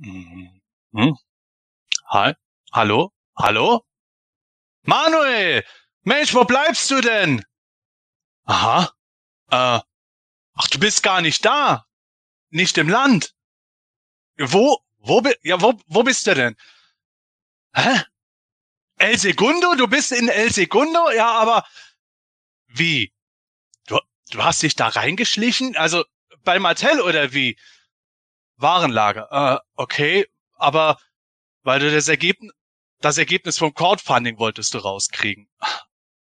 Mhm. Hm? Hi? Hallo? Hallo? Manuel! Mensch, wo bleibst du denn? Aha. Äh. Ach, du bist gar nicht da. Nicht im Land. Wo? Wo, ja, wo, wo bist du denn? Hä? El Segundo? Du bist in El Segundo? Ja, aber wie? Du, du hast dich da reingeschlichen? Also bei Mattel oder wie? Warenlager. Äh, okay, aber weil du das Ergebnis, das Ergebnis vom Crowdfunding wolltest du rauskriegen.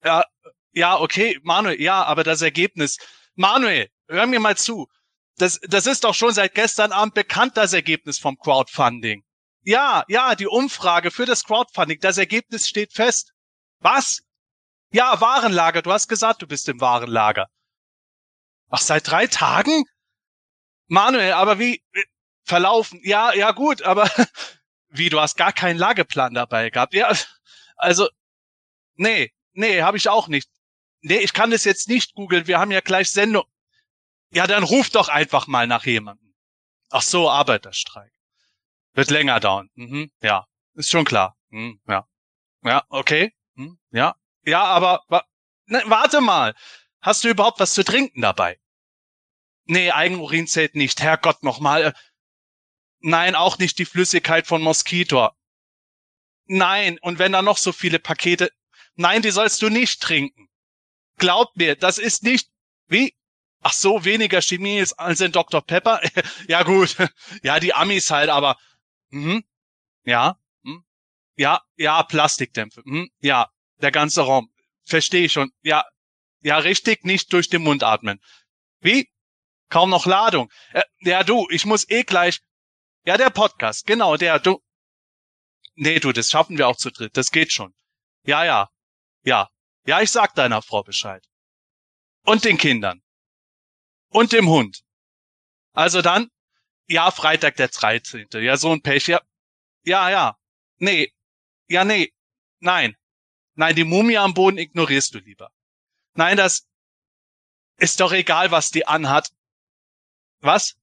Ja, ja, okay, Manuel, ja, aber das Ergebnis. Manuel, hör mir mal zu. Das, das ist doch schon seit gestern Abend bekannt, das Ergebnis vom Crowdfunding. Ja, ja, die Umfrage für das Crowdfunding, das Ergebnis steht fest. Was? Ja, Warenlager, du hast gesagt, du bist im Warenlager. Ach, seit drei Tagen? Manuel, aber wie, verlaufen. Ja, ja gut, aber wie, du hast gar keinen Lageplan dabei gehabt. Ja, also, nee, nee, habe ich auch nicht. Nee, ich kann das jetzt nicht googeln, wir haben ja gleich Sendung. Ja, dann ruf doch einfach mal nach jemandem. Ach so, Arbeiterstreik. Wird länger dauern. Mhm, ja, ist schon klar. Mhm, ja. Ja, okay. Mhm, ja. Ja, aber wa ne, warte mal. Hast du überhaupt was zu trinken dabei? Nee, Eigenurin zählt nicht. Herrgott nochmal. Nein, auch nicht die Flüssigkeit von Mosquito. Nein, und wenn da noch so viele Pakete. Nein, die sollst du nicht trinken. Glaub mir, das ist nicht. Wie? Ach so, weniger Chemie als in Dr. Pepper? ja, gut. Ja, die Amis halt, aber. Mhm. Ja. Hm. Ja, ja, Plastikdämpfe. Mhm. Ja, der ganze Raum. Verstehe ich schon. Ja. Ja, richtig, nicht durch den Mund atmen. Wie? Kaum noch Ladung. Äh, ja, du, ich muss eh gleich. Ja, der Podcast, genau, der, du. Nee, du, das schaffen wir auch zu dritt, das geht schon. Ja, ja, ja. Ja, ich sag deiner Frau Bescheid. Und den Kindern. Und dem Hund. Also dann, ja, Freitag der 13. Ja, so ein Pech, ja. Ja, ja. Nee. Ja, nee. Nein. Nein, die Mumie am Boden ignorierst du lieber. Nein, das ist doch egal, was die anhat. Was?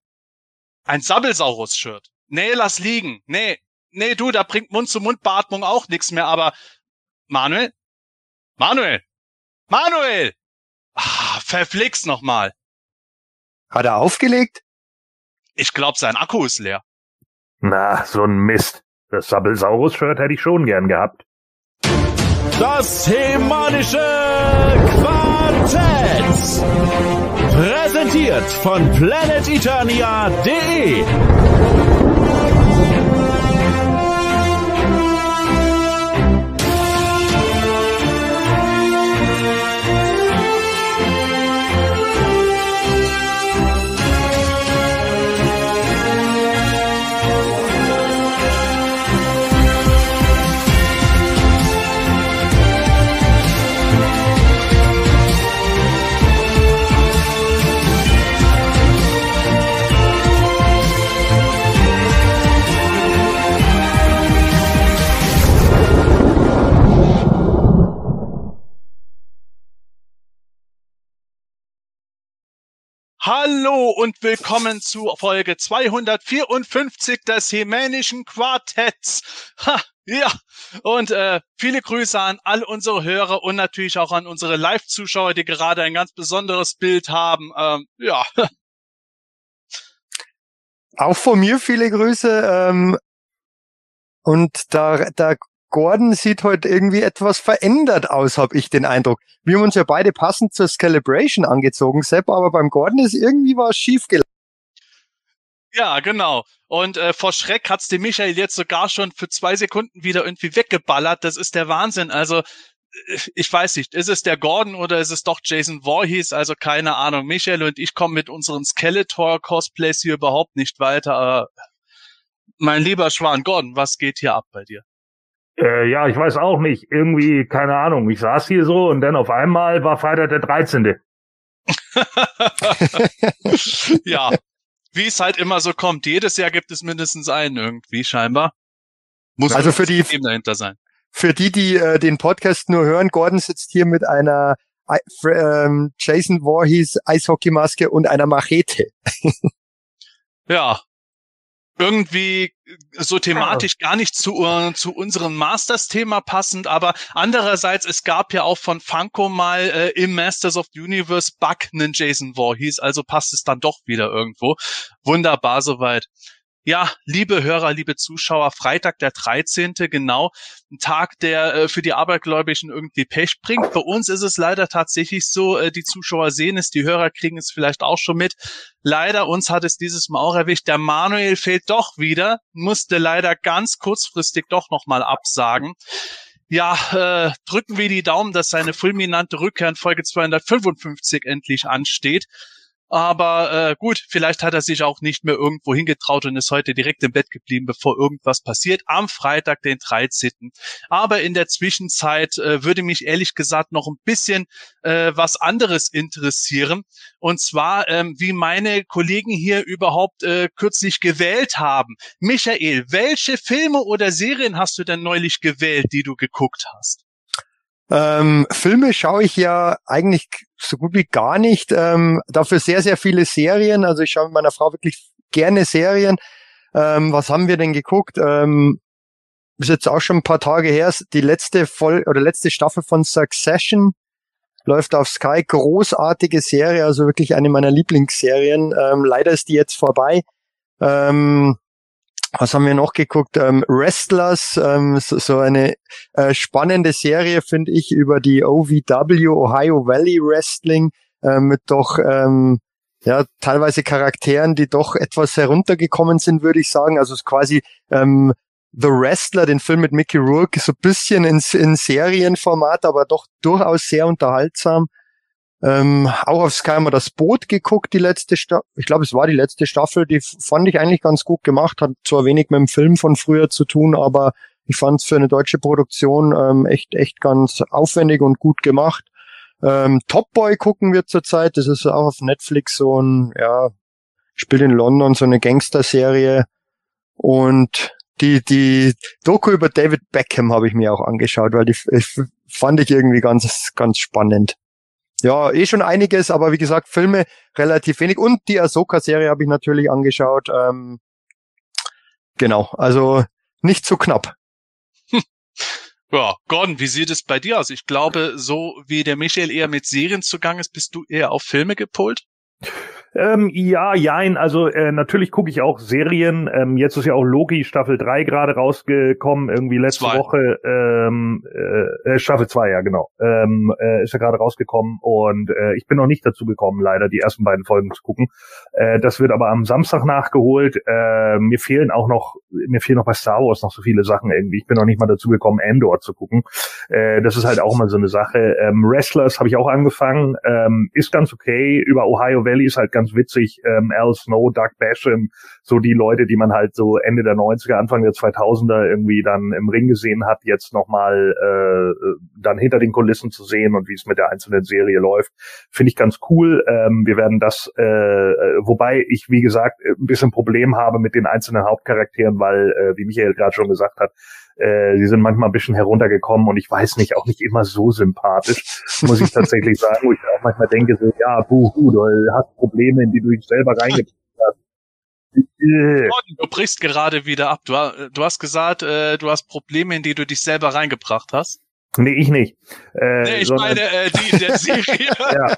Ein Sabbelsaurus-Shirt. Nee, lass liegen. Nee, nee, du, da bringt Mund-zu-Mund-Beatmung auch nichts mehr, aber Manuel? Manuel! Manuel! Ah, verflixt nochmal. Hat er aufgelegt? Ich glaub, sein Akku ist leer. Na, so ein Mist. Das Sabbelsaurus-Shirt hätte ich schon gern gehabt. Das hemanische Quartett. Präsentiert von planeteternia.de. Hallo und willkommen zu Folge 254 des Hemänischen Quartetts. Ha, ja, und äh, viele Grüße an all unsere Hörer und natürlich auch an unsere Live-Zuschauer, die gerade ein ganz besonderes Bild haben. Ähm, ja. Auch von mir viele Grüße. Ähm, und da, da Gordon sieht heute irgendwie etwas verändert aus, habe ich den Eindruck. Wir haben uns ja beide passend zur Celebration angezogen, Sepp, aber beim Gordon ist irgendwie was schief gelaufen. Ja, genau. Und äh, vor Schreck hat's den Michael jetzt sogar schon für zwei Sekunden wieder irgendwie weggeballert. Das ist der Wahnsinn. Also äh, ich weiß nicht, ist es der Gordon oder ist es doch Jason Voorhees? Also keine Ahnung. Michael und ich kommen mit unseren Skeletor-Cosplays hier überhaupt nicht weiter. Aber mein lieber Schwan, Gordon, was geht hier ab bei dir? Äh, ja, ich weiß auch nicht. Irgendwie, keine Ahnung. Ich saß hier so und dann auf einmal war Freitag der 13. ja, wie es halt immer so kommt. Jedes Jahr gibt es mindestens einen irgendwie, scheinbar. Muss also für die dahinter sein. Für die, die äh, den Podcast nur hören, Gordon sitzt hier mit einer äh, ähm, Jason Voorhees Eishockeymaske und einer Machete. ja, irgendwie so thematisch gar nicht zu, uh, zu unserem Masters-Thema passend, aber andererseits, es gab ja auch von Funko mal äh, im Masters of the Universe Bug einen Jason Voorhees, also passt es dann doch wieder irgendwo. Wunderbar soweit. Ja, liebe Hörer, liebe Zuschauer, Freitag der 13. genau, ein Tag, der äh, für die Abergläubigen irgendwie Pech bringt. Bei uns ist es leider tatsächlich so, äh, die Zuschauer sehen es, die Hörer kriegen es vielleicht auch schon mit. Leider, uns hat es dieses Mal auch erwischt. Der Manuel fehlt doch wieder, musste leider ganz kurzfristig doch nochmal absagen. Ja, äh, drücken wir die Daumen, dass seine fulminante Rückkehr in Folge 255 endlich ansteht. Aber äh, gut, vielleicht hat er sich auch nicht mehr irgendwo hingetraut und ist heute direkt im Bett geblieben, bevor irgendwas passiert. Am Freitag, den 13. Aber in der Zwischenzeit äh, würde mich ehrlich gesagt noch ein bisschen äh, was anderes interessieren. Und zwar, ähm, wie meine Kollegen hier überhaupt äh, kürzlich gewählt haben. Michael, welche Filme oder Serien hast du denn neulich gewählt, die du geguckt hast? Ähm, Filme schaue ich ja eigentlich so gut wie gar nicht. Ähm, dafür sehr, sehr viele Serien. Also ich schaue mit meiner Frau wirklich gerne Serien. Ähm, was haben wir denn geguckt? Ähm, ist jetzt auch schon ein paar Tage her. Die letzte Voll oder letzte Staffel von Succession läuft auf Sky. Großartige Serie, also wirklich eine meiner Lieblingsserien. Ähm, leider ist die jetzt vorbei. Ähm, was haben wir noch geguckt? Ähm, Wrestlers, ähm, so, so eine äh, spannende Serie, finde ich, über die OVW, Ohio Valley Wrestling, äh, mit doch ähm, ja teilweise Charakteren, die doch etwas heruntergekommen sind, würde ich sagen. Also es ist quasi ähm, The Wrestler, den Film mit Mickey Rourke, so bisschen ins in Serienformat, aber doch durchaus sehr unterhaltsam. Ähm, auch auf Sky wir das Boot geguckt, die letzte Staffel. Ich glaube, es war die letzte Staffel. Die fand ich eigentlich ganz gut gemacht. Hat zwar wenig mit dem Film von früher zu tun, aber ich fand es für eine deutsche Produktion ähm, echt, echt ganz aufwendig und gut gemacht. Ähm, Top Boy gucken wir zurzeit. Das ist auch auf Netflix so ein, ja, spielt in London so eine Gangster-Serie. Und die, die Doku über David Beckham habe ich mir auch angeschaut, weil die ich, fand ich irgendwie ganz, ganz spannend ja, eh schon einiges, aber wie gesagt, Filme relativ wenig. Und die Ahsoka-Serie habe ich natürlich angeschaut. Ähm, genau, also nicht zu knapp. Ja, Gordon, wie sieht es bei dir aus? Ich glaube, so wie der Michael eher mit Serien zugange ist, bist du eher auf Filme gepolt? Ähm, ja, jein. Also äh, natürlich gucke ich auch Serien. Ähm, jetzt ist ja auch Loki Staffel 3 gerade rausgekommen, irgendwie letzte zwei. Woche. Ähm, äh, äh Staffel 2, ja genau. Ähm, äh, ist ja gerade rausgekommen und äh, ich bin noch nicht dazu gekommen, leider die ersten beiden Folgen zu gucken. Äh, das wird aber am Samstag nachgeholt. Äh, mir fehlen auch noch, mir fehlen noch bei Star Wars noch so viele Sachen irgendwie. Ich bin noch nicht mal dazu gekommen, Endor zu gucken. Äh, das ist halt auch mal so eine Sache. Ähm, Wrestlers habe ich auch angefangen. Ähm, ist ganz okay. Über Ohio Valley ist halt ganz ganz witzig, ähm, Al Snow, Doug Basham, so die Leute, die man halt so Ende der 90er, Anfang der 2000er irgendwie dann im Ring gesehen hat, jetzt nochmal äh, dann hinter den Kulissen zu sehen und wie es mit der einzelnen Serie läuft, finde ich ganz cool. Ähm, wir werden das, äh, wobei ich, wie gesagt, ein bisschen Problem habe mit den einzelnen Hauptcharakteren, weil, äh, wie Michael gerade schon gesagt hat, äh, sie sind manchmal ein bisschen heruntergekommen und ich weiß nicht, auch nicht immer so sympathisch, muss ich tatsächlich sagen, wo ich auch manchmal denke, so, ja, buhu, du hast Probleme, in die du dich selber reingebracht hast. Du brichst gerade wieder ab. Du, du hast gesagt, äh, du hast Probleme, in die du dich selber reingebracht hast. Nee, ich nicht. Äh, nee, ich sondern, meine äh, die der Serie. ja,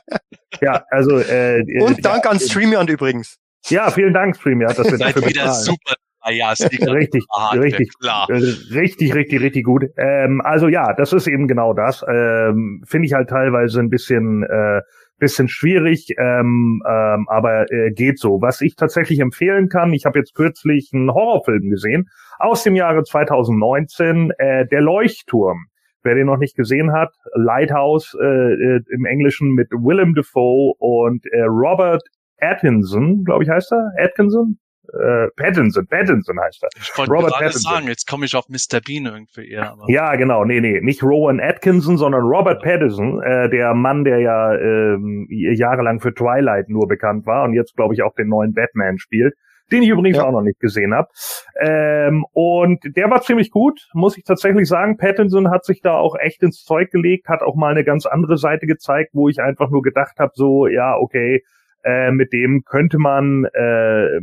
ja, also äh, und Dank ja, an StreamYard übrigens. Ja, vielen Dank StreamYard, dass wir dafür wieder bezahlen. super Ah ja, richtig, richtig, klar. Äh, richtig, richtig, richtig gut. Ähm, also ja, das ist eben genau das. Ähm, Finde ich halt teilweise ein bisschen, äh, bisschen schwierig, ähm, ähm, aber äh, geht so. Was ich tatsächlich empfehlen kann, ich habe jetzt kürzlich einen Horrorfilm gesehen aus dem Jahre 2019, äh, Der Leuchtturm. Wer den noch nicht gesehen hat, Lighthouse äh, äh, im Englischen mit Willem Dafoe und äh, Robert Atkinson, glaube ich heißt er, Atkinson, äh, Pattinson, Pattinson heißt er. Ich wollte Robert gerade sagen, jetzt komme ich auf Mr. Bean irgendwie eher. Aber. Ja, genau, nee, nee, nicht Rowan Atkinson, sondern Robert Pattinson, äh, der Mann, der ja ähm, jahrelang für Twilight nur bekannt war und jetzt, glaube ich, auch den neuen Batman spielt den ich übrigens ja. auch noch nicht gesehen habe. Ähm, und der war ziemlich gut, muss ich tatsächlich sagen. Pattinson hat sich da auch echt ins Zeug gelegt, hat auch mal eine ganz andere Seite gezeigt, wo ich einfach nur gedacht habe, so, ja, okay, äh, mit dem könnte man äh,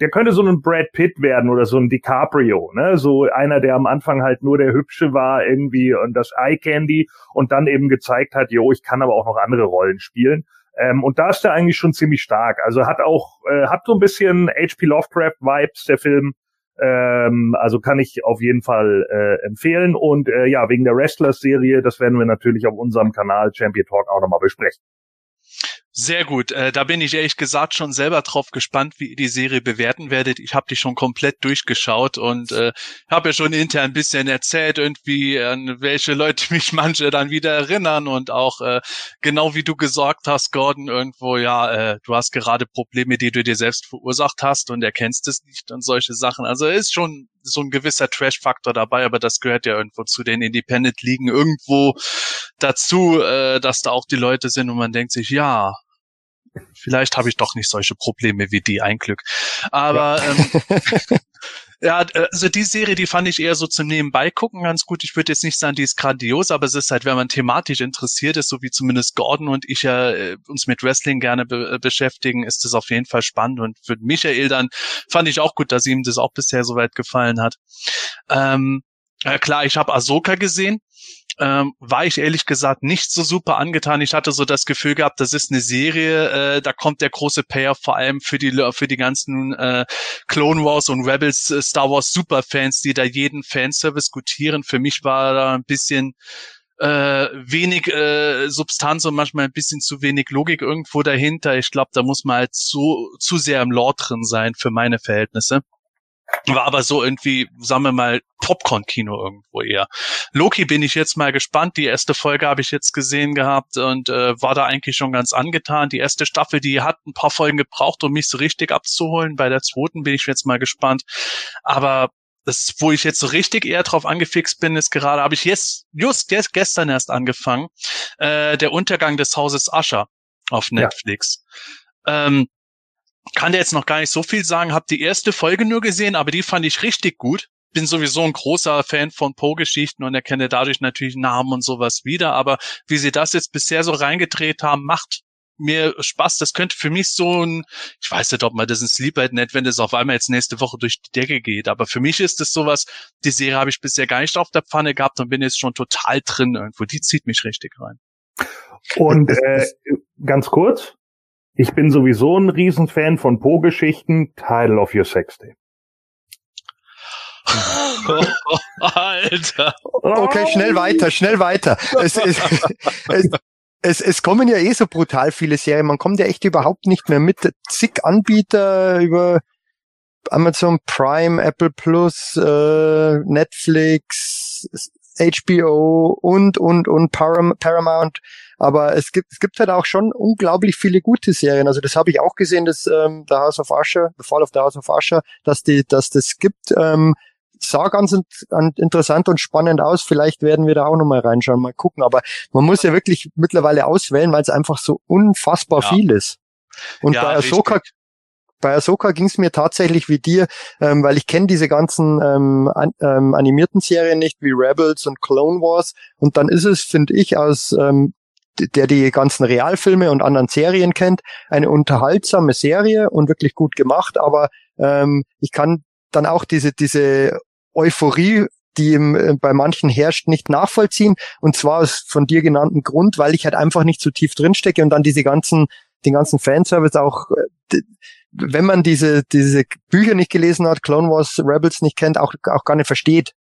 der könnte so ein Brad Pitt werden oder so ein DiCaprio, ne? So einer, der am Anfang halt nur der Hübsche war irgendwie und das Eye Candy und dann eben gezeigt hat, jo, ich kann aber auch noch andere Rollen spielen. Ähm, und da ist er eigentlich schon ziemlich stark. Also hat auch, äh, hat so ein bisschen H.P. Lovecraft-Vibes, der Film. Ähm, also kann ich auf jeden Fall äh, empfehlen. Und äh, ja, wegen der Wrestlers-Serie, das werden wir natürlich auf unserem Kanal Champion Talk auch nochmal besprechen. Sehr gut. Äh, da bin ich ehrlich gesagt schon selber drauf gespannt, wie ihr die Serie bewerten werdet. Ich habe die schon komplett durchgeschaut und äh, habe ja schon intern ein bisschen erzählt, irgendwie an welche Leute mich manche dann wieder erinnern und auch äh, genau wie du gesagt hast, Gordon, irgendwo, ja, äh, du hast gerade Probleme, die du dir selbst verursacht hast und erkennst es nicht und solche Sachen. Also ist schon so ein gewisser Trash-Faktor dabei, aber das gehört ja irgendwo zu den Independent-Ligen irgendwo dazu, äh, dass da auch die Leute sind und man denkt sich, ja, vielleicht habe ich doch nicht solche Probleme wie die, ein Glück. Aber ja. ähm, ja, also die Serie, die fand ich eher so zum Nebenbei gucken ganz gut. Ich würde jetzt nicht sagen, die ist grandios, aber es ist halt, wenn man thematisch interessiert ist, so wie zumindest Gordon und ich ja äh, uns mit Wrestling gerne be äh, beschäftigen, ist das auf jeden Fall spannend. Und für Michael dann fand ich auch gut, dass ihm das auch bisher so weit gefallen hat. Ähm, äh, klar, ich habe Ahsoka gesehen ähm, war ich ehrlich gesagt nicht so super angetan. Ich hatte so das Gefühl gehabt, das ist eine Serie, äh, da kommt der große Payer vor allem für die für die ganzen äh, Clone Wars und Rebels äh, Star Wars Superfans, die da jeden Fanservice gutieren. Für mich war da ein bisschen äh, wenig äh, Substanz und manchmal ein bisschen zu wenig Logik irgendwo dahinter. Ich glaube, da muss man halt zu, zu sehr im Lore drin sein für meine Verhältnisse. War aber so irgendwie, sagen wir mal, Popcorn-Kino irgendwo eher. Loki bin ich jetzt mal gespannt. Die erste Folge habe ich jetzt gesehen gehabt und äh, war da eigentlich schon ganz angetan. Die erste Staffel, die hat ein paar Folgen gebraucht, um mich so richtig abzuholen. Bei der zweiten bin ich jetzt mal gespannt. Aber das, wo ich jetzt so richtig eher drauf angefixt bin, ist gerade, habe ich jetzt, just jetzt gestern erst angefangen, äh, der Untergang des Hauses Ascher auf Netflix. Ja. Ähm, kann der jetzt noch gar nicht so viel sagen, hab die erste Folge nur gesehen, aber die fand ich richtig gut. Bin sowieso ein großer Fan von Poe-Geschichten und erkenne dadurch natürlich Namen und sowas wieder, aber wie sie das jetzt bisher so reingedreht haben, macht mir Spaß. Das könnte für mich so ein, ich weiß nicht, ob man das in Sleephead nennt, wenn das auf einmal jetzt nächste Woche durch die Decke geht. Aber für mich ist das sowas, die Serie habe ich bisher gar nicht auf der Pfanne gehabt und bin jetzt schon total drin irgendwo. Die zieht mich richtig rein. Und äh, ganz kurz, ich bin sowieso ein Riesenfan von Po-Geschichten. Title of your sex day. Alter. Okay, schnell weiter, schnell weiter. Es, es, es, es, es kommen ja eh so brutal viele Serien. Man kommt ja echt überhaupt nicht mehr mit. Zig Anbieter über Amazon Prime, Apple Plus, äh, Netflix, HBO und, und, und Paramount. Aber es gibt, es gibt halt auch schon unglaublich viele gute Serien. Also das habe ich auch gesehen, dass ähm, The House of Usher, The Fall of the House of Usher, dass die, dass das gibt. Ähm, sah ganz interessant und spannend aus. Vielleicht werden wir da auch nochmal reinschauen, mal gucken. Aber man muss ja wirklich mittlerweile auswählen, weil es einfach so unfassbar ja. viel ist. Und ja, bei Ahsoka richtig bei Ahsoka ging es mir tatsächlich wie dir, ähm, weil ich kenne diese ganzen ähm, an, ähm, animierten Serien nicht, wie Rebels und Clone Wars. Und dann ist es, finde ich, aus ähm, der die ganzen Realfilme und anderen Serien kennt, eine unterhaltsame Serie und wirklich gut gemacht, aber ähm, ich kann dann auch diese, diese Euphorie, die im, äh, bei manchen herrscht, nicht nachvollziehen. Und zwar aus von dir genannten Grund, weil ich halt einfach nicht so tief drinstecke und dann diese ganzen, den ganzen Fanservice auch äh, wenn man diese, diese Bücher nicht gelesen hat, Clone Wars Rebels nicht kennt, auch, auch gar nicht versteht.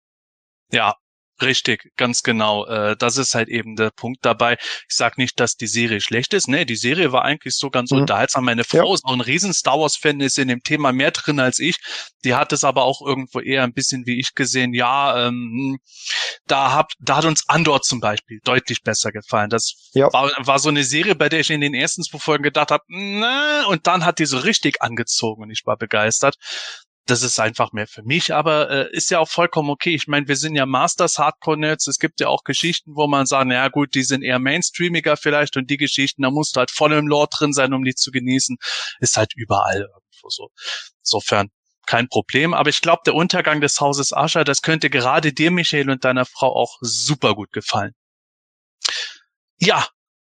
Ja, Richtig, ganz genau. Äh, das ist halt eben der Punkt dabei. Ich sag nicht, dass die Serie schlecht ist. Nee, die Serie war eigentlich so ganz mhm. unterhaltsam. Meine Frau ja. ist auch ein riesen Star Wars-Fan, ist in dem Thema mehr drin als ich. Die hat es aber auch irgendwo eher ein bisschen wie ich gesehen. Ja, ähm, da, hab, da hat uns Andor zum Beispiel deutlich besser gefallen. Das ja. war, war so eine Serie, bei der ich in den ersten zwei Folgen gedacht habe, und dann hat die so richtig angezogen und ich war begeistert das ist einfach mehr für mich, aber äh, ist ja auch vollkommen okay. Ich meine, wir sind ja Masters Hardcore Nerds. Es gibt ja auch Geschichten, wo man sagt, ja gut, die sind eher Mainstreamiger vielleicht und die Geschichten, da musst du halt voll im Lore drin sein, um die zu genießen. Ist halt überall irgendwo so. Insofern kein Problem. Aber ich glaube, der Untergang des Hauses Ascher, das könnte gerade dir, Michael, und deiner Frau auch super gut gefallen. Ja,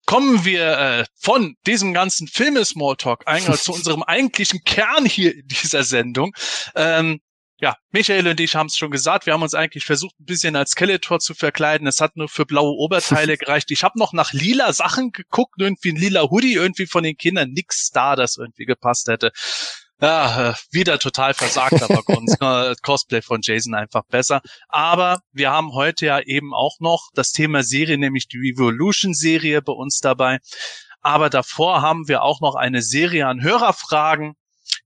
kommen wir äh, von diesem ganzen Filme-Smalltalk eigentlich zu unserem eigentlichen Kern hier in dieser Sendung. Ähm, ja, Michael und ich haben es schon gesagt, wir haben uns eigentlich versucht, ein bisschen als Skeletor zu verkleiden. Es hat nur für blaue Oberteile gereicht. Ich habe noch nach lila Sachen geguckt, irgendwie ein lila Hoodie irgendwie von den Kindern, nix da, das irgendwie gepasst hätte. Ja, äh, wieder total versagt, aber Cosplay von Jason einfach besser. Aber wir haben heute ja eben auch noch das Thema Serie, nämlich die Revolution-Serie bei uns dabei. Aber davor haben wir auch noch eine Serie an Hörerfragen,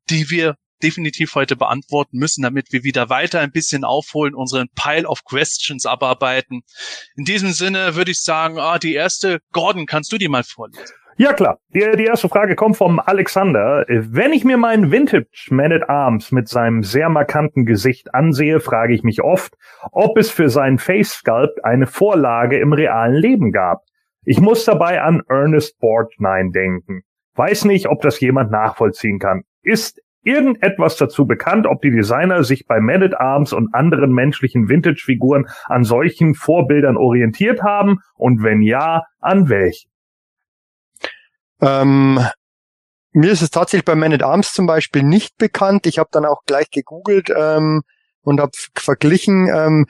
die wir definitiv heute beantworten müssen, damit wir wieder weiter ein bisschen aufholen, unseren Pile of Questions abarbeiten. In diesem Sinne würde ich sagen, ah, die erste, Gordon, kannst du die mal vorlesen? Ja klar, die, die erste Frage kommt vom Alexander. Wenn ich mir meinen Vintage Man at Arms mit seinem sehr markanten Gesicht ansehe, frage ich mich oft, ob es für seinen Face Sculpt eine Vorlage im realen Leben gab. Ich muss dabei an Ernest Borgnine denken. Weiß nicht, ob das jemand nachvollziehen kann. Ist irgendetwas dazu bekannt, ob die Designer sich bei Man at Arms und anderen menschlichen Vintage-Figuren an solchen Vorbildern orientiert haben? Und wenn ja, an welchen? Ähm, mir ist es tatsächlich bei Man at Arms zum Beispiel nicht bekannt. Ich habe dann auch gleich gegoogelt ähm, und habe verglichen. Ähm,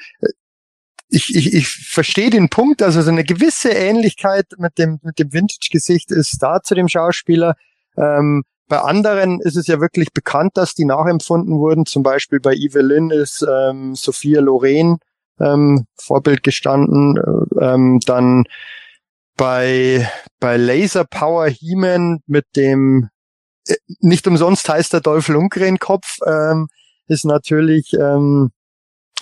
ich, ich, ich verstehe den Punkt, also so eine gewisse Ähnlichkeit mit dem, mit dem Vintage-Gesicht ist da zu dem Schauspieler. Ähm, bei anderen ist es ja wirklich bekannt, dass die nachempfunden wurden. Zum Beispiel bei Evelyn ist ähm, Sophia Loren ähm, Vorbild gestanden. Ähm, dann bei, bei Laser Power He-Man mit dem, äh, nicht umsonst heißt der Dolph Lundgren Kopf, ähm, ist natürlich ähm,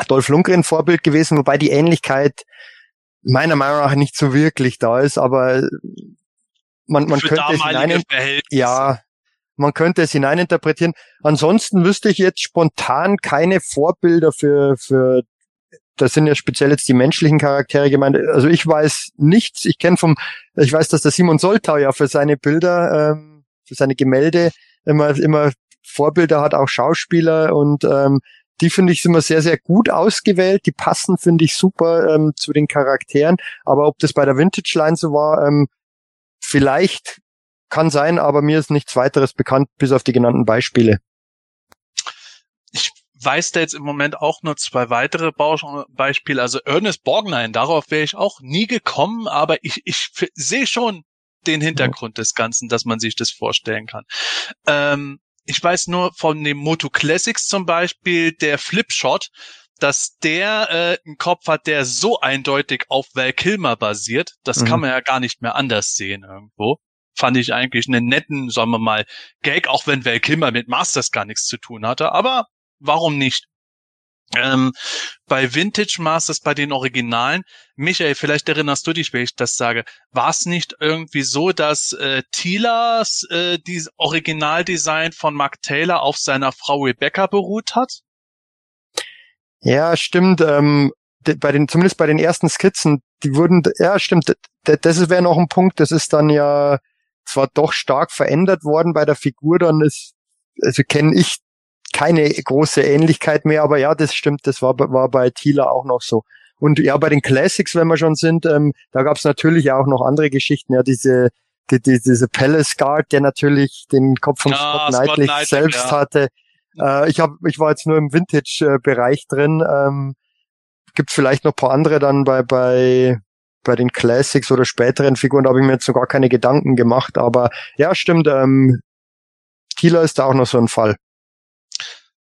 Dolph Lundgren Vorbild gewesen, wobei die Ähnlichkeit meiner Meinung nach nicht so wirklich da ist, aber man, man könnte es hinein, ja, man könnte es hineininterpretieren. Ansonsten wüsste ich jetzt spontan keine Vorbilder für, für das sind ja speziell jetzt die menschlichen Charaktere gemeint. Also ich weiß nichts. Ich kenne vom, ich weiß, dass der Simon Soltau ja für seine Bilder, ähm, für seine Gemälde immer, immer Vorbilder hat, auch Schauspieler und ähm, die finde ich immer sehr, sehr gut ausgewählt. Die passen, finde ich, super ähm, zu den Charakteren. Aber ob das bei der Vintage Line so war, ähm, vielleicht kann sein, aber mir ist nichts weiteres bekannt, bis auf die genannten Beispiele. Weiß da jetzt im Moment auch nur zwei weitere Beispiele. Also Ernest Borgnine, darauf wäre ich auch nie gekommen, aber ich, ich sehe schon den Hintergrund des Ganzen, dass man sich das vorstellen kann. Ähm, ich weiß nur von dem Moto Classics zum Beispiel, der Flipshot, dass der äh, einen Kopf hat, der so eindeutig auf Val Kilmer basiert. Das mhm. kann man ja gar nicht mehr anders sehen irgendwo. Fand ich eigentlich einen netten, sagen wir mal, Gag, auch wenn Val Kilmer mit Masters gar nichts zu tun hatte. Aber warum nicht? Ähm, bei Vintage Masters, bei den Originalen, Michael, vielleicht erinnerst du dich, wenn ich das sage, war es nicht irgendwie so, dass äh, Tilas äh, die Originaldesign von Mark Taylor auf seiner Frau Rebecca beruht hat? Ja, stimmt. Ähm, bei den, zumindest bei den ersten Skizzen, die wurden, ja, stimmt. Das wäre noch ein Punkt. Das ist dann ja zwar doch stark verändert worden bei der Figur, dann ist, also kenne ich keine große Ähnlichkeit mehr, aber ja, das stimmt, das war, war bei Thieler auch noch so. Und ja, bei den Classics, wenn wir schon sind, ähm, da gab es natürlich auch noch andere Geschichten, ja, diese, die, die, diese Palace Guard, der natürlich den Kopf von ja, Scott Knightley selbst ja. hatte. Äh, ich hab, ich war jetzt nur im Vintage-Bereich drin. Ähm, gibt vielleicht noch paar andere dann bei, bei, bei den Classics oder späteren Figuren, da habe ich mir jetzt noch gar keine Gedanken gemacht. Aber ja, stimmt, ähm, Thieler ist da auch noch so ein Fall.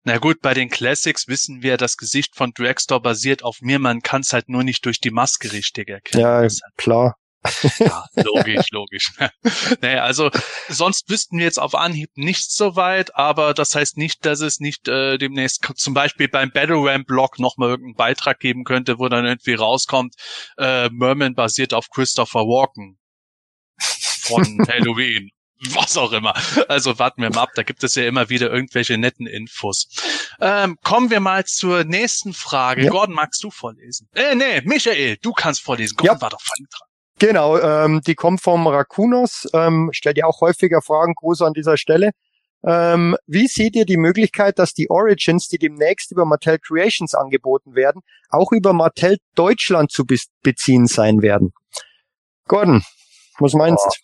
Na gut, bei den Classics wissen wir, das Gesicht von Dragstore basiert auf mir. Man kann es halt nur nicht durch die Maske richtig erkennen. Ja, klar. Ja, logisch, logisch. nee, also sonst wüssten wir jetzt auf Anhieb nicht so weit, aber das heißt nicht, dass es nicht äh, demnächst zum Beispiel beim Battle Ram Blog nochmal irgendeinen Beitrag geben könnte, wo dann irgendwie rauskommt, äh, Merman basiert auf Christopher Walken von Halloween was auch immer. Also warten wir mal ab, da gibt es ja immer wieder irgendwelche netten Infos. Ähm, kommen wir mal zur nächsten Frage. Ja. Gordon, magst du vorlesen? Äh, nee, Michael, du kannst vorlesen. Gordon ja. war doch vorhin dran. Genau, ähm, die kommt vom Rakunos, ähm, stellt ja auch häufiger Fragen, Gruß an dieser Stelle. Ähm, wie seht ihr die Möglichkeit, dass die Origins, die demnächst über Mattel Creations angeboten werden, auch über Mattel Deutschland zu be beziehen sein werden? Gordon. Was meinst du?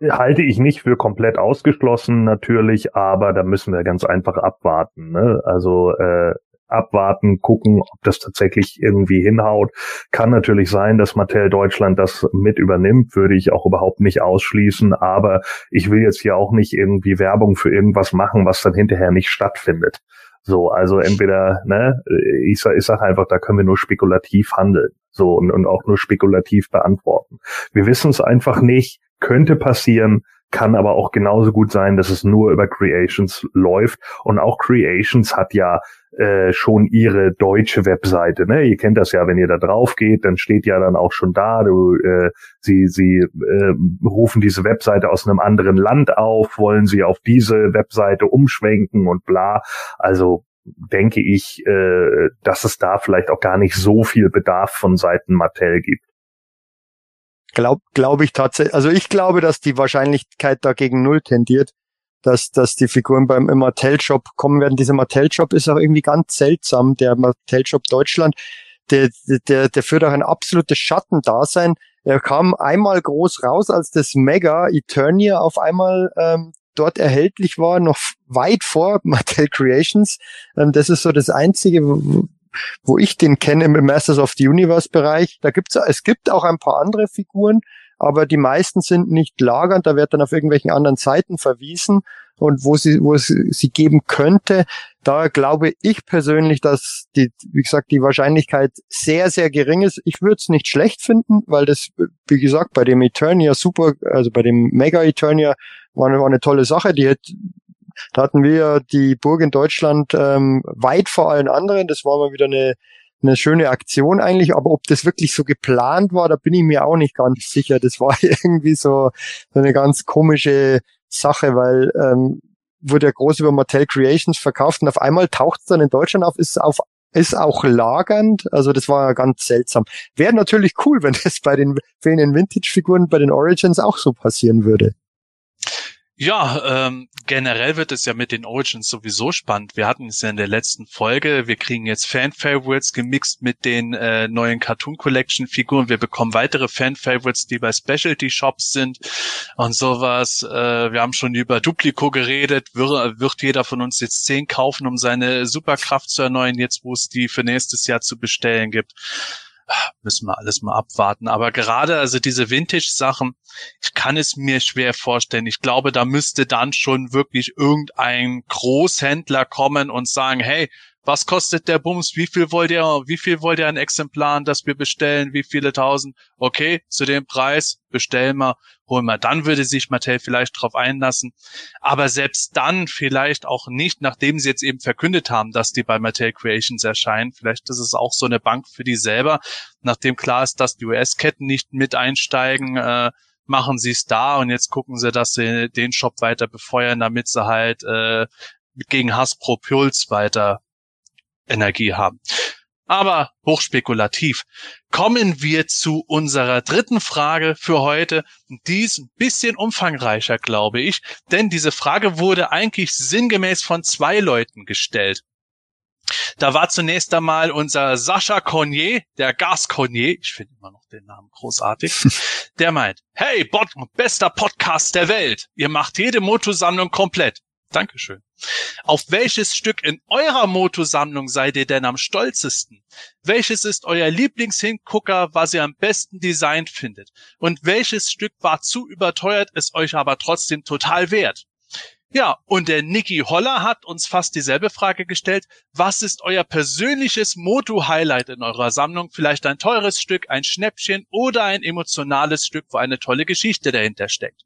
Halte ich nicht für komplett ausgeschlossen natürlich, aber da müssen wir ganz einfach abwarten. Ne? Also äh, abwarten, gucken, ob das tatsächlich irgendwie hinhaut. Kann natürlich sein, dass Mattel Deutschland das mit übernimmt, würde ich auch überhaupt nicht ausschließen, aber ich will jetzt hier auch nicht irgendwie Werbung für irgendwas machen, was dann hinterher nicht stattfindet. So, also entweder, ne, ich sag, ich sag einfach, da können wir nur spekulativ handeln. So, und, und auch nur spekulativ beantworten. Wir wissen es einfach nicht, könnte passieren, kann aber auch genauso gut sein, dass es nur über Creations läuft. Und auch Creations hat ja äh, schon ihre deutsche Webseite. Ne? Ihr kennt das ja, wenn ihr da drauf geht, dann steht ja dann auch schon da, du, äh, sie, sie äh, rufen diese Webseite aus einem anderen Land auf, wollen sie auf diese Webseite umschwenken und bla. Also denke ich, äh, dass es da vielleicht auch gar nicht so viel Bedarf von Seiten Mattel gibt. Glaube glaub ich tatsächlich, also ich glaube, dass die Wahrscheinlichkeit dagegen null tendiert dass, dass die Figuren beim Mattel-Shop kommen werden. Dieser Mattel-Shop ist auch irgendwie ganz seltsam, der Mattel-Shop Deutschland. Der, der, der führt auch ein absolutes Schattendasein. Er kam einmal groß raus, als das Mega Eternia auf einmal ähm, dort erhältlich war, noch weit vor Mattel Creations. Ähm, das ist so das Einzige, wo, ich den kenne im Masters of the Universe Bereich. Da gibt's, es gibt auch ein paar andere Figuren, aber die meisten sind nicht lagernd, da wird dann auf irgendwelchen anderen Seiten verwiesen und wo sie, wo es sie geben könnte, da glaube ich persönlich, dass die, wie gesagt, die Wahrscheinlichkeit sehr, sehr gering ist. Ich würde es nicht schlecht finden, weil das, wie gesagt, bei dem Eternia super, also bei dem Mega Eternia war eine, war eine tolle Sache. Die hätte, da hatten wir die Burg in Deutschland ähm, weit vor allen anderen. Das war mal wieder eine, eine schöne Aktion eigentlich, aber ob das wirklich so geplant war, da bin ich mir auch nicht ganz sicher. Das war irgendwie so, so eine ganz komische Sache, weil ähm, wurde ja groß über Mattel Creations verkauft und auf einmal taucht es dann in Deutschland auf, ist auf ist auch lagernd, also das war ganz seltsam. Wäre natürlich cool, wenn das bei den fehlenden Vintage-Figuren bei den Origins auch so passieren würde. Ja, ähm, generell wird es ja mit den Origins sowieso spannend. Wir hatten es ja in der letzten Folge. Wir kriegen jetzt Fan-Favorites gemixt mit den äh, neuen Cartoon Collection-Figuren. Wir bekommen weitere Fan-Favorites, die bei Specialty-Shops sind und sowas. Äh, wir haben schon über Duplico geredet. Wir, wird jeder von uns jetzt zehn kaufen, um seine Superkraft zu erneuern, jetzt wo es die für nächstes Jahr zu bestellen gibt müssen wir alles mal abwarten. Aber gerade also diese Vintage-Sachen, ich kann es mir schwer vorstellen. Ich glaube, da müsste dann schon wirklich irgendein Großhändler kommen und sagen, hey, was kostet der Bums? Wie viel wollt ihr, wie viel wollt ihr an Exemplaren, dass wir bestellen? Wie viele tausend? Okay, zu dem Preis bestellen wir, holen wir. Dann würde sich Mattel vielleicht drauf einlassen. Aber selbst dann vielleicht auch nicht, nachdem sie jetzt eben verkündet haben, dass die bei Mattel Creations erscheinen. Vielleicht ist es auch so eine Bank für die selber. Nachdem klar ist, dass die US-Ketten nicht mit einsteigen, äh, machen sie es da und jetzt gucken sie, dass sie den Shop weiter befeuern, damit sie halt äh, gegen Hasbro Puls weiter Energie haben. Aber hochspekulativ. Kommen wir zu unserer dritten Frage für heute. Die ist ein bisschen umfangreicher, glaube ich, denn diese Frage wurde eigentlich sinngemäß von zwei Leuten gestellt. Da war zunächst einmal unser Sascha Cornier, der Gas Cornier, ich finde immer noch den Namen großartig, der meint, hey, Bot, bester Podcast der Welt, ihr macht jede Motosammlung komplett. Dankeschön. Auf welches Stück in eurer Motosammlung seid ihr denn am stolzesten? Welches ist euer Lieblingshingucker, was ihr am besten designt findet? Und welches Stück war zu überteuert, ist euch aber trotzdem total wert? Ja, und der Niki Holler hat uns fast dieselbe Frage gestellt. Was ist euer persönliches Moto-Highlight in eurer Sammlung? Vielleicht ein teures Stück, ein Schnäppchen oder ein emotionales Stück, wo eine tolle Geschichte dahinter steckt.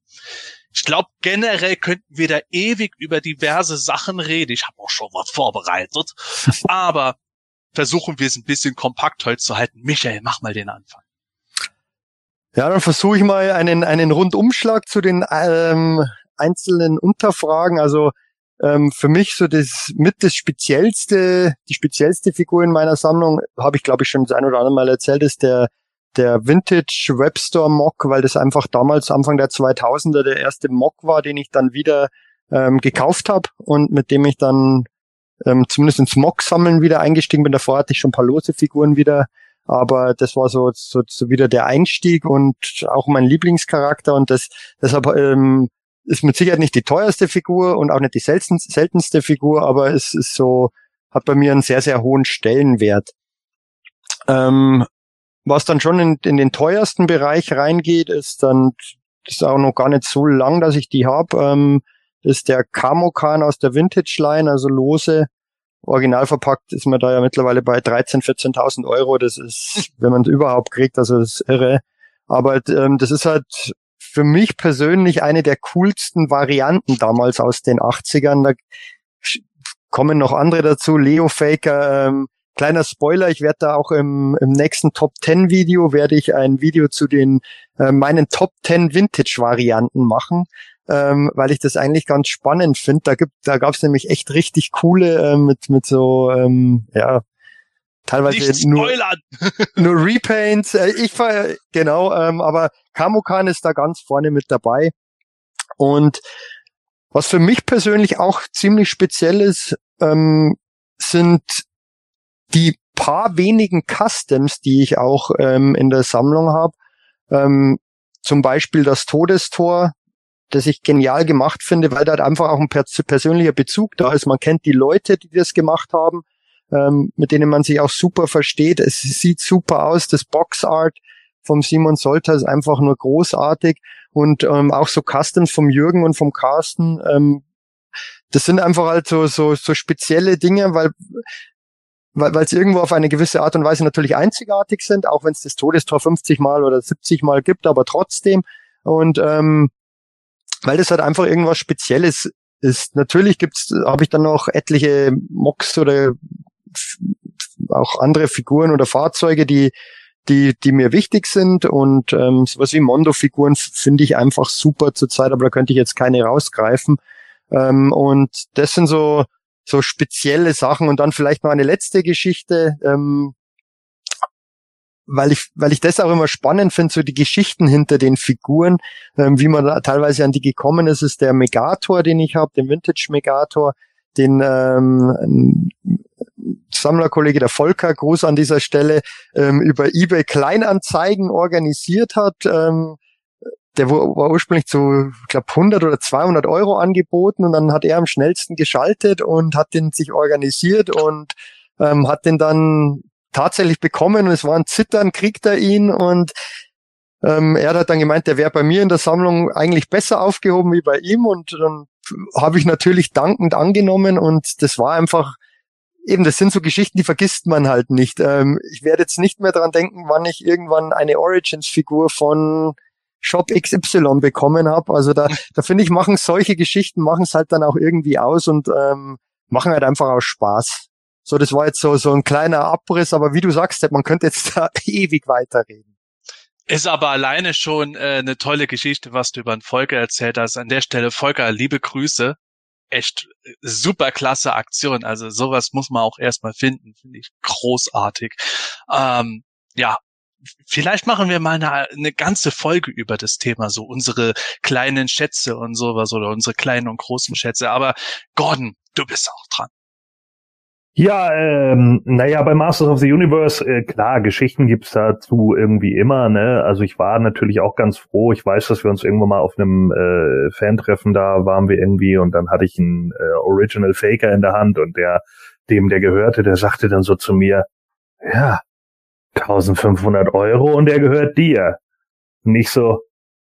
Ich glaube, generell könnten wir da ewig über diverse Sachen reden. Ich habe auch schon was vorbereitet. Aber versuchen wir es ein bisschen kompakt heute zu halten. Michael, mach mal den Anfang. Ja, dann versuche ich mal einen, einen Rundumschlag zu den ähm, einzelnen Unterfragen. Also ähm, für mich so das mit das speziellste, die speziellste Figur in meiner Sammlung, habe ich glaube ich schon das ein oder andere Mal erzählt, ist der der Vintage Webstore Mock, weil das einfach damals Anfang der 2000er der erste Mock war, den ich dann wieder ähm, gekauft habe und mit dem ich dann ähm, zumindest ins Mock sammeln wieder eingestiegen bin. Davor hatte ich schon ein paar lose Figuren wieder aber das war so, so, so wieder der Einstieg und auch mein Lieblingscharakter und das deshalb ähm, ist mit Sicherheit nicht die teuerste Figur und auch nicht die seltenste, seltenste Figur, aber es ist so, hat bei mir einen sehr, sehr hohen Stellenwert. Ähm, was dann schon in, in den teuersten Bereich reingeht, ist dann, das ist auch noch gar nicht so lang, dass ich die habe, ähm, ist der Kamokan aus der Vintage Line, also lose. Original verpackt ist man da ja mittlerweile bei 13.000, 14.000 Euro. Das ist, wenn man es überhaupt kriegt, also das ist irre. Aber ähm, das ist halt für mich persönlich eine der coolsten Varianten damals aus den 80ern. Da kommen noch andere dazu. Leo Faker, ähm, kleiner Spoiler, ich werde da auch im, im nächsten Top 10 Video, werde ich ein Video zu den äh, meinen Top 10 Vintage Varianten machen ähm, weil ich das eigentlich ganz spannend finde. Da gibt, da gab es nämlich echt richtig coole äh, mit mit so ähm, ja teilweise nur, nur Repaints. Äh, ich war genau, ähm, aber Kamokan ist da ganz vorne mit dabei. Und was für mich persönlich auch ziemlich speziell ist, ähm, sind die paar wenigen Customs, die ich auch ähm, in der Sammlung habe. Ähm, zum Beispiel das Todestor, das ich genial gemacht finde, weil da halt einfach auch ein persönlicher Bezug da ist. Man kennt die Leute, die das gemacht haben, ähm, mit denen man sich auch super versteht. Es sieht super aus. Das Boxart vom Simon Solter ist einfach nur großartig. Und ähm, auch so Customs vom Jürgen und vom Carsten, ähm, das sind einfach halt so, so, so spezielle Dinge, weil weil weil es irgendwo auf eine gewisse Art und Weise natürlich einzigartig sind, auch wenn es das Todestor 50 Mal oder 70 Mal gibt, aber trotzdem. Und ähm, weil das halt einfach irgendwas Spezielles ist. Natürlich gibt's, habe ich dann noch etliche Mocks oder auch andere Figuren oder Fahrzeuge, die die die mir wichtig sind und ähm, sowas wie Mondo-Figuren finde ich einfach super zurzeit, aber da könnte ich jetzt keine rausgreifen. Ähm, und das sind so so spezielle Sachen und dann vielleicht noch eine letzte Geschichte. Ähm, weil ich, weil ich das auch immer spannend finde, so die Geschichten hinter den Figuren, ähm, wie man da teilweise an die gekommen ist, ist der Megator, den ich habe, den Vintage Megator, den ähm, Sammlerkollege der Volker, Gruß an dieser Stelle, ähm, über eBay Kleinanzeigen organisiert hat. Ähm, der war ursprünglich zu, ich glaube, 100 oder 200 Euro angeboten und dann hat er am schnellsten geschaltet und hat den sich organisiert und ähm, hat den dann tatsächlich bekommen und es war ein Zittern, kriegt er ihn und ähm, er hat dann gemeint, der wäre bei mir in der Sammlung eigentlich besser aufgehoben wie bei ihm und dann habe ich natürlich dankend angenommen und das war einfach eben, das sind so Geschichten, die vergisst man halt nicht. Ähm, ich werde jetzt nicht mehr dran denken, wann ich irgendwann eine Origins-Figur von Shop XY bekommen habe. Also da, da finde ich, machen solche Geschichten, machen es halt dann auch irgendwie aus und ähm, machen halt einfach auch Spaß. So, das war jetzt so, so ein kleiner Abriss, aber wie du sagst, man könnte jetzt da ewig weiterreden. Ist aber alleine schon äh, eine tolle Geschichte, was du über den Volker erzählt hast. An der Stelle, Volker, liebe Grüße. Echt äh, super klasse Aktion. Also sowas muss man auch erstmal finden, finde ich großartig. Ähm, ja, vielleicht machen wir mal eine, eine ganze Folge über das Thema, so unsere kleinen Schätze und sowas oder unsere kleinen und großen Schätze. Aber Gordon, du bist auch dran. Ja, ähm, naja, bei Masters of the Universe, äh, klar, Geschichten gibt's dazu irgendwie immer, ne? Also ich war natürlich auch ganz froh. Ich weiß, dass wir uns irgendwann mal auf einem äh, Fan-Treffen da waren wir irgendwie und dann hatte ich einen äh, Original Faker in der Hand und der, dem der gehörte, der sagte dann so zu mir, ja, 1500 Euro und der gehört dir. Nicht so,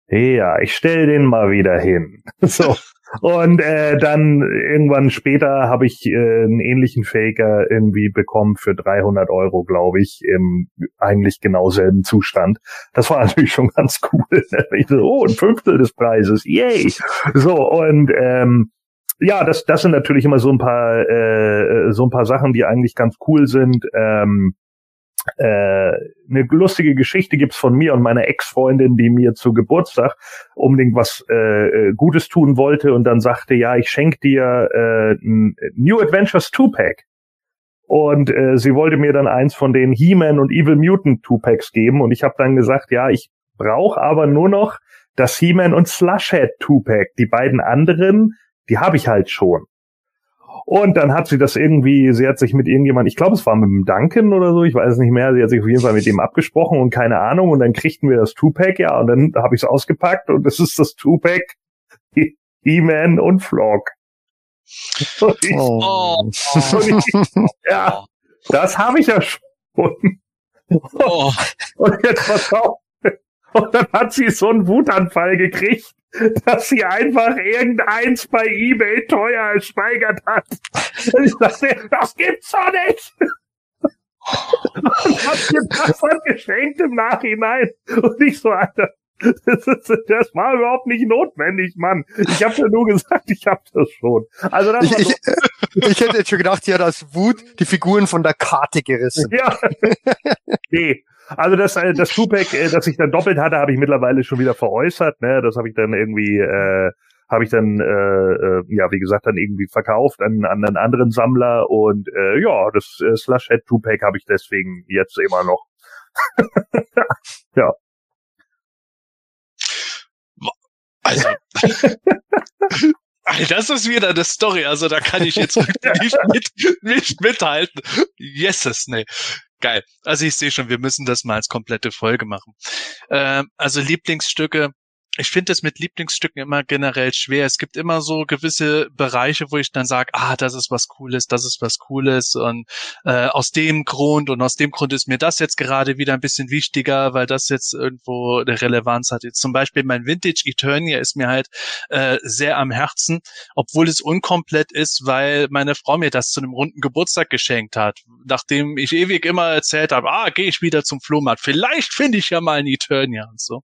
ja, ich stell den mal wieder hin. So. Und äh, dann irgendwann später habe ich äh, einen ähnlichen Faker irgendwie bekommen für 300 Euro, glaube ich, im eigentlich genau selben Zustand. Das war natürlich schon ganz cool. Ich so, oh, ein Fünftel des Preises, yay! So und ähm, ja, das, das sind natürlich immer so ein paar äh, so ein paar Sachen, die eigentlich ganz cool sind. Ähm, äh, eine lustige Geschichte gibt's von mir und meiner Ex-Freundin, die mir zu Geburtstag unbedingt was äh, äh Gutes tun wollte und dann sagte, ja, ich schenke dir äh, ein New Adventures 2-Pack. Und äh, sie wollte mir dann eins von den He-Man und Evil Mutant 2-Packs geben und ich habe dann gesagt, ja, ich brauche aber nur noch das He-Man und Slushhead 2-Pack. Die beiden anderen, die habe ich halt schon. Und dann hat sie das irgendwie, sie hat sich mit irgendjemand, ich glaube, es war mit dem Duncan oder so, ich weiß es nicht mehr, sie hat sich auf jeden Fall mit dem abgesprochen und keine Ahnung. Und dann kriegten wir das Two-Pack, ja, und dann habe ich es ausgepackt und es ist das Two-Pack He-Man und Flock. Und ich, Oh. und ich, ja, das habe ich ja schon. Oh. Und jetzt pass auf. Und dann hat sie so einen Wutanfall gekriegt, dass sie einfach irgendeins bei eBay teuer ersteigert hat. Ich dachte, das gibt's doch nicht. Und hat mir das dann geschenkt im Nachhinein. Und ich so, Alter, das, ist, das war überhaupt nicht notwendig, Mann. Ich habe ja nur gesagt, ich habe das schon. Also das war ich, so, ich hätte jetzt schon gedacht, hat aus Wut die Figuren von der Karte gerissen. ja. nee. Also das, äh, das Tupac, äh, das ich dann doppelt hatte, habe ich mittlerweile schon wieder veräußert. Ne? Das habe ich dann irgendwie, äh, habe ich dann, äh, äh, ja, wie gesagt, dann irgendwie verkauft an, an einen anderen Sammler. Und äh, ja, das äh, Slush Head Tupac habe ich deswegen jetzt immer noch. Also. Ey, Das ist wieder eine Story, also da kann ich jetzt nicht, mit, nicht mithalten. Yeses, nee. Geil. Also ich sehe schon, wir müssen das mal als komplette Folge machen. Ähm, also Lieblingsstücke. Ich finde es mit Lieblingsstücken immer generell schwer. Es gibt immer so gewisse Bereiche, wo ich dann sage, ah, das ist was Cooles, das ist was Cooles und äh, aus dem Grund und aus dem Grund ist mir das jetzt gerade wieder ein bisschen wichtiger, weil das jetzt irgendwo eine Relevanz hat. Jetzt zum Beispiel mein Vintage Eternia ist mir halt äh, sehr am Herzen, obwohl es unkomplett ist, weil meine Frau mir das zu einem runden Geburtstag geschenkt hat. Nachdem ich ewig immer erzählt habe, ah, gehe ich wieder zum Flohmarkt. Vielleicht finde ich ja mal ein Eternia und so.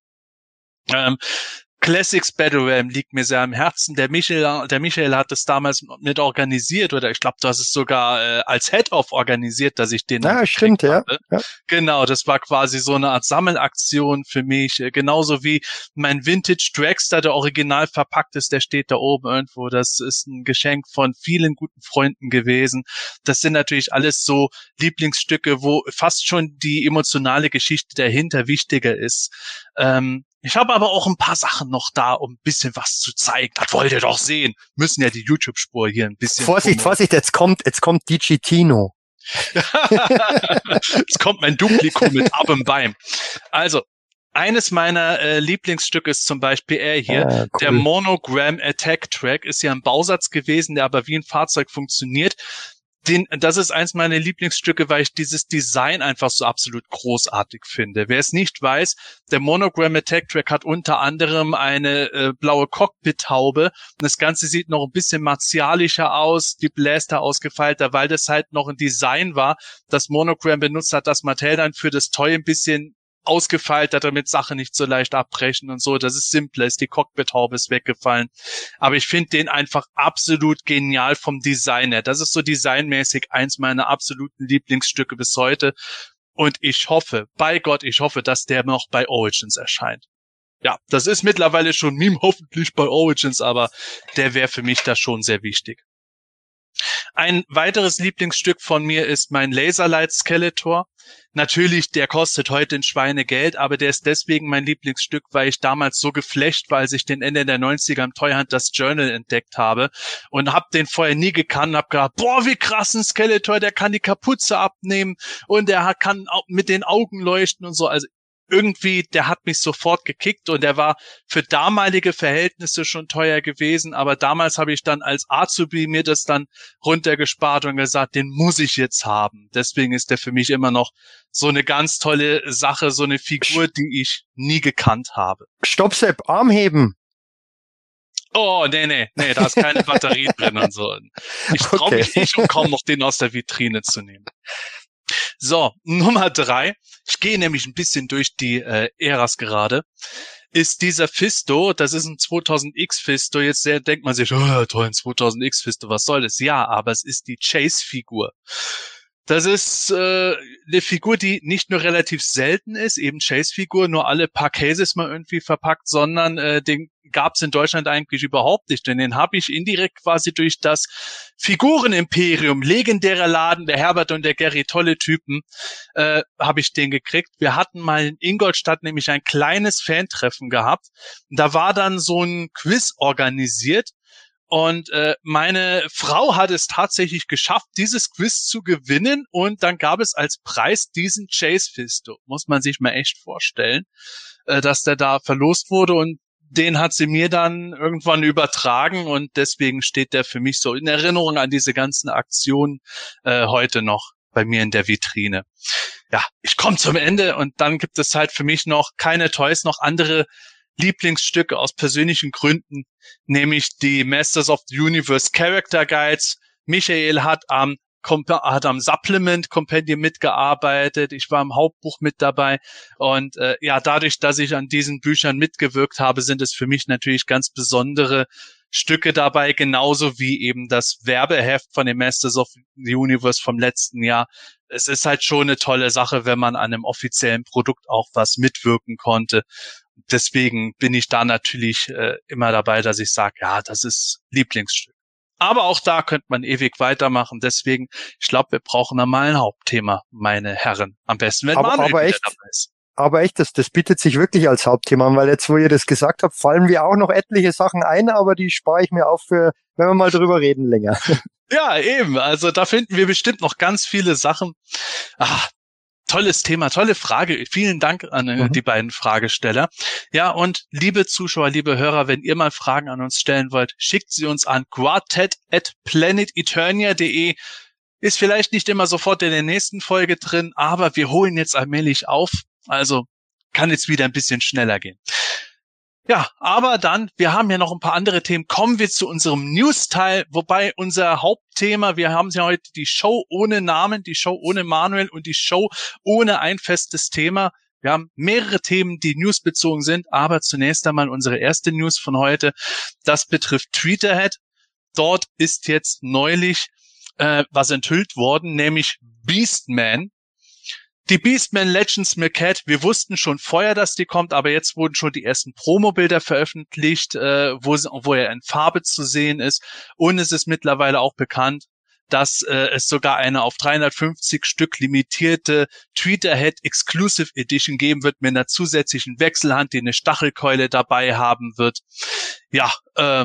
Ähm, Classics Battle Realm liegt mir sehr am Herzen. Der Michael, der Michael hat es damals mit organisiert oder ich glaube, du hast es sogar äh, als Head-Off organisiert, dass ich den. Ja, stimmt, ja. ja. Genau, das war quasi so eine Art Sammelaktion für mich. Äh, Genauso wie mein Vintage Dragster, der original verpackt ist, der steht da oben irgendwo. Das ist ein Geschenk von vielen guten Freunden gewesen. Das sind natürlich alles so Lieblingsstücke, wo fast schon die emotionale Geschichte dahinter wichtiger ist. Ähm, ich habe aber auch ein paar Sachen noch da, um ein bisschen was zu zeigen. Das wollt ihr doch sehen. Müssen ja die YouTube-Spur hier ein bisschen. Vorsicht, promoten. Vorsicht, jetzt kommt, jetzt kommt DJ Tino. Jetzt kommt mein Dupliko mit ab im Bein. Also, eines meiner äh, Lieblingsstücke ist zum Beispiel er hier. Ah, cool. Der Monogram Attack Track ist ja ein Bausatz gewesen, der aber wie ein Fahrzeug funktioniert. Den, das ist eins meiner Lieblingsstücke, weil ich dieses Design einfach so absolut großartig finde. Wer es nicht weiß, der Monogram Attack Track hat unter anderem eine äh, blaue Cockpit-Haube das Ganze sieht noch ein bisschen martialischer aus, die Blaster ausgefeilter, weil das halt noch ein Design war, das Monogram benutzt hat, das Mattel dann für das Toy ein bisschen ausgefeilt damit Sachen nicht so leicht abbrechen und so. Das ist simpler, ist die Cockpit-Haube ist weggefallen. Aber ich finde den einfach absolut genial vom Design her. Das ist so designmäßig eins meiner absoluten Lieblingsstücke bis heute. Und ich hoffe, bei Gott, ich hoffe, dass der noch bei Origins erscheint. Ja, das ist mittlerweile schon Meme hoffentlich bei Origins, aber der wäre für mich da schon sehr wichtig. Ein weiteres Lieblingsstück von mir ist mein Laserlight Skeletor. Natürlich, der kostet heute ein Schweinegeld, aber der ist deswegen mein Lieblingsstück, weil ich damals so geflecht, weil ich den Ende der 90er im Toyhunt das Journal entdeckt habe und hab den vorher nie gekannt, hab gedacht, boah, wie krass ein Skeletor, der kann die Kapuze abnehmen und der kann mit den Augen leuchten und so. Also irgendwie, der hat mich sofort gekickt und der war für damalige Verhältnisse schon teuer gewesen, aber damals habe ich dann als Azubi mir das dann runtergespart und gesagt, den muss ich jetzt haben. Deswegen ist der für mich immer noch so eine ganz tolle Sache, so eine Figur, die ich nie gekannt habe. Stopp, Sepp, Arm heben. Oh, nee, nee, nee, da ist keine Batterie drin und so. Ich traue Okay. mich nicht, um kaum noch den aus der Vitrine zu nehmen. So, Nummer drei. Ich gehe nämlich ein bisschen durch die äh, Äras gerade. Ist dieser Fisto, das ist ein 2000X Fisto. Jetzt sehr, denkt man sich, oh, toll, ein 2000X Fisto, was soll das? Ja, aber es ist die Chase-Figur. Das ist äh, eine Figur, die nicht nur relativ selten ist, eben Chase-Figur, nur alle paar Cases mal irgendwie verpackt, sondern äh, den gab es in Deutschland eigentlich überhaupt nicht. Denn den habe ich indirekt quasi durch das Figurenimperium, legendärer Laden, der Herbert und der Gary, tolle Typen, äh, habe ich den gekriegt. Wir hatten mal in Ingolstadt nämlich ein kleines Fantreffen gehabt. Da war dann so ein Quiz organisiert Und äh, meine Frau hat es tatsächlich geschafft, dieses Quiz zu gewinnen. Und dann gab es als Preis diesen Chase Fisto. Muss man sich mal echt vorstellen, äh, dass der da verlost wurde. Und den hat sie mir dann irgendwann übertragen. Und deswegen steht der für mich so in Erinnerung an diese ganzen Aktionen äh, heute noch bei mir in der Vitrine. Ja, ich komme zum Ende und dann gibt es halt für mich noch keine Toys, noch andere Lieblingsstücke aus persönlichen Gründen, nämlich die Masters of the Universe Character Guides. Michael hat am hat am Supplement Compendium mitgearbeitet. Ich war im Hauptbuch mit dabei. Und äh, ja, dadurch, dass ich an diesen Büchern mitgewirkt habe, sind es für mich natürlich ganz besondere Stücke dabei, genauso wie eben das Werbeheft von den Masters of the Universe vom letzten Jahr. Es ist halt schon eine tolle Sache, wenn man an einem offiziellen Produkt auch was mitwirken konnte. Deswegen bin ich da natürlich äh, immer dabei, dass ich sage, ja, das ist Lieblingsstück. Aber auch da könnte man ewig weitermachen. Deswegen, ich glaube, wir brauchen da mal ein Hauptthema, meine Herren. Am besten, wenn aber, Manuel aber echt, dabei ist aber echt, das, das bietet sich wirklich als Hauptthema an, weil jetzt, wo ihr das gesagt habt, fallen mir auch noch etliche Sachen ein, aber die spare ich mir auf für, wenn wir mal drüber reden länger. Ja, eben. Also da finden wir bestimmt noch ganz viele Sachen. Ah, tolles Thema, tolle Frage. Vielen Dank an äh, mhm. die beiden Fragesteller. Ja, und liebe Zuschauer, liebe Hörer, wenn ihr mal Fragen an uns stellen wollt, schickt sie uns an quartet at planeteternia.de. Ist vielleicht nicht immer sofort in der nächsten Folge drin, aber wir holen jetzt allmählich auf. Also kann jetzt wieder ein bisschen schneller gehen. Ja, aber dann, wir haben ja noch ein paar andere Themen. Kommen wir zu unserem News-Teil, wobei unser Hauptthema, wir haben ja heute die Show ohne Namen, die Show ohne Manuel und die Show ohne ein festes Thema. Wir haben mehrere Themen, die newsbezogen sind, aber zunächst einmal unsere erste News von heute. Das betrifft Tweeterhead. Dort ist jetzt neulich äh, was enthüllt worden, nämlich Beastman. Die Beastman Legends Maquette, wir wussten schon vorher, dass die kommt, aber jetzt wurden schon die ersten Promo-Bilder veröffentlicht, äh, wo, wo er in Farbe zu sehen ist. Und es ist mittlerweile auch bekannt, dass äh, es sogar eine auf 350 Stück limitierte Tweeterhead Exclusive Edition geben wird mit einer zusätzlichen Wechselhand, die eine Stachelkeule dabei haben wird. Ja, äh,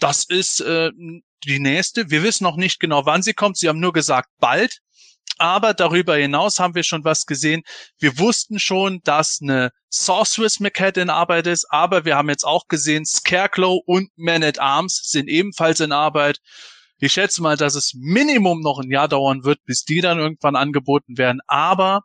das ist äh, die nächste. Wir wissen noch nicht genau, wann sie kommt. Sie haben nur gesagt, bald. Aber darüber hinaus haben wir schon was gesehen. Wir wussten schon, dass eine Sorceress Maquette in Arbeit ist, aber wir haben jetzt auch gesehen, Scarecrow und Man at Arms sind ebenfalls in Arbeit. Ich schätze mal, dass es Minimum noch ein Jahr dauern wird, bis die dann irgendwann angeboten werden. Aber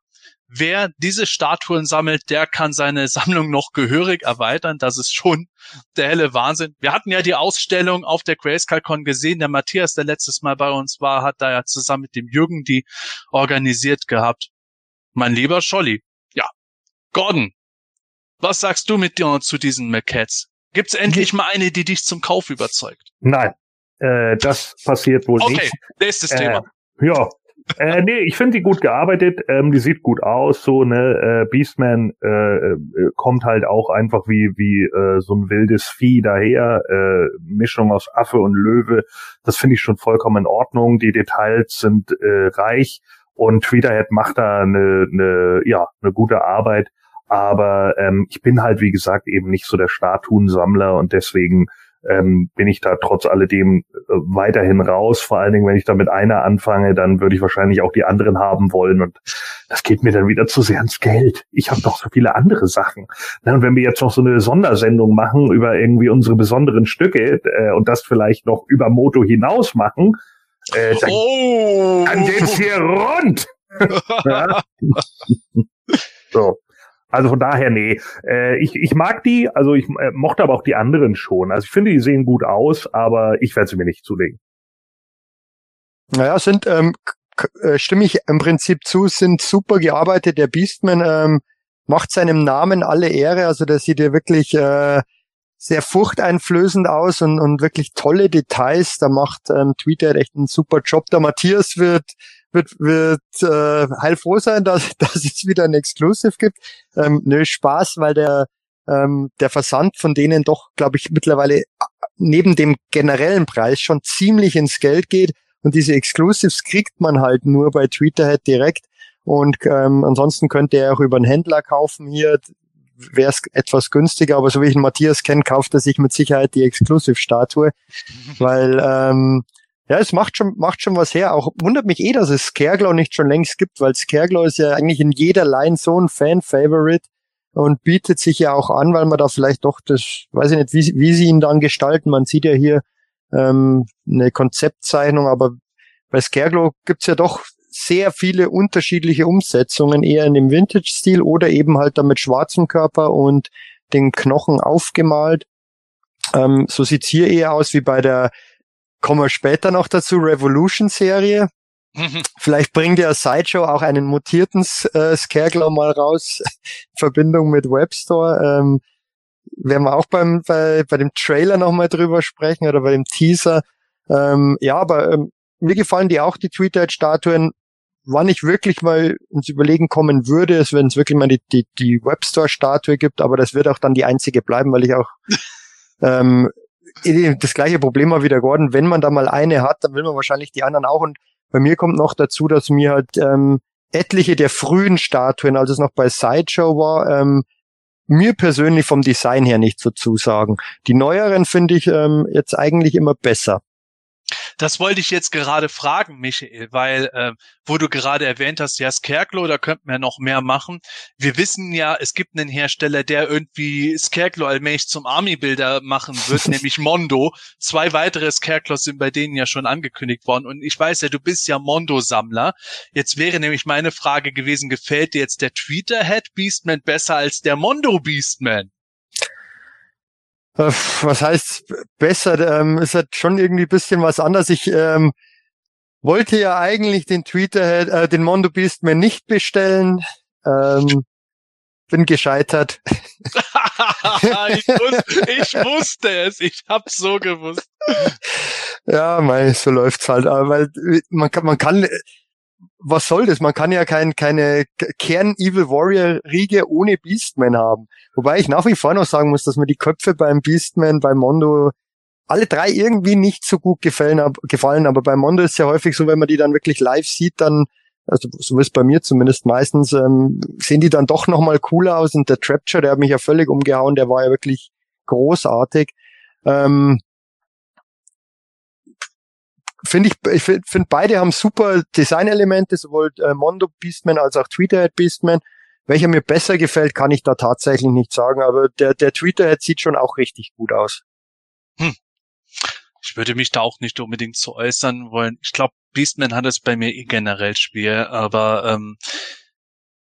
wer diese Statuen sammelt, der kann seine Sammlung noch gehörig erweitern. Das ist schon der helle Wahnsinn. Wir hatten ja die Ausstellung auf der GraceCalCon gesehen. Der Matthias, der letztes Mal bei uns war, hat da ja zusammen mit dem Jürgen die organisiert gehabt. Mein lieber Scholli. Ja. Gordon, was sagst du mit dir zu diesen Maquettes? Gibt's endlich mal eine, die dich zum Kauf überzeugt? Nein, äh, das passiert wohl okay, nicht. Okay, nächstes äh, Thema. Ja, äh, nee, ich finde die gut gearbeitet. Ähm, die sieht gut aus. So ne, äh, Beastman äh, äh, kommt halt auch einfach wie wie äh, so ein wildes Vieh daher. Äh, Mischung aus Affe und Löwe. Das finde ich schon vollkommen in Ordnung. Die Details sind äh, reich und Tweeterhead macht da eine, eine ja eine gute Arbeit. Aber ähm, ich bin halt wie gesagt eben nicht so der Statuensammler und deswegen ähm, bin ich da trotz alledem äh, weiterhin raus. Vor allen Dingen, wenn ich da mit einer anfange, dann würde ich wahrscheinlich auch die anderen haben wollen. Und das geht mir dann wieder zu sehr ins Geld. Ich habe noch so viele andere Sachen. Na, und wenn wir jetzt noch so eine Sondersendung machen über irgendwie unsere besonderen Stücke äh, und das vielleicht noch über Moto hinaus machen, äh, dann, oh. dann geht's hier rund. so. Also von daher, nee. Äh, ich, ich mag die, also ich äh, mochte aber auch die anderen schon. Also ich finde, die sehen gut aus, aber ich werde sie mir nicht zulegen. Naja, sind, ähm, äh, stimme ich im Prinzip zu, sind super gearbeitet. Der Beastman ähm, macht seinem Namen alle Ehre. Also der sieht ja wirklich äh, sehr furchteinflößend aus und, und wirklich tolle Details. Da macht ähm, Twitter echt einen super Job. Der Matthias wird wird, wird äh, heilfroh sein, dass, dass es wieder ein Exclusive gibt. Ähm, nö, Spaß, weil der, ähm, der Versand von denen doch, glaube ich, mittlerweile äh, neben dem generellen Preis schon ziemlich ins Geld geht. Und diese Exclusives kriegt man halt nur bei Tweeterhead direkt. Und ähm, ansonsten könnt ihr auch über einen Händler kaufen hier wäre es etwas günstiger, aber so wie ich den Matthias kenne, kauft er sich mit Sicherheit die Exclusive-Statue, weil ähm, ja, es macht schon, macht schon was her. Auch wundert mich eh, dass es Scareglow nicht schon längst gibt, weil Scareglow ist ja eigentlich in jeder Line so ein Fan-Favorite und bietet sich ja auch an, weil man da vielleicht doch das, weiß ich nicht, wie, wie sie ihn dann gestalten. Man sieht ja hier ähm, eine Konzeptzeichnung, aber bei Scareglow gibt's ja doch sehr viele unterschiedliche Umsetzungen, eher in dem Vintage-Stil oder eben halt dann mit schwarzem Körper und den Knochen aufgemalt. Ähm, so sieht's hier eher aus wie bei der, kommen wir später noch dazu, Revolution-Serie. Mhm. Vielleicht bringt ja Sideshow auch einen mutierten äh, Scareglow mal raus, in Verbindung mit Webstore. Ähm, werden wir auch beim, bei, bei dem Trailer nochmal drüber sprechen oder bei dem Teaser. Ähm, ja, aber ähm, mir gefallen die auch, die Tweeter-Statuen. Wann ich wirklich mal ins Überlegen kommen würde, ist, wenn es wirklich mal die, die, die Webstore-Statue gibt, aber das wird auch dann die einzige bleiben, weil ich auch ähm, das gleiche Problem habe wie der Gordon. Wenn man da mal eine hat, dann will man wahrscheinlich die anderen auch. Und bei mir kommt noch dazu, dass mir halt ähm, etliche der frühen Statuen, als es noch bei Sideshow war, ähm, mir persönlich vom Design her nicht so zusagen. Die neueren finde ich ähm, jetzt eigentlich immer besser. Das wollte ich jetzt gerade fragen, Michael, weil äh, wo du gerade erwähnt hast, ja, Scarecrow, da könnten wir noch mehr machen. Wir wissen ja, es gibt einen Hersteller, der irgendwie Scarecrow allmählich zum Army-Bilder machen wird, nämlich Mondo. Zwei weitere Scarecrows sind bei denen ja schon angekündigt worden. Und ich weiß ja, du bist ja Mondo-Sammler. Jetzt wäre nämlich meine Frage gewesen, gefällt dir jetzt der Tweeter-Head Beastman besser als der Mondo Beastman? Äh, was heißt besser? Ähm, ist halt schon irgendwie bisschen was anderes. Ich ähm, wollte ja eigentlich den Tweeter, äh, den Mondo Beastman nicht bestellen. Ähm, bin gescheitert. ich, wusste, ich, wusste, es, ich hab's so gewusst. Ja, mei, so läuft's halt. Aber weil man kann, man kann, was soll das? Man kann ja kein, keine Kern-Evil Warrior-Riege ohne Beastman haben. Wobei ich nach wie vor noch sagen muss, dass mir die Köpfe beim Beastman, bei Mondo, alle drei irgendwie nicht so gut gefallen, gefallen. Aber bei Mondo ist ja häufig so, wenn man die dann wirklich live sieht, dann, also so ist bei mir zumindest meistens, ähm, sehen die dann doch nochmal cooler aus. Und der Trapture, der hat mich ja völlig umgehauen, der war ja wirklich großartig. Ähm, finde ich, ich finde beide haben super Designelemente, sowohl äh, Mondo Beastman als auch Tweeterhead Beastman. Welcher mir besser gefällt, kann ich da tatsächlich nicht sagen, aber der, der Tweeterhead sieht schon auch richtig gut aus. Hm. Ich würde mich da auch nicht unbedingt zu äußern wollen. Ich glaube, Beastman hat es bei mir eh generell schwer, aber ähm,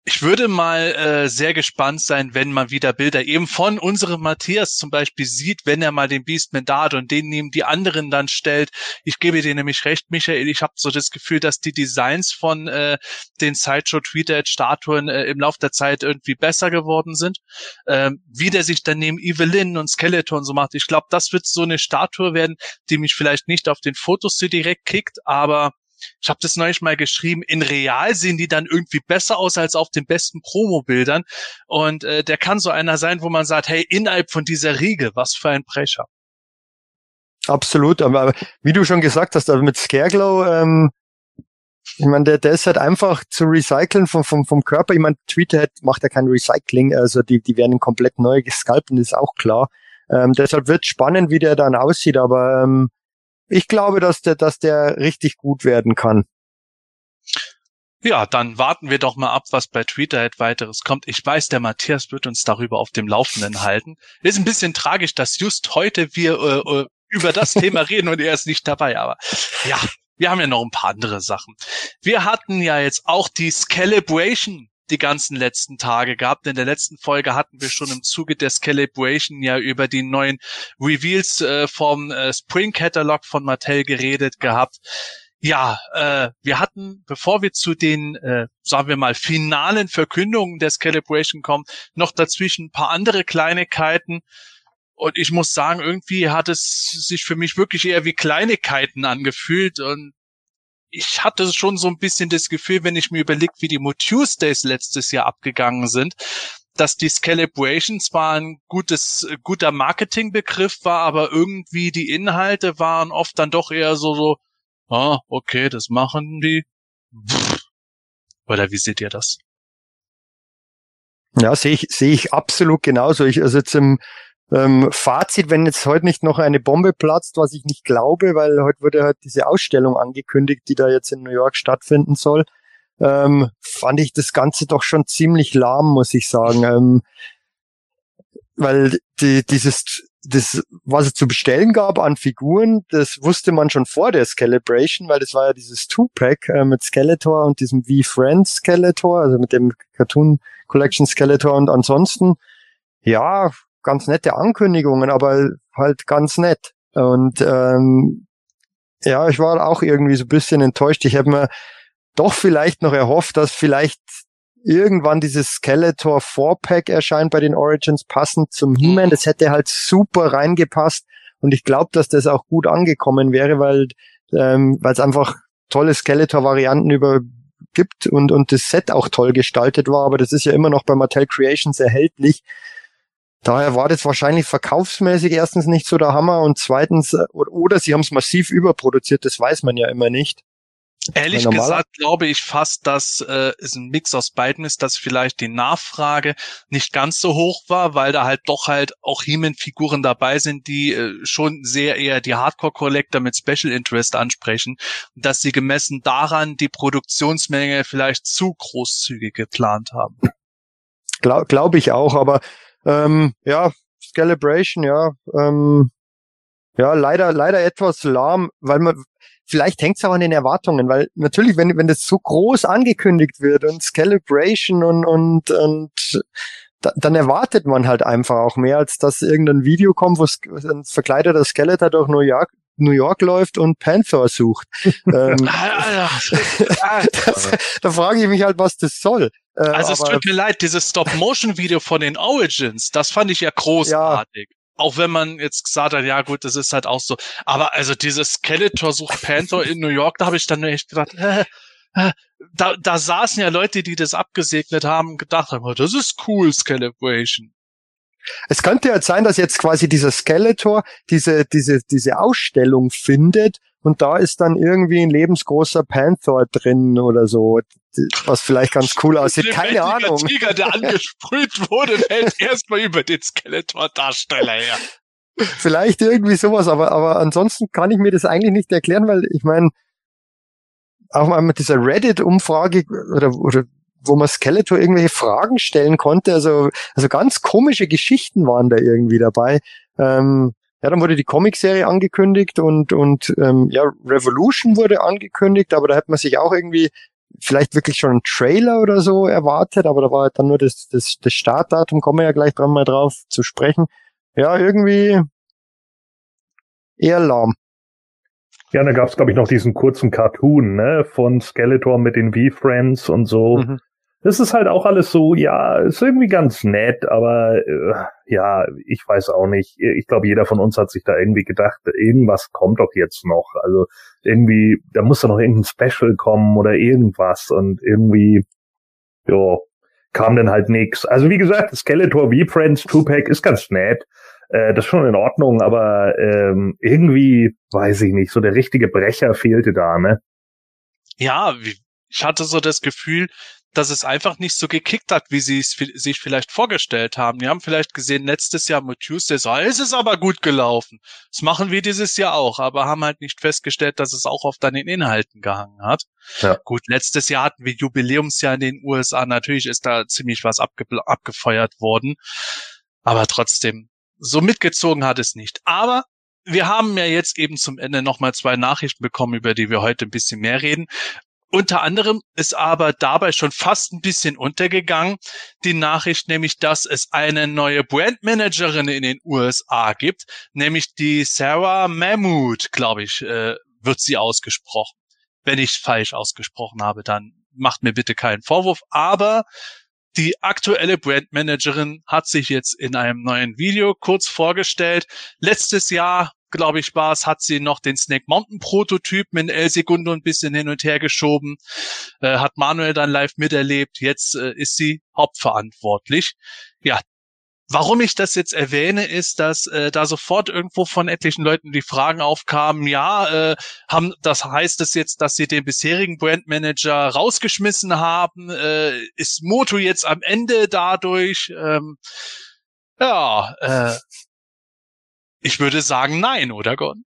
ich würde mal äh, sehr gespannt sein, wenn man wieder Bilder eben von unserem Matthias zum Beispiel sieht, wenn er mal den Beastman da hat und den neben die anderen dann stellt. Ich gebe dir nämlich recht, Michael. Ich habe so das Gefühl, dass die Designs von äh, den Sideshow Tweeted Statuen äh, im Laufe der Zeit irgendwie besser geworden sind. Ähm, wie der sich dann neben Evelyn und Skeleton so macht. Ich glaube, das wird so eine Statue werden, die mich vielleicht nicht auf den Fotos so direkt kickt, aber ich habe das neulich mal geschrieben, in real sehen die dann irgendwie besser aus als auf den besten Promo-Bildern. Und äh, der kann so einer sein, wo man sagt, hey, innerhalb von dieser Riege, was für ein Brecher. Absolut, aber wie du schon gesagt hast, also mit Scareglow, ähm, ich meine, der, der ist halt einfach zu recyceln vom, vom, vom Körper. Ich meine, Tweethead macht ja kein Recycling, also die, die werden komplett neu gesculpten, ist auch klar. Ähm, deshalb wird spannend, wie der dann aussieht, aber ähm, ich glaube, dass der, dass der richtig gut werden kann. Ja, dann warten wir doch mal ab, was bei Tweeterhead weiteres kommt. Ich weiß, der Matthias wird uns darüber auf dem Laufenden halten. Ist ein bisschen tragisch, dass just heute wir äh, äh über das Thema reden und er ist nicht dabei, aber ja, wir haben ja noch ein paar andere Sachen. Wir hatten ja jetzt auch die Scalibration die ganzen letzten Tage gehabt. In der letzten Folge hatten wir schon im Zuge der Scalibration ja über die neuen Reveals äh, vom äh, Spring Catalog von Mattel geredet gehabt. Ja, äh, wir hatten, bevor wir zu den, äh, sagen wir mal, finalen Verkündungen der Scalibration kommen, noch dazwischen ein paar andere Kleinigkeiten. Und ich muss sagen, irgendwie hat es sich für mich wirklich eher wie Kleinigkeiten angefühlt. Und ich hatte schon so ein bisschen das Gefühl, wenn ich mir überlege, wie die Mo Tuesdays letztes Jahr abgegangen sind, dass die Scalibration zwar ein gutes, guter Marketingbegriff war, aber irgendwie die Inhalte waren oft dann doch eher so, so, ah, okay, das machen die. Oder wie seht ihr das? Ja, sehe ich, sehe ich absolut genauso. Ich, also im ähm, Fazit, wenn jetzt heute nicht noch eine Bombe platzt, was ich nicht glaube, weil heute wurde halt diese Ausstellung angekündigt, die da jetzt in New York stattfinden soll, ähm, fand ich das Ganze doch schon ziemlich lahm, muss ich sagen. Ähm, weil die, dieses, das, was es zu bestellen gab an Figuren, das wusste man schon vor der Celebration, weil das war ja dieses Two-Pack äh, mit Skeletor und diesem V-Friend Skeletor, also mit dem Cartoon Collection Skeletor und ansonsten, ja, ganz nette Ankündigungen, aber halt ganz nett. Und ähm, ja, ich war auch irgendwie so ein bisschen enttäuscht. Ich habe mir doch vielleicht noch erhofft, dass vielleicht irgendwann dieses Skeletor 4-Pack erscheint bei den Origins passend zum He-Man. Mhm. Das hätte halt super reingepasst und ich glaube, dass das auch gut angekommen wäre, weil ähm, weil es einfach tolle Skeletor-Varianten über gibt und und das Set auch toll gestaltet war. Aber das ist ja immer noch bei Mattel Creations erhältlich. Daher war das wahrscheinlich verkaufsmäßig erstens nicht so der Hammer und zweitens, äh, oder, oder sie haben es massiv überproduziert, das weiß man ja immer nicht. Ehrlich gesagt glaube ich fast, dass äh, es ein Mix aus beiden ist, dass vielleicht die Nachfrage nicht ganz so hoch war, weil da halt doch halt auch He-Man-Figuren dabei sind, die äh, schon sehr eher die Hardcore-Collector mit Special Interest ansprechen dass sie gemessen daran die Produktionsmenge vielleicht zu großzügig geplant haben. Glaube glaub ich auch, aber ähm, ja, Celebration, ja, ähm, ja, leider, leider etwas lahm, weil man, vielleicht hängt es auch an den Erwartungen, weil natürlich, wenn, wenn das so groß angekündigt wird und Celebration und, und, und da, dann erwartet man halt einfach auch mehr, als dass irgendein Video kommt, wo ein verkleideter Skeletor durch New York, New York läuft und Panther sucht. ähm, das, da frage ich mich halt, was das soll. Äh, also es tut mir leid, dieses Stop-Motion-Video von den Origins, das fand ich ja großartig. Ja, auch wenn man jetzt gesagt hat, ja gut, das ist halt auch so. Aber also dieses Skeletor sucht Panther in New York, da habe ich dann echt gedacht, äh, äh, da, da saßen ja Leute, die das abgesegnet haben, gedacht haben, oh, das ist cool, Celebration. Es könnte ja sein, dass jetzt quasi dieser Skeletor diese, diese, diese Ausstellung findet und da ist dann irgendwie ein lebensgroßer Panther drin oder so, was vielleicht ganz cool aussieht. Keine Ahnung. Der Tiger, der angesprüht wurde, fällt erstmal über den Skeletor-Darsteller her. Vielleicht irgendwie sowas, aber, aber ansonsten kann ich mir das eigentlich nicht erklären, weil ich meine, auch mal mit dieser Reddit-Umfrage oder, oder wo man Skeletor irgendwelche Fragen stellen konnte, also, also ganz komische Geschichten waren da irgendwie dabei. Ähm, ja, dann wurde die Comicserie angekündigt und, und ähm, ja, Revolution wurde angekündigt, aber da hat man sich auch irgendwie vielleicht wirklich schon einen Trailer oder so erwartet, aber da war halt dann nur das, das, das Startdatum, kommen wir ja gleich dran mal drauf zu sprechen. Ja, irgendwie eher lahm. Ja, da gab's es, glaube ich, noch diesen kurzen Cartoon, ne, von Skeletor mit den V-Friends und so. Mhm das ist halt auch alles so, ja, ist irgendwie ganz nett, aber äh, ja, ich weiß auch nicht. Ich glaube, jeder von uns hat sich da irgendwie gedacht, irgendwas kommt doch jetzt noch. Also irgendwie, da muss doch noch irgendein Special kommen oder irgendwas und irgendwie, ja, kam dann halt nix. Also wie gesagt, Skeletor V-Friends Tupac ist ganz nett. Äh, das ist schon in Ordnung, aber ähm, irgendwie, weiß ich nicht, so der richtige Brecher fehlte da, ne? Ja, ich hatte so das Gefühl, dass es einfach nicht so gekickt hat, wie sie es sich vielleicht vorgestellt haben. Die haben vielleicht gesehen, letztes Jahr mit Tuesday, so, es ist aber gut gelaufen. Das machen wir dieses Jahr auch, aber haben halt nicht festgestellt, dass es auch auf deinen Inhalten gehangen hat. Ja. Gut, letztes Jahr hatten wir Jubiläumsjahr in den USA. Natürlich ist da ziemlich was abge abgefeuert worden. Aber trotzdem, so mitgezogen hat es nicht. Aber wir haben ja jetzt eben zum Ende nochmal zwei Nachrichten bekommen, über die wir heute ein bisschen mehr reden. Unter anderem ist aber dabei schon fast ein bisschen untergegangen, die Nachricht nämlich, dass es eine neue Brandmanagerin in den USA gibt, nämlich die Sarah Mahmood, glaube ich, äh, wird sie ausgesprochen. Wenn ich falsch ausgesprochen habe, dann macht mir bitte keinen Vorwurf, aber die aktuelle Brandmanagerin hat sich jetzt in einem neuen Video kurz vorgestellt. Letztes Jahr glaube ich, war es, hat sie noch den Snake Mountain Prototypen in El Segundo ein bisschen hin und her geschoben, äh, hat Manuel dann live miterlebt, jetzt äh, ist sie hauptverantwortlich. Ja, Warum ich das jetzt erwähne, ist, dass äh, da sofort irgendwo von etlichen Leuten die Fragen aufkamen, ja, äh, haben, das heißt es jetzt, dass sie den bisherigen Brandmanager rausgeschmissen haben? Äh, ist Moto jetzt am Ende dadurch? Ähm, ja, äh, ich würde sagen nein, oder Gordon?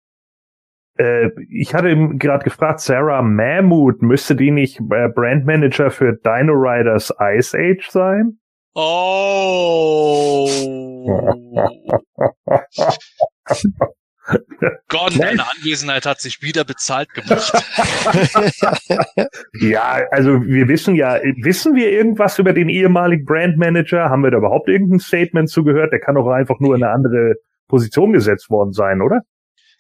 Äh, ich hatte gerade gefragt, Sarah Mahmood, müsste die nicht äh, Brandmanager für Dino Riders Ice Age sein? Oh. Gordon, deine Anwesenheit hat sich wieder bezahlt gemacht. ja, also wir wissen ja, wissen wir irgendwas über den ehemaligen Brandmanager? Haben wir da überhaupt irgendein Statement zugehört? Der kann doch einfach nur in eine andere Position gesetzt worden sein, oder?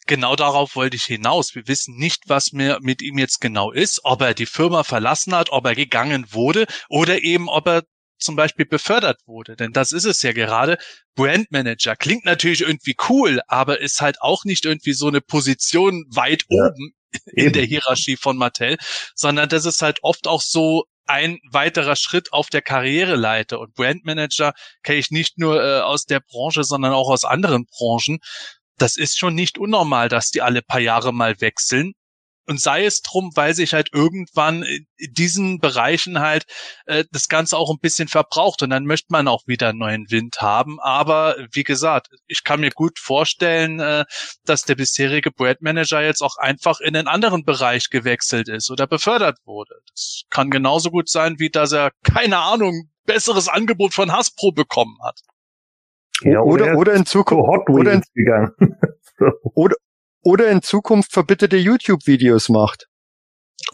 Genau darauf wollte ich hinaus. Wir wissen nicht, was mir mit ihm jetzt genau ist, ob er die Firma verlassen hat, ob er gegangen wurde oder eben, ob er zum Beispiel befördert wurde. Denn das ist es ja gerade. Brandmanager klingt natürlich irgendwie cool, aber ist halt auch nicht irgendwie so eine Position weit ja, oben in eben. der Hierarchie von Mattel, sondern das ist halt oft auch so ein weiterer Schritt auf der Karriereleiter. Und Brandmanager kenne ich nicht nur äh, aus der Branche, sondern auch aus anderen Branchen. Das ist schon nicht unnormal, dass die alle paar Jahre mal wechseln. Und sei es drum, weil sich halt irgendwann in diesen Bereichen halt äh, das Ganze auch ein bisschen verbraucht und dann möchte man auch wieder neuen Wind haben. Aber wie gesagt, ich kann mir gut vorstellen, äh, dass der bisherige Brandmanager jetzt auch einfach in einen anderen Bereich gewechselt ist oder befördert wurde. Das kann genauso gut sein, wie dass er, keine Ahnung, besseres Angebot von Hasbro bekommen hat. Ja, oder, oder, oder in Zukunft, oder in, oder, oder in Zukunft verbitterte YouTube-Videos macht.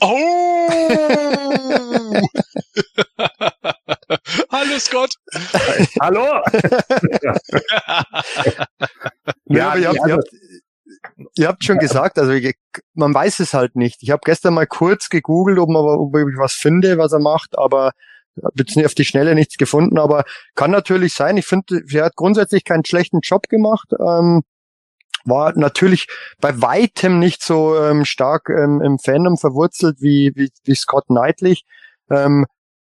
Oh! Hallo Scott. Hallo. ja, ja, ihr, habt, ihr, habt, ihr habt schon gesagt, also man weiß es halt nicht. Ich habe gestern mal kurz gegoogelt, ob, man, ob ich was finde, was er macht, aber jetzt nicht auf die Schnelle nichts gefunden, aber kann natürlich sein. Ich finde, er hat grundsätzlich keinen schlechten Job gemacht. Ähm, war natürlich bei weitem nicht so ähm, stark ähm, im Fandom verwurzelt wie, wie, wie Scott Knightley. Ähm,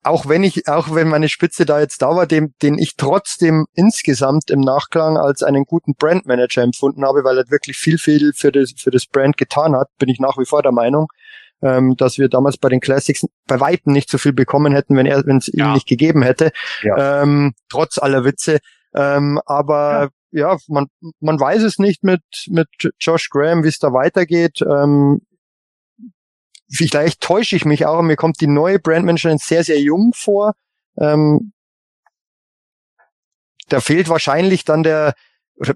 auch wenn ich, auch wenn meine Spitze da jetzt da war, dem, den ich trotzdem insgesamt im Nachklang als einen guten Brandmanager empfunden habe, weil er wirklich viel, viel für das, für das Brand getan hat, bin ich nach wie vor der Meinung, ähm, dass wir damals bei den Classics bei Weitem nicht so viel bekommen hätten, wenn er, wenn es ja. ihm nicht gegeben hätte, ja. ähm, trotz aller Witze. Ähm, aber ja ja, man, man weiß es nicht mit, mit Josh Graham, wie es da weitergeht. Ähm, vielleicht täusche ich mich auch. Mir kommt die neue Brandmanagerin sehr, sehr jung vor. Ähm, da fehlt wahrscheinlich dann der,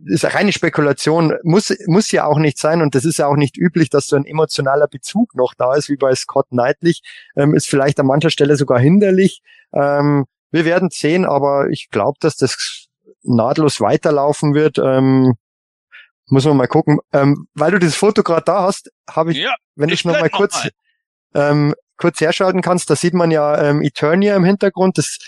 ist eine reine Spekulation, muss, muss ja auch nicht sein und das ist ja auch nicht üblich, dass so ein emotionaler Bezug noch da ist, wie bei Scott Knightley, ähm, ist vielleicht an mancher Stelle sogar hinderlich. Ähm, wir werden sehen, aber ich glaube, dass das nahtlos weiterlaufen wird. Ähm, muss man mal gucken. Ähm, weil du dieses Foto gerade da hast, habe ich, ja, wenn ich, ich noch mal kurz, mal. Ähm, kurz herschalten kannst, da sieht man ja ähm, Eternia im Hintergrund. Das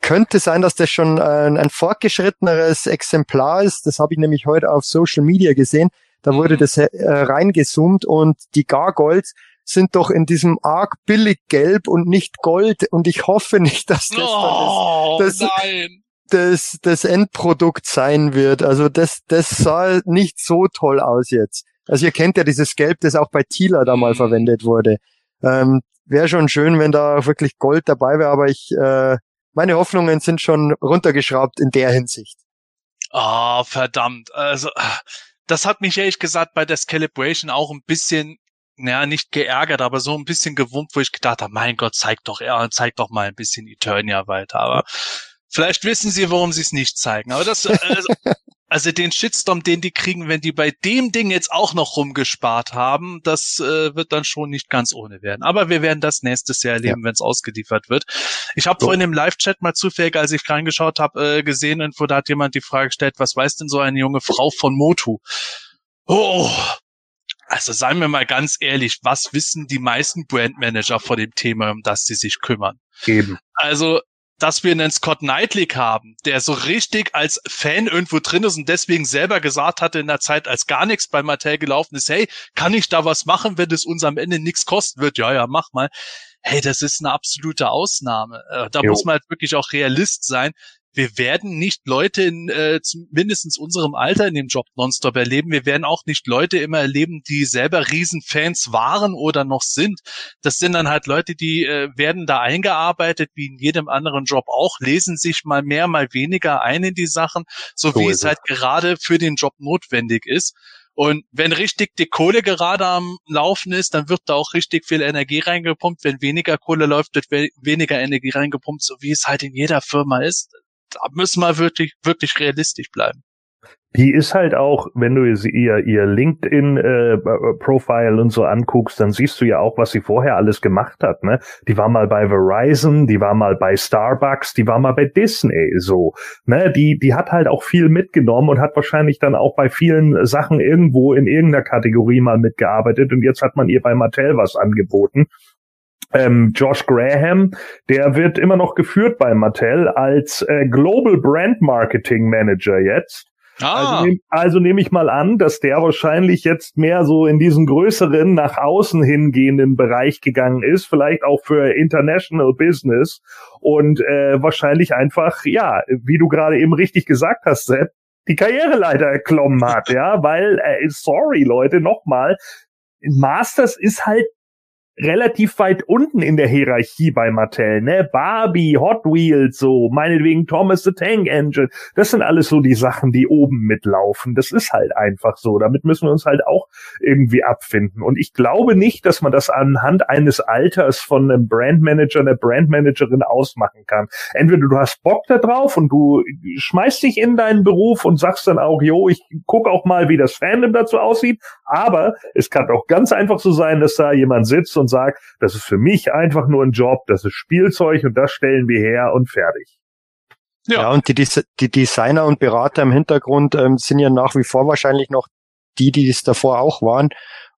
könnte sein, dass das schon äh, ein fortgeschritteneres Exemplar ist. Das habe ich nämlich heute auf Social Media gesehen. Da wurde mhm. das äh, reingezoomt und die Gargoyles sind doch in diesem arg billig gelb und nicht gold und ich hoffe nicht, dass das, oh, das, das nein das, das Endprodukt sein wird. Also das, das sah nicht so toll aus jetzt. Also ihr kennt ja dieses Gelb, das auch bei Tila da mal mhm. verwendet wurde. Ähm, wäre schon schön, wenn da wirklich Gold dabei wäre, aber ich, äh, meine Hoffnungen sind schon runtergeschraubt in der Hinsicht. Ah, oh, verdammt. Also, das hat mich ehrlich gesagt bei der Calibration auch ein bisschen, naja, nicht geärgert, aber so ein bisschen gewummt, wo ich gedacht habe, mein Gott, zeig doch, ja, zeig doch mal ein bisschen Eternia weiter. Aber Vielleicht wissen sie, warum sie es nicht zeigen. Aber das, also, also den Shitstorm, den die kriegen, wenn die bei dem Ding jetzt auch noch rumgespart haben, das äh, wird dann schon nicht ganz ohne werden. Aber wir werden das nächstes Jahr erleben, ja. wenn es ausgeliefert wird. Ich habe so. vorhin im Live-Chat mal zufällig, als ich reingeschaut habe, äh, gesehen, irgendwo da hat jemand die Frage gestellt, was weiß denn so eine junge Frau von Motu? Oh, also seien wir mal ganz ehrlich, was wissen die meisten Brandmanager vor dem Thema, um das sie sich kümmern? Eben. Also dass wir einen Scott Knightley haben, der so richtig als Fan irgendwo drin ist und deswegen selber gesagt hatte in der Zeit, als gar nichts bei Mattel gelaufen ist, hey, kann ich da was machen, wenn es uns am Ende nichts kosten wird? Ja, ja, mach mal. Hey, das ist eine absolute Ausnahme. Äh, da jo. muss man halt wirklich auch Realist sein. Wir werden nicht Leute in äh, mindestens unserem Alter in dem Job nonstop erleben. Wir werden auch nicht Leute immer erleben, die selber Riesenfans waren oder noch sind. Das sind dann halt Leute, die äh, werden da eingearbeitet, wie in jedem anderen Job auch, lesen sich mal mehr, mal weniger ein in die Sachen, so, so wie es halt gerade für den Job notwendig ist. Und wenn richtig die Kohle gerade am Laufen ist, dann wird da auch richtig viel Energie reingepumpt. Wenn weniger Kohle läuft, wird weniger Energie reingepumpt, so wie es halt in jeder Firma ist. Da müssen wir wirklich, wirklich realistisch bleiben. Die ist halt auch, wenn du ihr, ihr LinkedIn-Profile äh, und so anguckst, dann siehst du ja auch, was sie vorher alles gemacht hat. Ne? Die war mal bei Verizon, die war mal bei Starbucks, die war mal bei Disney. So, ne? Die, die hat halt auch viel mitgenommen und hat wahrscheinlich dann auch bei vielen Sachen irgendwo in irgendeiner Kategorie mal mitgearbeitet. Und jetzt hat man ihr bei Mattel was angeboten. Ähm, Josh Graham, der wird immer noch geführt bei Mattel als äh, Global Brand Marketing Manager jetzt. Ah. Also, nehm, also nehme ich mal an, dass der wahrscheinlich jetzt mehr so in diesen größeren, nach außen hingehenden Bereich gegangen ist, vielleicht auch für International Business und äh, wahrscheinlich einfach, ja, wie du gerade eben richtig gesagt hast, Sepp, die Karriereleiter erklommen hat, ja, weil, äh, sorry Leute, nochmal, Masters ist halt relativ weit unten in der Hierarchie bei Mattel, ne? Barbie, Hot Wheels, so, meinetwegen Thomas the Tank Engine. Das sind alles so die Sachen, die oben mitlaufen. Das ist halt einfach so. Damit müssen wir uns halt auch irgendwie abfinden. Und ich glaube nicht, dass man das anhand eines Alters von einem Brandmanager, einer Brandmanagerin ausmachen kann. Entweder du hast Bock da drauf und du schmeißt dich in deinen Beruf und sagst dann auch, jo, ich guck auch mal, wie das Fandom dazu aussieht. Aber es kann auch ganz einfach so sein, dass da jemand sitzt und sagt, das ist für mich einfach nur ein Job, das ist Spielzeug und das stellen wir her und fertig. Ja, ja und die, die Designer und Berater im Hintergrund ähm, sind ja nach wie vor wahrscheinlich noch die, die es davor auch waren.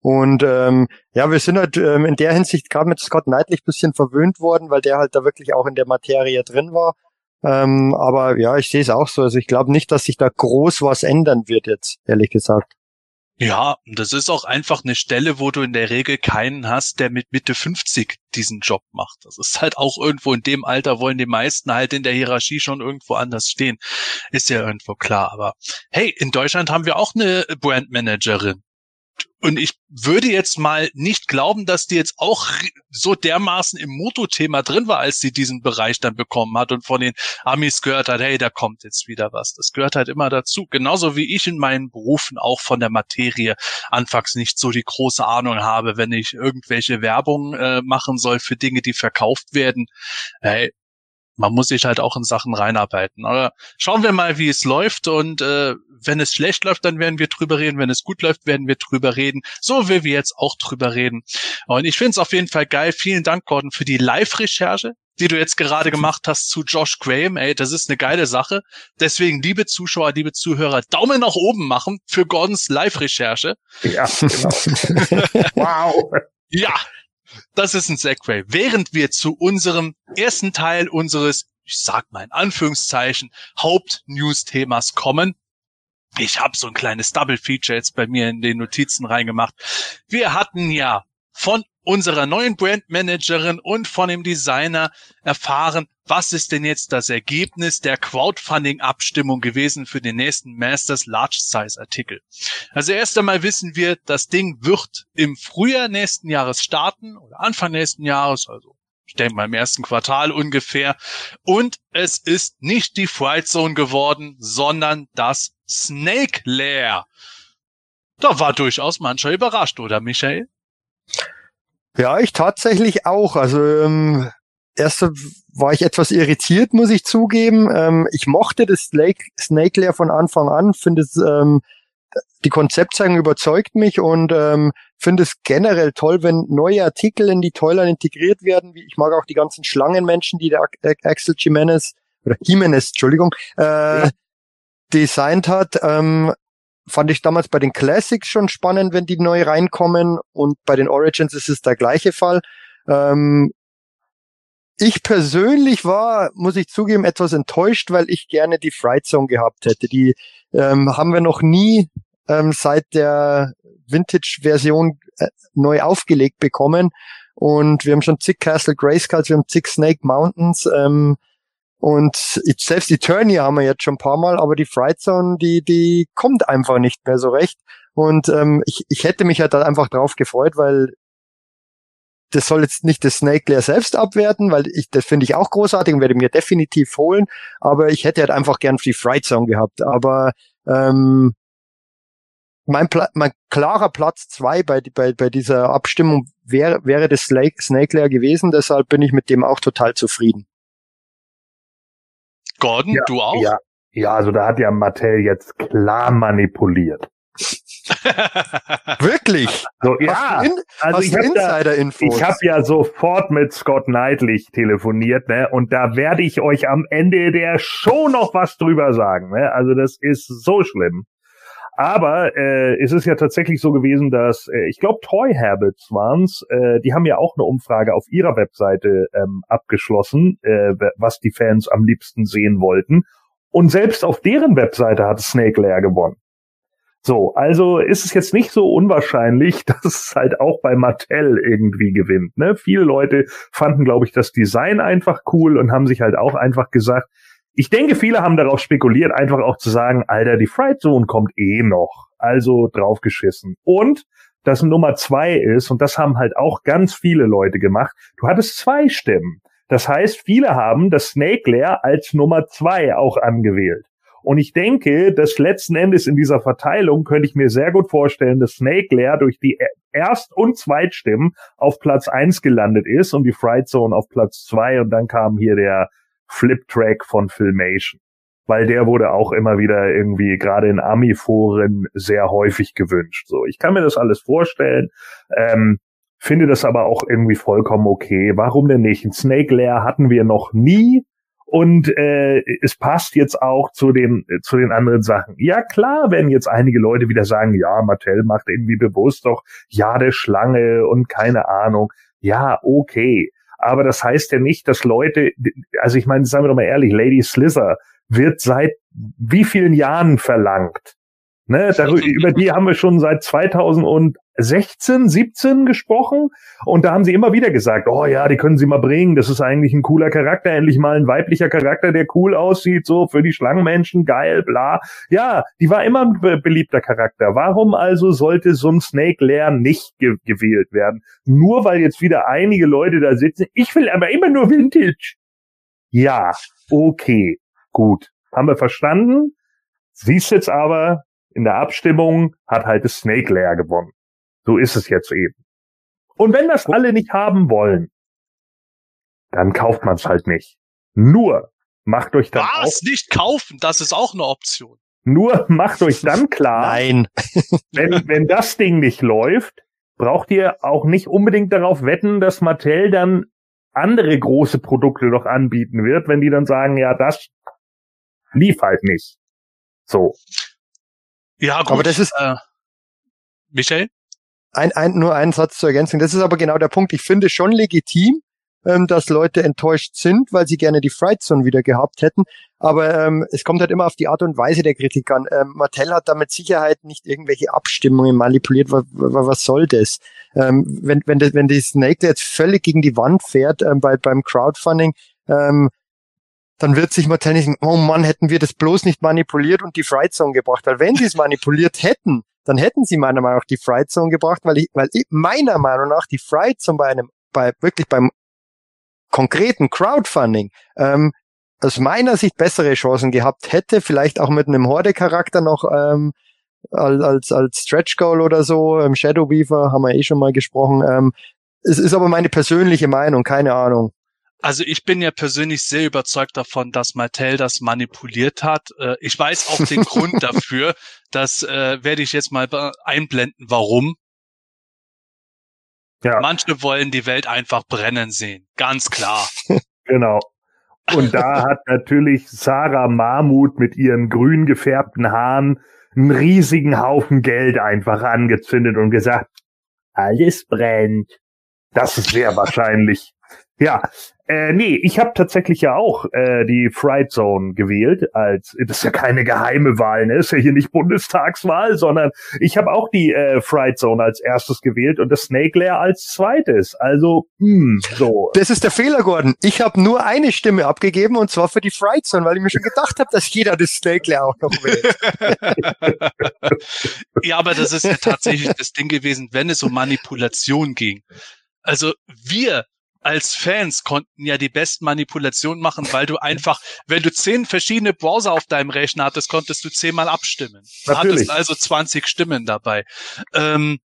Und ähm, ja, wir sind halt ähm, in der Hinsicht gerade mit Scott Knightley bisschen verwöhnt worden, weil der halt da wirklich auch in der Materie drin war. Ähm, aber ja, ich sehe es auch so. Also ich glaube nicht, dass sich da groß was ändern wird jetzt, ehrlich gesagt. Ja, das ist auch einfach eine Stelle, wo du in der Regel keinen hast, der mit Mitte 50 diesen Job macht. Das ist halt auch irgendwo in dem Alter wollen die meisten halt in der Hierarchie schon irgendwo anders stehen. Ist ja irgendwo klar. Aber hey, in Deutschland haben wir auch eine Brandmanagerin. Und ich würde jetzt mal nicht glauben, dass die jetzt auch so dermaßen im Moto-Thema drin war, als sie diesen Bereich dann bekommen hat und von den Amis gehört hat, hey, da kommt jetzt wieder was. Das gehört halt immer dazu. Genauso wie ich in meinen Berufen auch von der Materie anfangs nicht so die große Ahnung habe, wenn ich irgendwelche Werbung äh, machen soll für Dinge, die verkauft werden. Hey, man muss sich halt auch in Sachen reinarbeiten. Aber schauen wir mal, wie es läuft. Und äh, wenn es schlecht läuft, dann werden wir drüber reden. Wenn es gut läuft, werden wir drüber reden. So wie wir jetzt auch drüber reden. Und ich finde es auf jeden Fall geil. Vielen Dank, Gordon, für die Live-Recherche die du jetzt gerade gemacht hast zu Josh Graham. Ey, das ist eine geile Sache. Deswegen, liebe Zuschauer, liebe Zuhörer, Daumen nach oben machen für Gordons Live-Recherche. Ja, genau. wow. Ja, das ist ein Segway. Während wir zu unserem ersten Teil unseres, ich sag mal in Anführungszeichen, Haupt-News-Themas kommen, ich habe so ein kleines Double-Feature jetzt bei mir in den Notizen reingemacht. Wir hatten ja von unserer neuen Brandmanagerin und von dem Designer erfahren, was ist denn jetzt das Ergebnis der Crowdfunding-Abstimmung gewesen für den nächsten Masters Large Size Artikel. Also erst einmal wissen wir, das Ding wird im Frühjahr nächsten Jahres starten oder Anfang nächsten Jahres, also ich denke mal im ersten Quartal ungefähr. Und es ist nicht die Fright Zone geworden, sondern das Snake Lair. Da war durchaus mancher überrascht, oder Michael? Ja, ich tatsächlich auch. Also ähm, erst war ich etwas irritiert, muss ich zugeben. Ähm, ich mochte das Snake, Snake Lair von Anfang an, finde es ähm, die Konzeptzeichnung überzeugt mich und ähm, finde es generell toll, wenn neue Artikel in die Toyline integriert werden. Ich mag auch die ganzen Schlangenmenschen, die der Axel Jimenez oder Jimenez, Entschuldigung, äh, ja. Designt hat. Ähm, fand ich damals bei den Classics schon spannend, wenn die neu reinkommen und bei den Origins ist es der gleiche Fall. Ähm, ich persönlich war, muss ich zugeben, etwas enttäuscht, weil ich gerne die Fright Zone gehabt hätte. Die ähm, haben wir noch nie ähm, seit der Vintage-Version äh, neu aufgelegt bekommen. Und wir haben schon zig Castle Grayskulls, wir haben zig Snake Mountains. Ähm, Und selbst die Turnier haben wir jetzt schon ein paar Mal, aber die Fright Zone, die, die kommt einfach nicht mehr so recht. Und ähm, ich, ich hätte mich halt da einfach drauf gefreut, weil das soll jetzt nicht das Snake Lair selbst abwerten, weil ich das finde ich auch großartig und werde mir definitiv holen. Aber ich hätte halt einfach gern die Fright Zone gehabt. Aber ähm, mein, Pla mein klarer Platz zwei bei, bei, bei dieser Abstimmung wäre, wäre das Snake Lair gewesen. Deshalb bin ich mit dem auch total zufrieden. Gordon, ja, du auch? Ja, ja, also da hat ja Mattel jetzt klar manipuliert. Wirklich? So, ja, in, also ich habe Ich habe ja sofort mit Scott Knightley telefoniert, ne? Und da werde ich euch am Ende der Show noch was drüber sagen. Ne? Also das ist so schlimm. Aber äh, es ist ja tatsächlich so gewesen, dass äh, ich glaube Toy Habits waren's. Äh, die haben ja auch eine Umfrage auf ihrer Webseite ähm, abgeschlossen, äh, was die Fans am liebsten sehen wollten. Und selbst auf deren Webseite hat Snake Lair gewonnen. So, also ist es jetzt nicht so unwahrscheinlich, dass es halt auch bei Mattel irgendwie gewinnt. Ne? Viele Leute fanden, glaube ich, das Design einfach cool und haben sich halt auch einfach gesagt, ich denke, viele haben darauf spekuliert, einfach auch zu sagen, Alter, die Fright Zone kommt eh noch. Also draufgeschissen. Und das Nummer zwei ist, und das haben halt auch ganz viele Leute gemacht, du hattest zwei Stimmen. Das heißt, viele haben das Snake Lair als Nummer zwei auch angewählt. Und ich denke, dass letzten Endes in dieser Verteilung könnte ich mir sehr gut vorstellen, dass Snake Lair durch die Erst- und Zweitstimmen auf Platz eins gelandet ist und die Fright Zone auf Platz zwei und dann kam hier der Flip-Track von Filmation. Weil der wurde auch immer wieder irgendwie gerade in Ami-Foren sehr häufig gewünscht. So, ich kann mir das alles vorstellen. Ähm, finde das aber auch irgendwie vollkommen okay. Warum denn nicht? Ein Snake Lair hatten wir noch nie und äh, es passt jetzt auch zu den zu den anderen Sachen. Ja klar, werden jetzt einige Leute wieder sagen, ja, Mattel macht irgendwie bewusst doch ja der Schlange und keine Ahnung. Ja, okay. Aber das heißt ja nicht, dass Leute, also ich meine, sagen wir doch mal ehrlich, Lady Slither wird seit wie vielen Jahren verlangt? Ne, darüber, über die haben wir schon seit 2016, 17 gesprochen und da haben sie immer wieder gesagt, oh ja, die können sie mal bringen, das ist eigentlich ein cooler Charakter, endlich mal ein weiblicher Charakter, der cool aussieht, so für die Schlangenmenschen, geil, bla. Ja, die war immer ein be beliebter Charakter. Warum also sollte so ein Snake Lair nicht ge gewählt werden? Nur weil jetzt wieder einige Leute da sitzen, ich will aber immer nur Vintage. Ja, okay, gut, haben wir verstanden. Siehst jetzt aber, in der Abstimmung hat halt das Snake Lair gewonnen. So ist es jetzt eben. Und wenn das alle nicht haben wollen, dann kauft man es halt nicht. Nur macht euch dann Was? Auch, nicht kaufen, das ist auch eine Option. Nur macht euch dann klar, Nein. wenn, wenn das Ding nicht läuft, braucht ihr auch nicht unbedingt darauf wetten, dass Mattel dann andere große Produkte noch anbieten wird, wenn die dann sagen, ja, das lief halt nicht. So. Ja, gut. Aber das ist, äh, Michael? Ein, ein, nur ein Satz zur Ergänzung. Das ist aber genau der Punkt. Ich finde schon legitim, ähm, dass Leute enttäuscht sind, weil sie gerne die Fright Zone wieder gehabt hätten. Aber ähm, es kommt halt immer auf die Art und Weise der Kritik an. Ähm, Mattel hat da mit Sicherheit nicht irgendwelche Abstimmungen manipuliert. Was, was soll das? Ähm, wenn, wenn, das, wenn die Snake jetzt völlig gegen die Wand fährt ähm, bei, beim Crowdfunding, ähm, dann wird sich Mattel nicht, oh Mann, hätten wir das bloß nicht manipuliert und die Fright Zone gebracht. Weil wenn sie es manipuliert hätten, dann hätten sie meiner Meinung nach die Fright Zone gebracht, weil ich, weil ich meiner Meinung nach die Fright Zone bei einem, bei wirklich beim konkreten Crowdfunding ähm, aus meiner Sicht bessere Chancen gehabt hätte, vielleicht auch mit einem Horde-Charakter noch ähm, als, als Stretch Goal oder so, ähm, Shadow Weaver haben wir eh schon mal gesprochen. Ähm, es ist aber meine persönliche Meinung, keine Ahnung. Also ich bin ja persönlich sehr überzeugt davon, dass Mattel das manipuliert hat. Äh, ich weiß auch den Grund dafür. Das äh, werde ich jetzt mal einblenden, warum. Ja. Manche wollen die Welt einfach brennen sehen. Ganz klar. genau. Und da hat natürlich Sarah Mahmut mit ihren grün gefärbten Haaren einen riesigen Haufen Geld einfach angezündet und gesagt, alles brennt. Das ist sehr wahrscheinlich. Ja, Äh, nee, ich habe tatsächlich ja auch äh, die Fright Zone gewählt. Als das ist ja keine geheime Wahl, ne? Ist ja hier nicht Bundestagswahl, sondern ich habe auch die äh, Fright Zone als erstes gewählt und das Snake Lair als zweites. Also hm, so. Das ist der Fehler, Gordon. Ich habe nur eine Stimme abgegeben und zwar für die Fright Zone, weil ich mir schon gedacht habe, dass jeder das Snake Lair auch noch wählt. ja, aber das ist ja tatsächlich das Ding gewesen, wenn es um Manipulation ging. Also wir als Fans konnten ja die besten Manipulationen machen, weil du einfach, wenn du zehn verschiedene Browser auf deinem Rechner hattest, konntest du zehnmal abstimmen. Du hattest also 20 Stimmen dabei. Ähm,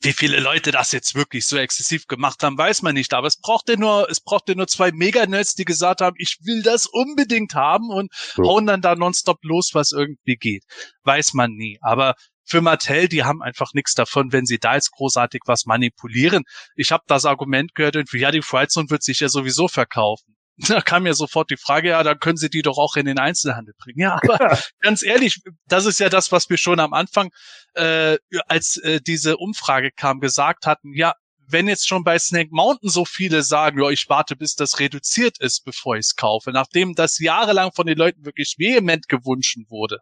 wie viele Leute das jetzt wirklich so exzessiv gemacht haben, weiß man nicht. Aber es brauchte nur, es brauchte nur zwei Mega-Nerds, die gesagt haben, ich will das unbedingt haben und so. hauen dann da nonstop los, was irgendwie geht. Weiß man nie. Aber für Mattel, die haben einfach nichts davon, wenn sie da jetzt großartig was manipulieren. Ich habe das Argument gehört, irgendwie, ja, die Frightzone wird sich ja sowieso verkaufen. Da kam mir sofort die Frage, ja, dann können sie die doch auch in den Einzelhandel bringen. Ja, aber ganz ehrlich, das ist ja das, was wir schon am Anfang, äh, als äh, diese Umfrage kam, gesagt hatten, ja, wenn jetzt schon bei Snake Mountain so viele sagen, ja, ich warte, bis das reduziert ist, bevor ich es kaufe, nachdem das jahrelang von den Leuten wirklich vehement gewünscht wurde,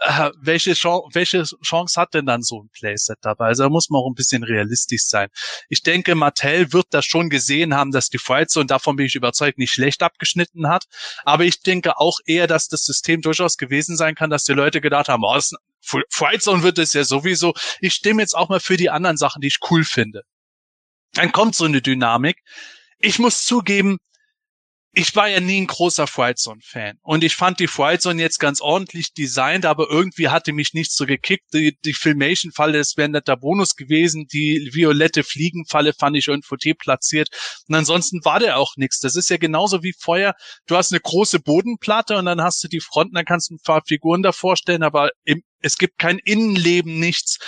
äh, welche, Chance, welche Chance hat denn dann so ein Playset dabei? Also da muss man auch ein bisschen realistisch sein. Ich denke, Mattel wird das schon gesehen haben, dass die Frightzone, davon bin ich überzeugt, nicht schlecht abgeschnitten hat. Aber ich denke auch eher, dass das System durchaus gewesen sein kann, dass die Leute gedacht haben, oh, Frightzone wird es ja sowieso. Ich stimme jetzt auch mal für die anderen Sachen, die ich cool finde. Dann kommt so eine Dynamik. Ich muss zugeben, ich war ja nie ein großer Frightzone-Fan. Und ich fand die Frightzone jetzt ganz ordentlich designt, aber irgendwie hatte mich nicht so gekickt. Die, die Filmation-Falle, das wäre ein netter Bonus gewesen. Die violette Fliegenfalle fand ich irgendwo platziert. Und ansonsten war der auch nichts. Das ist ja genauso wie Feuer. Du hast eine große Bodenplatte und dann hast du die Front, dann kannst du ein paar Figuren davor stellen, aber im, es gibt kein Innenleben, nichts.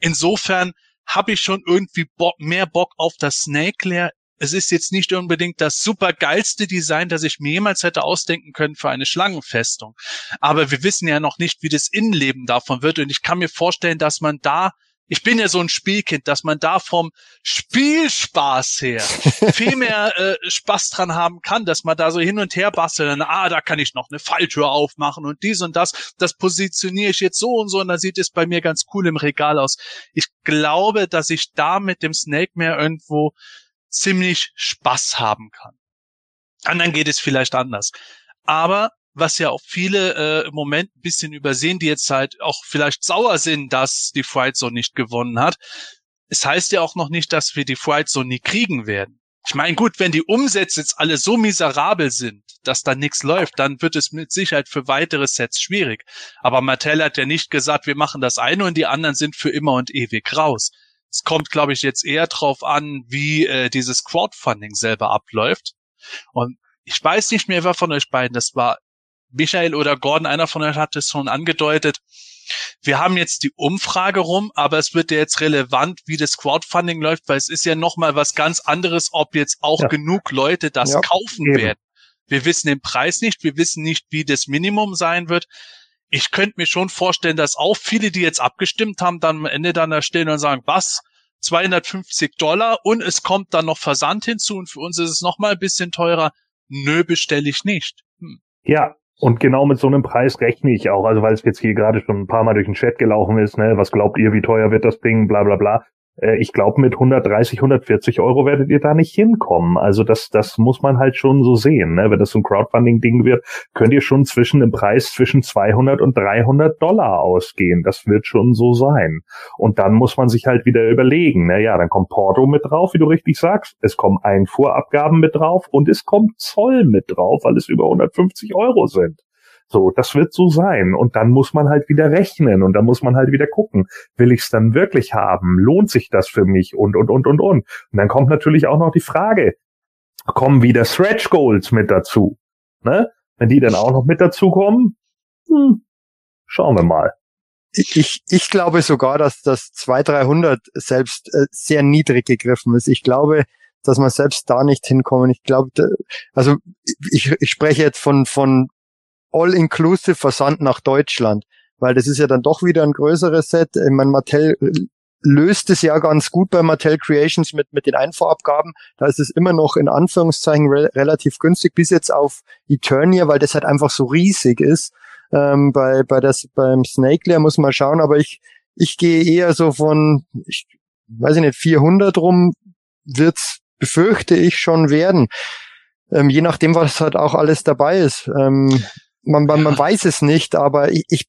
Insofern habe ich schon irgendwie Bock, mehr Bock auf das Snake Lair es ist jetzt nicht unbedingt das super geilste Design, das ich mir jemals hätte ausdenken können für eine Schlangenfestung. Aber wir wissen ja noch nicht, wie das Innenleben davon wird. Und ich kann mir vorstellen, dass man da ich bin ja so ein Spielkind, dass man da vom Spielspaß her viel mehr äh, Spaß dran haben kann, dass man da so hin und her bastelt, ah, da kann ich noch eine Falltür aufmachen und dies und das, das positioniere ich jetzt so und so und dann sieht es bei mir ganz cool im Regal aus. Ich glaube, dass ich da mit dem Snake mehr irgendwo ziemlich Spaß haben kann. Anderen geht es vielleicht anders. Aber was ja auch viele äh, im Moment ein bisschen übersehen, die jetzt halt auch vielleicht sauer sind, dass die Fright Zone nicht gewonnen hat. Es heißt ja auch noch nicht, dass wir die Fright Zone nie kriegen werden. Ich meine, gut, wenn die Umsätze jetzt alle so miserabel sind, dass da nichts läuft, dann wird es mit Sicherheit für weitere Sets schwierig. Aber Mattel hat ja nicht gesagt, wir machen das eine und die anderen sind für immer und ewig raus. Es kommt, glaube ich, jetzt eher drauf an, wie äh, dieses Crowdfunding selber abläuft. Und ich weiß nicht mehr, wer von euch beiden das war. Michael oder Gordon, einer von euch hat es schon angedeutet. Wir haben jetzt die Umfrage rum, aber es wird ja jetzt relevant, wie das Crowdfunding läuft, weil es ist ja nochmal was ganz anderes, ob jetzt auch ja. genug Leute das ja, kaufen eben. werden. Wir wissen den Preis nicht, wir wissen nicht, wie das Minimum sein wird ich könnte mir schon vorstellen, dass auch viele, die jetzt abgestimmt haben, dann am Ende dann da stehen und sagen, was? 250 Dollar und es kommt dann noch Versand hinzu und für uns ist es noch mal ein bisschen teurer. Nö, bestelle ich nicht. Hm. Ja, und genau mit so einem Preis rechne ich auch. Also weil es jetzt hier gerade schon ein paar Mal durch den Chat gelaufen ist, ne, was glaubt ihr, wie teuer wird das Ding, bla bla bla. Äh, ich glaube, mit 130, 140 Euro werdet ihr da nicht hinkommen. Also das, das muss man halt schon so sehen. Ne? Wenn das so ein Crowdfunding-Ding wird, könnt ihr schon zwischen dem Preis zwischen 200 und 300 Dollar ausgehen. Das wird schon so sein. Und dann muss man sich halt wieder überlegen. Na ja, dann kommt Porto mit drauf, wie du richtig sagst. Es kommen Einfuhrabgaben mit drauf und es kommt Zoll mit drauf, weil es über 150 Euro sind. So, das wird so sein. Und dann muss man halt wieder rechnen und dann muss man halt wieder gucken, will ich es dann wirklich haben? Lohnt sich das für mich? Und, und, und, und, und. Und dann kommt natürlich auch noch die Frage, kommen wieder Stretch Goals mit dazu? Ne? Wenn die dann auch noch mit dazu kommen, hm, schauen wir mal. Ich, ich glaube sogar, dass das 200, 300 selbst äh, sehr niedrig gegriffen ist. Ich glaube, dass man selbst da nicht hinkommen. Ich glaube, also ich, ich spreche jetzt von, von All-Inclusive Versand nach Deutschland, weil das ist ja dann doch wieder ein größeres Set. Ich meine, Mattel löst es ja ganz gut bei Mattel Creations mit, mit den Einfuhrabgaben. Da ist es immer noch in Anführungszeichen re relativ günstig, bis jetzt auf Eternia, weil das halt einfach so riesig ist. Ähm, bei, bei das, beim Snake Lair muss man schauen, aber ich, ich gehe eher so von, ich weiß ich nicht, 400 rum wird's, befürchte ich, schon werden. Ähm, je nachdem, was halt auch alles dabei ist. Ähm, man, man, man weiß es nicht, aber ich, ich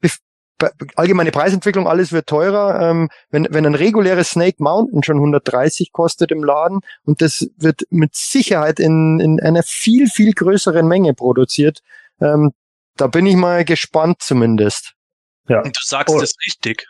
allgemeine Preisentwicklung, alles wird teurer. Ähm, wenn, wenn ein reguläres Snake Mountain schon 130 kostet im Laden und das wird mit Sicherheit in, in einer viel, viel größeren Menge produziert, ähm, da bin ich mal gespannt zumindest. Ja. Und du sagst oh. es richtig.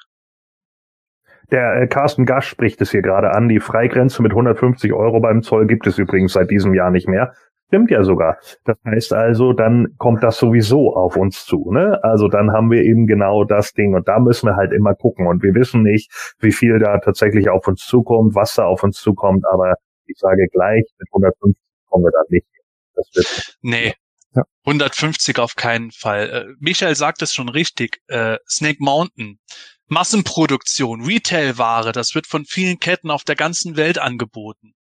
Der äh, Carsten Gasch spricht es hier gerade an. Die Freigrenze mit 150 Euro beim Zoll gibt es übrigens seit diesem Jahr nicht mehr. Stimmt ja sogar. Das heißt also, dann kommt das sowieso auf uns zu. Ne? Also dann haben wir eben genau das Ding und da müssen wir halt immer gucken und wir wissen nicht, wie viel da tatsächlich auf uns zukommt, was da auf uns zukommt, aber ich sage gleich, mit 150 kommen wir da nicht. Das wird nee, ja. 150 auf keinen Fall. Äh, Michael sagt es schon richtig. Äh, Snake Mountain. Massenproduktion, Retailware, das wird von vielen Ketten auf der ganzen Welt angeboten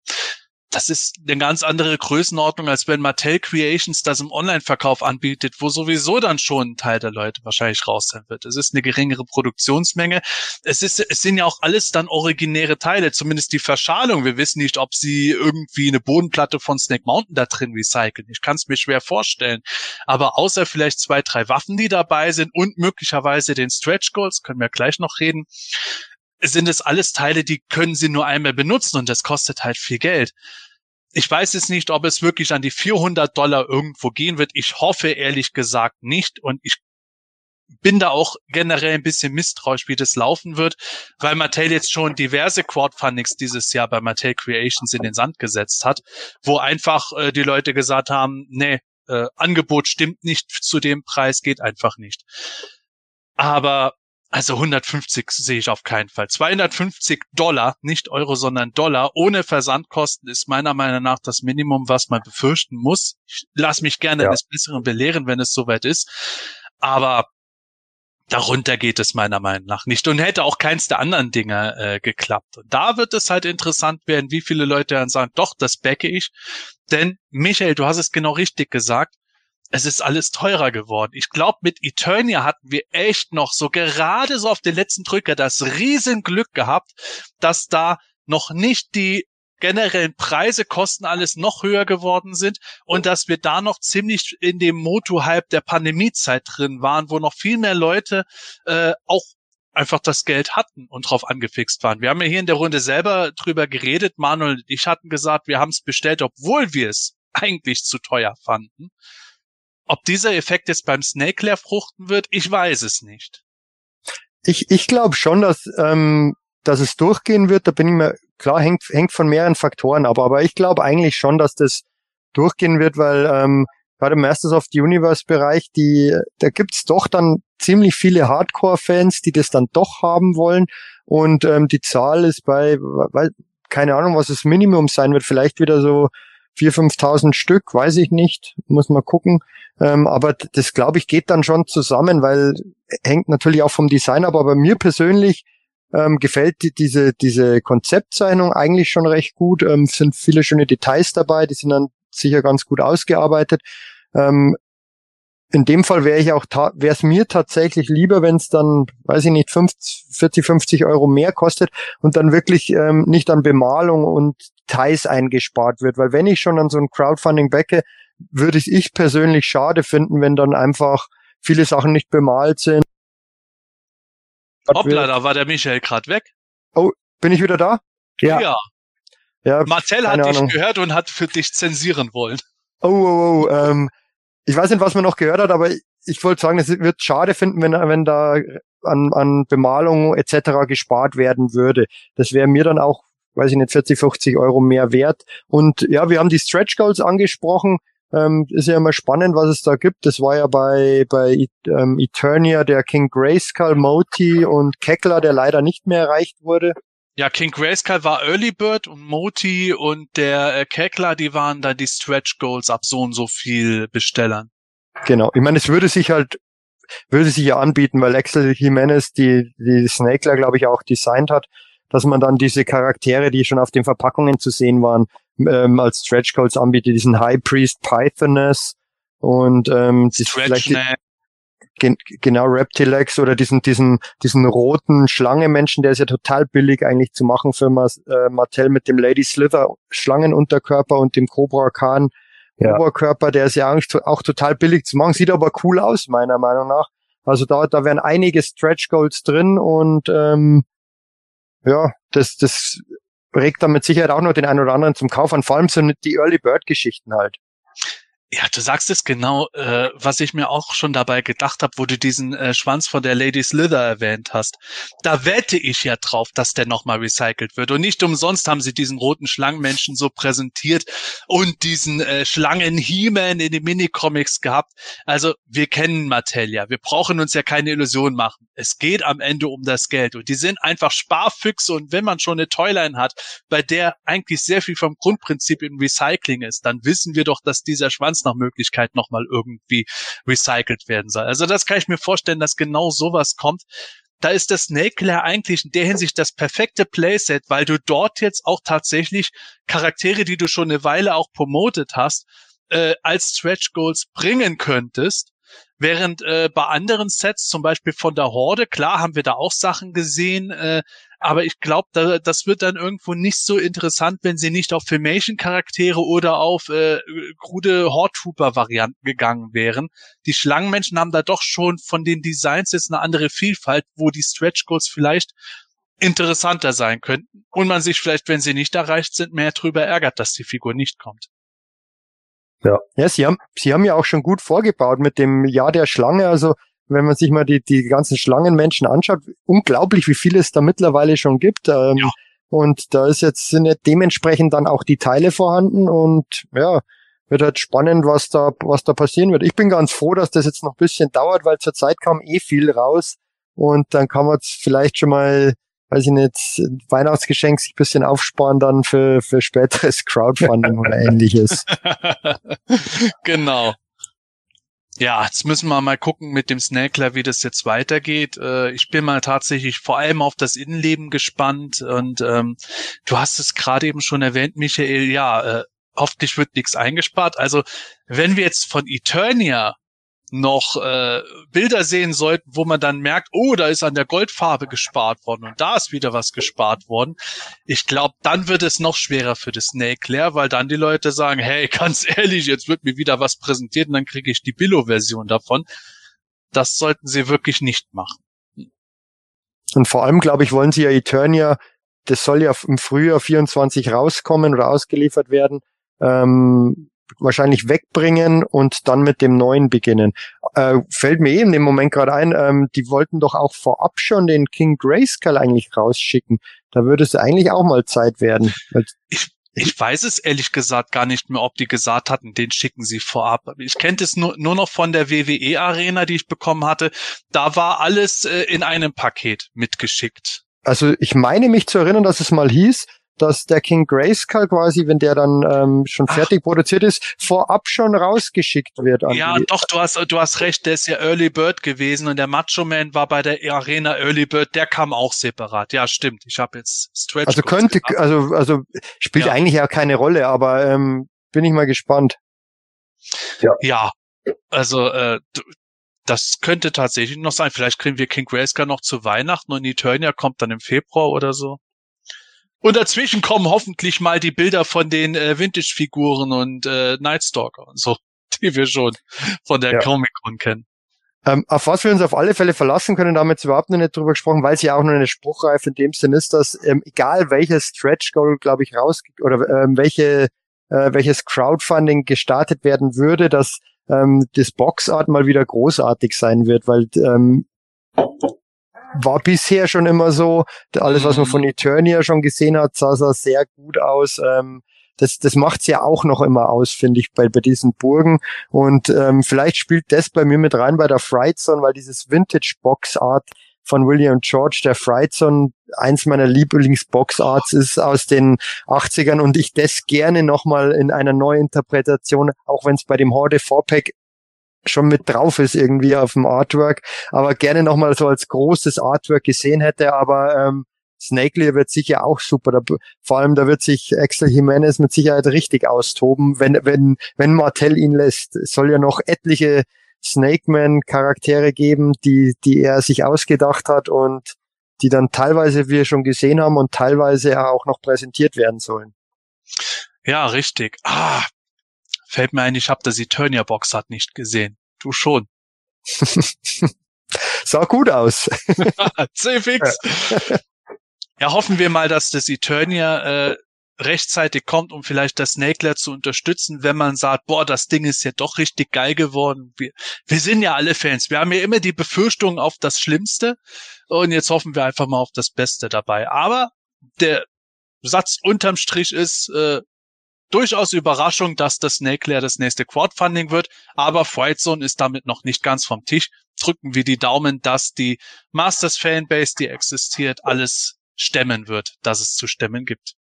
das ist eine ganz andere Größenordnung, als wenn Mattel Creations das im Online-Verkauf anbietet, wo sowieso dann schon ein Teil der Leute wahrscheinlich raus sein wird. Es ist eine geringere Produktionsmenge. Es ist, es sind ja auch alles dann originäre Teile, zumindest die Verschalung. Wir wissen nicht, ob sie irgendwie eine Bodenplatte von Snake Mountain da drin recyceln. Ich kann es mir schwer vorstellen. Aber außer vielleicht zwei, drei Waffen, die dabei sind und möglicherweise den Stretch Goals, können wir gleich noch reden, sind es alles Teile, die können sie nur einmal benutzen und das kostet halt viel Geld. Ich weiß jetzt nicht, ob es wirklich an die 400 Dollar irgendwo gehen wird. Ich hoffe ehrlich gesagt nicht und ich bin da auch generell ein bisschen misstrauisch, wie das laufen wird, weil Mattel jetzt schon diverse Crowdfundings dieses Jahr bei Mattel Creations in den Sand gesetzt hat, wo einfach äh, die Leute gesagt haben, nee, äh, Angebot stimmt nicht zu dem Preis, geht einfach nicht. Aber also 150 sehe ich auf keinen Fall. 250 Dollar, nicht Euro, sondern Dollar, ohne Versandkosten ist meiner Meinung nach das Minimum, was man befürchten muss. Ich lasse mich gerne ja. eines Besseren belehren, wenn es soweit ist. Aber darunter geht es meiner Meinung nach nicht und hätte auch keins der anderen Dinge äh, geklappt. Und da wird es halt interessant werden, wie viele Leute dann sagen, doch, das backe ich. Denn Michael, du hast es genau richtig gesagt es ist alles teurer geworden. Ich glaube, mit Eternia hatten wir echt noch so gerade so auf den letzten Drücker das Riesenglück gehabt, dass da noch nicht die generellen Preise, Kosten alles noch höher geworden sind und dass wir da noch ziemlich in dem Moto-Hype der Pandemiezeit drin waren, wo noch viel mehr Leute äh, auch einfach das Geld hatten und drauf angefixt waren. Wir haben ja hier in der Runde selber drüber geredet. Manuel und ich hatten gesagt, wir haben es bestellt, obwohl wir es eigentlich zu teuer fanden. Ob dieser Effekt jetzt beim Snake fruchten wird, ich weiß es nicht. Ich, ich glaube schon, dass, ähm, dass es durchgehen wird. Da bin ich mir klar, hängt, hängt von mehreren Faktoren ab. Aber ich glaube eigentlich schon, dass das durchgehen wird, weil ähm, gerade im Masters of the Universe Bereich, die, da gibt's doch dann ziemlich viele Hardcore-Fans, die das dann doch haben wollen. Und ähm, die Zahl ist bei, weil, keine Ahnung, was das Minimum sein wird, vielleicht wieder so 4.000, 5.000 Stück, weiß ich nicht, muss man gucken. Ähm, aber das, glaube ich, geht dann schon zusammen, weil hängt natürlich auch vom Design ab. Aber mir persönlich ähm, gefällt die, diese, diese Konzeptzeichnung eigentlich schon recht gut. Ähm, sind viele schöne Details dabei, die sind dann sicher ganz gut ausgearbeitet. Ähm, in dem Fall wäre ich auch, wäre es mir tatsächlich lieber, wenn es dann, weiß ich nicht, 50, 40, 50 Euro mehr kostet und dann wirklich ähm, nicht an Bemalung und Details eingespart wird. Weil wenn ich schon an so ein Crowdfunding backe, würde ich, ich persönlich schade finden, wenn dann einfach viele Sachen nicht bemalt sind. Hoppla, da war der Michael gerade weg. Oh, bin ich wieder da? Ja. ja. ja Marcel hat Ahnung. dich gehört und hat für dich zensieren wollen. Oh, oh, oh. Ähm, ich weiß nicht, was man noch gehört hat, aber ich wollte sagen, es wird schade finden, wenn, wenn da an, an Bemalung etc. gespart werden würde. Das wäre mir dann auch, weiß ich nicht, 40, 50 Euro mehr wert. Und ja, wir haben die Stretch Goals angesprochen. Ähm, ist ja immer spannend, was es da gibt. Das war ja bei, bei ähm, Eternia der King Grayskull, Moti und Keckler, der leider nicht mehr erreicht wurde. Ja, King Grayskull war Early Bird und Moti und der äh, Keckler, die waren dann die Stretch Goals ab so und so viel Bestellern. Genau. Ich meine, es würde sich halt, würde sich ja anbieten, weil Axel Jimenez die, die Snakler, glaube ich, auch designt hat. dass man dann diese Charaktere, die schon auf den Verpackungen zu sehen waren, ähm, als Stretch Goals anbietet, diesen High Priest Pythoness und ähm, vielleicht die, gen, genau Reptilex oder diesen diesen diesen roten Schlangenmenschen, der ist ja total billig eigentlich zu machen für äh, Mattel mit dem Lady Slither Schlangenunterkörper und dem Cobra Khan ja. Oberkörper, der ist ja eigentlich auch total billig zu machen, sieht aber cool aus meiner Meinung nach. Also da da wären einige Stretch Goals drin und ähm, ja, das das regt dann mit Sicherheit auch noch den einen oder anderen zum Kauf an. Vor allem sind die Early Bird Geschichten halt. Ja, du sagst es genau, äh, was ich mir auch schon dabei gedacht habe, wo du diesen äh, Schwanz von der Lady Slither erwähnt hast. Da wette ich ja drauf, dass der nochmal recycelt wird. Und nicht umsonst haben sie diesen roten Schlangenmenschen so präsentiert und diesen äh, Schlangen He-Man in den Minicomics gehabt. Also wir kennen Mattel ja. Wir brauchen uns ja keine Illusion machen. Es geht am Ende um das Geld. Und die sind einfach Sparfüchse. Und wenn man schon eine Toyline hat, bei der eigentlich sehr viel vom Grundprinzip im Recycling ist, dann wissen wir doch, dass dieser Schwanz nach Möglichkeit nochmal irgendwie recycelt werden soll. Also das kann ich mir vorstellen, dass genau sowas kommt. Da ist das Snake eigentlich in der Hinsicht das perfekte Playset, weil du dort jetzt auch tatsächlich Charaktere, die du schon eine Weile auch promotet hast, äh, als Stretch Goals bringen könntest Während äh, bei anderen Sets, zum Beispiel von der Horde, klar haben wir da auch Sachen gesehen, äh, aber ich glaube, da, das wird dann irgendwo nicht so interessant, wenn sie nicht auf Filmation-Charaktere oder auf äh, krude Horde-Trooper-Varianten gegangen wären. Die Schlangenmenschen haben da doch schon von den Designs jetzt eine andere Vielfalt, wo die Stretch-Goals vielleicht interessanter sein könnten und man sich vielleicht, wenn sie nicht erreicht sind, mehr drüber ärgert, dass die Figur nicht kommt. Ja. ja, sie haben, sie haben ja auch schon gut vorgebaut mit dem Jahr der Schlange. Also wenn man sich mal die, die ganzen Schlangenmenschen anschaut, unglaublich, wie viel es da mittlerweile schon gibt. Ähm, ja. Und da ist jetzt sind ja dementsprechend dann auch die Teile vorhanden und ja, wird halt spannend, was da, was da passieren wird. Ich bin ganz froh, dass das jetzt noch ein bisschen dauert, weil zurzeit kam eh viel raus und dann kann man vielleicht schon mal weiß ich nicht, Weihnachtsgeschenk sich bisschen aufsparen dann für, für späteres Crowdfunding oder ähnliches. genau. Ja, jetzt müssen wir mal gucken mit dem Snackler, wie das jetzt weitergeht. Äh, ich bin mal tatsächlich vor allem auf das Innenleben gespannt und ähm, du hast es gerade eben schon erwähnt, Michael, ja, äh, hoffentlich wird nichts eingespart. Also wenn wir jetzt von Eternia noch äh, Bilder sehen sollten, wo man dann merkt, oh, da ist an der Goldfarbe gespart worden und da ist wieder was gespart worden. Ich glaube, dann wird es noch schwerer für das Snake Lair, weil dann die Leute sagen, hey, ganz ehrlich, jetzt wird mir wieder was präsentiert und dann kriege ich die Billo-Version davon. Das sollten sie wirklich nicht machen. Und vor allem, glaube ich, wollen sie ja Eternia, das soll ja im Frühjahr 24 rauskommen oder ausgeliefert werden. Ähm, wahrscheinlich wegbringen und dann mit dem neuen beginnen. Äh, fällt mir eh in dem Moment gerade ein, ähm, die wollten doch auch vorab schon den King Grayskull eigentlich rausschicken. Da würde es eigentlich auch mal Zeit werden. Ich, ich weiß es ehrlich gesagt gar nicht mehr, ob die gesagt hatten, den schicken sie vorab. Ich kenne es nur, nur noch von der WWE Arena, die ich bekommen hatte. Da war alles äh, in einem Paket mitgeschickt. Also ich meine mich zu erinnern, dass es mal hieß, dass der King Grayskull quasi, wenn der dann ähm, schon fertig Ach. produziert ist, vorab schon rausgeschickt wird. ja, die, doch, du hast, du hast recht, der ist ja Early Bird gewesen und der Macho Man war bei der Arena Early Bird, der kam auch separat. Ja, stimmt. Ich habe jetzt Stretch. Also könnte, gehabt. also, also spielt ja. eigentlich ja keine Rolle, aber ähm, bin ich mal gespannt. Ja, ja also äh, das könnte tatsächlich noch sein. Vielleicht kriegen wir King Grayskull noch zu Weihnachten und Eternia kommt dann im Februar oder so. Und dazwischen kommen hoffentlich mal die Bilder von den äh, Vintage-Figuren und äh, Nightstalker und so, die wir schon von der ja. Comic-Con kennen. Ähm, auf was wir uns auf alle Fälle verlassen können, da haben wir jetzt überhaupt noch nicht drüber gesprochen, weil es ja auch nur eine Spruchreife in dem Sinn ist, dass ähm, egal welches Stretch Goal, glaube ich, raus oder ähm, welche äh, welches Crowdfunding gestartet werden würde, dass ähm, das Boxart mal wieder großartig sein wird, weil ähm, war bisher schon immer so. Alles, was man von mhm. Eternia schon gesehen hat, sah, sah sehr gut aus. Ähm, das, das macht's ja auch noch immer aus, finde ich, bei, bei diesen Burgen. Und ähm, vielleicht spielt das bei mir mit rein bei der Frightzone, weil dieses Vintage-Box-Art von William George, der Frightzone, eins meiner Lieblings-Box-Arts ist aus den 80ern und ich das gerne nochmal in einer Neuinterpretation, auch wenn es bei dem Horde 4-Pack schon mit drauf ist irgendwie auf dem Artwork, aber gerne nochmal so als großes Artwork gesehen hätte, aber ähm, Snakely wird sicher auch super. Da, vor allem, da wird sich Axel Jimenez mit Sicherheit richtig austoben, wenn, wenn, wenn Martell ihn lässt. Es soll ja noch etliche Snakeman-Charaktere geben, die, die er sich ausgedacht hat und die dann teilweise wir schon gesehen haben und teilweise auch noch präsentiert werden sollen. Ja, richtig. Ah, fällt mir ein, ich habe das Eternia Box hat nicht gesehen. Du schon. Sah gut aus. C-Fix. Ja. hoffen wir mal, dass das Eternia äh, rechtzeitig kommt, um vielleicht das Snakler zu unterstützen, wenn man sagt, boah, das Ding ist ja doch richtig geil geworden. Wir, wir sind ja alle Fans. Wir haben ja immer die Befürchtung auf das Schlimmste und jetzt hoffen wir einfach mal auf das Beste dabei. Aber der Satz unterm Strich ist, äh, durchaus Überraschung, dass das Snakelair das nächste Crowdfunding wird, aber Frightzone ist damit noch nicht ganz vom Tisch. Drücken wir die Daumen, dass die Masters Fanbase, die existiert, alles stemmen wird, dass es zu stemmen gibt.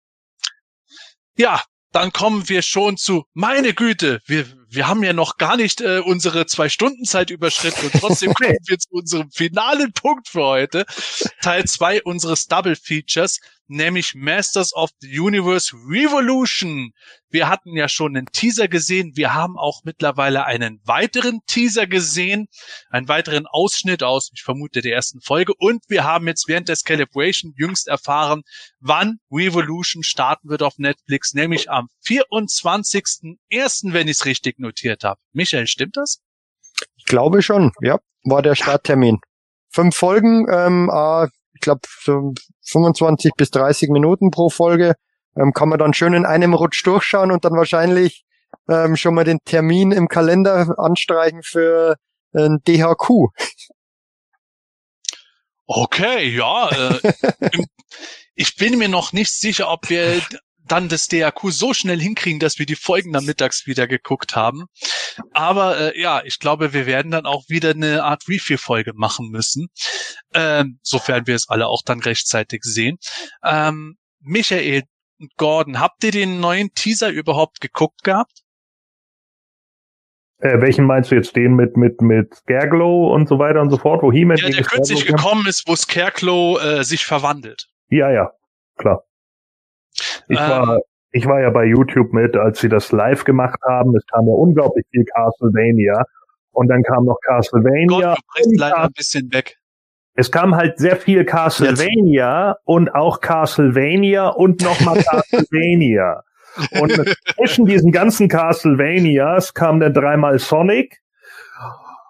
Ja, dann kommen wir schon zu, meine Güte, wir, wir haben ja noch gar nicht äh, unsere zwei Stunden Zeit überschritten und trotzdem kommen wir zu unserem finalen Punkt für heute. Teil zwei unseres Double Features, nämlich Masters of the Universe Revolution. Wir hatten ja schon einen Teaser gesehen. Wir haben auch mittlerweile einen weiteren Teaser gesehen, einen weiteren Ausschnitt aus, ich vermute, der ersten Folge. Und wir haben jetzt während des Calibration jüngst erfahren, wann Revolution starten wird auf Netflix, nämlich am 24.01., wenn ich es richtig notiert habe. Michael, stimmt das? Ich glaube schon, ja, war der Starttermin. Fünf Folgen, ähm, ich glaube, so 25 bis 30 Minuten pro Folge. Ähm, kann man dann schön in einem Rutsch durchschauen und dann wahrscheinlich ähm, schon mal den Termin im Kalender anstreichen für ein DHQ. Okay, ja. Äh, ich bin mir noch nicht sicher, ob wir dann das DAQ so schnell hinkriegen, dass wir die Folgen dann mittags wieder geguckt haben. Aber äh, ja, ich glaube, wir werden dann auch wieder eine Art Review-Folge machen müssen, ähm, sofern wir es alle auch dann rechtzeitig sehen. Ähm, Michael und Gordon, habt ihr den neuen Teaser überhaupt geguckt gehabt? Äh, welchen meinst du jetzt den mit mit mit Scareglow und so weiter und so fort, wo He-Man Ja, der kürzlich gekommen ist, wo Scareglow äh, sich verwandelt. Ja, ja, klar. Ich ähm, war, ich war ja bei YouTube mit, als sie das live gemacht haben. Es kam ja unglaublich viel Castlevania. Und dann kam noch Castlevania. Gott, du leider ein bisschen weg. Es kam halt sehr viel Castlevania Jetzt. und auch Castlevania und nochmal Castlevania. und zwischen diesen ganzen Castlevanias kam dann dreimal Sonic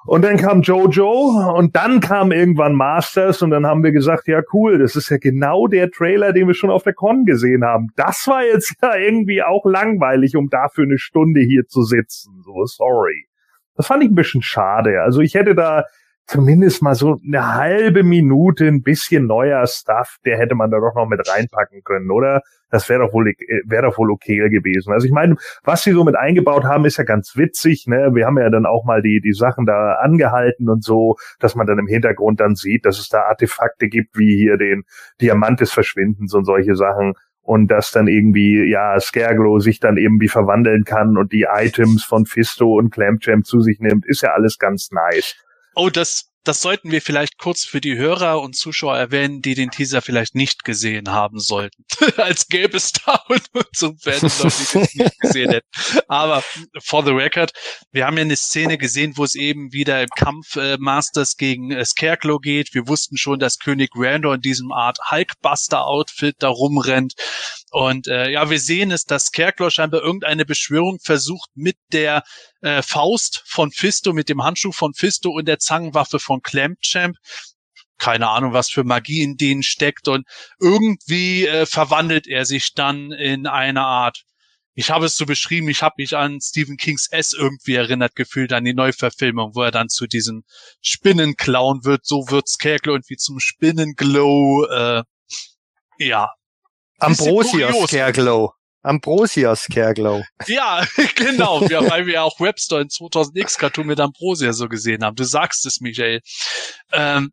und dann kam Jojo und dann kam irgendwann Masters und dann haben wir gesagt, ja cool, das ist ja genau der Trailer, den wir schon auf der Con gesehen haben. Das war jetzt ja irgendwie auch langweilig, um dafür eine Stunde hier zu sitzen. So, sorry. Das fand ich ein bisschen schade. Also ich hätte da zumindest mal so eine halbe Minute ein bisschen neuer Stuff, der hätte man da doch noch mit reinpacken können, oder? Das wäre doch wohl wäre doch wohl okay gewesen. Also ich meine, was sie so mit eingebaut haben, ist ja ganz witzig, ne? Wir haben ja dann auch mal die die Sachen da angehalten und so, dass man dann im Hintergrund dann sieht, dass es da Artefakte gibt, wie hier den Diamant des Verschwindens und solche Sachen und dass dann irgendwie, ja, Scareglow sich dann irgendwie verwandeln kann und die Items von Fisto und Clamchamp zu sich nimmt, ist ja alles ganz nice. Oh, das, das sollten wir vielleicht kurz für die Hörer und Zuschauer erwähnen, die den Teaser vielleicht nicht gesehen haben sollten. Als gäbe es da und zum Fan, die den nicht gesehen hätten. Aber for the record, wir haben ja eine Szene gesehen, wo es eben wieder im Kampf äh, Masters gegen äh, Scarecrow geht. Wir wussten schon, dass König Randor in diesem Art Hulkbuster-Outfit da rumrennt. Und äh, ja, wir sehen es, dass Scarecrow scheinbar irgendeine Beschwörung versucht mit der äh, Faust von Fisto, mit dem Handschuh von Fisto und der Zangenwaffe von Clampchamp. Keine Ahnung, was für Magie in denen steckt. Und irgendwie äh, verwandelt er sich dann in eine Art ich habe es so beschrieben, ich habe mich an Stephen Kings S irgendwie erinnert gefühlt, an die Neuverfilmung, wo er dann zu diesem Spinnenclown wird, so wird Scarecrow irgendwie zum Spinnenglow, äh, ja. Ambrosia Scareglow. Ambrosia Scareglow. Ja, genau, ja, weil wir auch Webster in 2000X Cartoon mit Ambrosia so gesehen haben. Du sagst es, Michael. Ähm,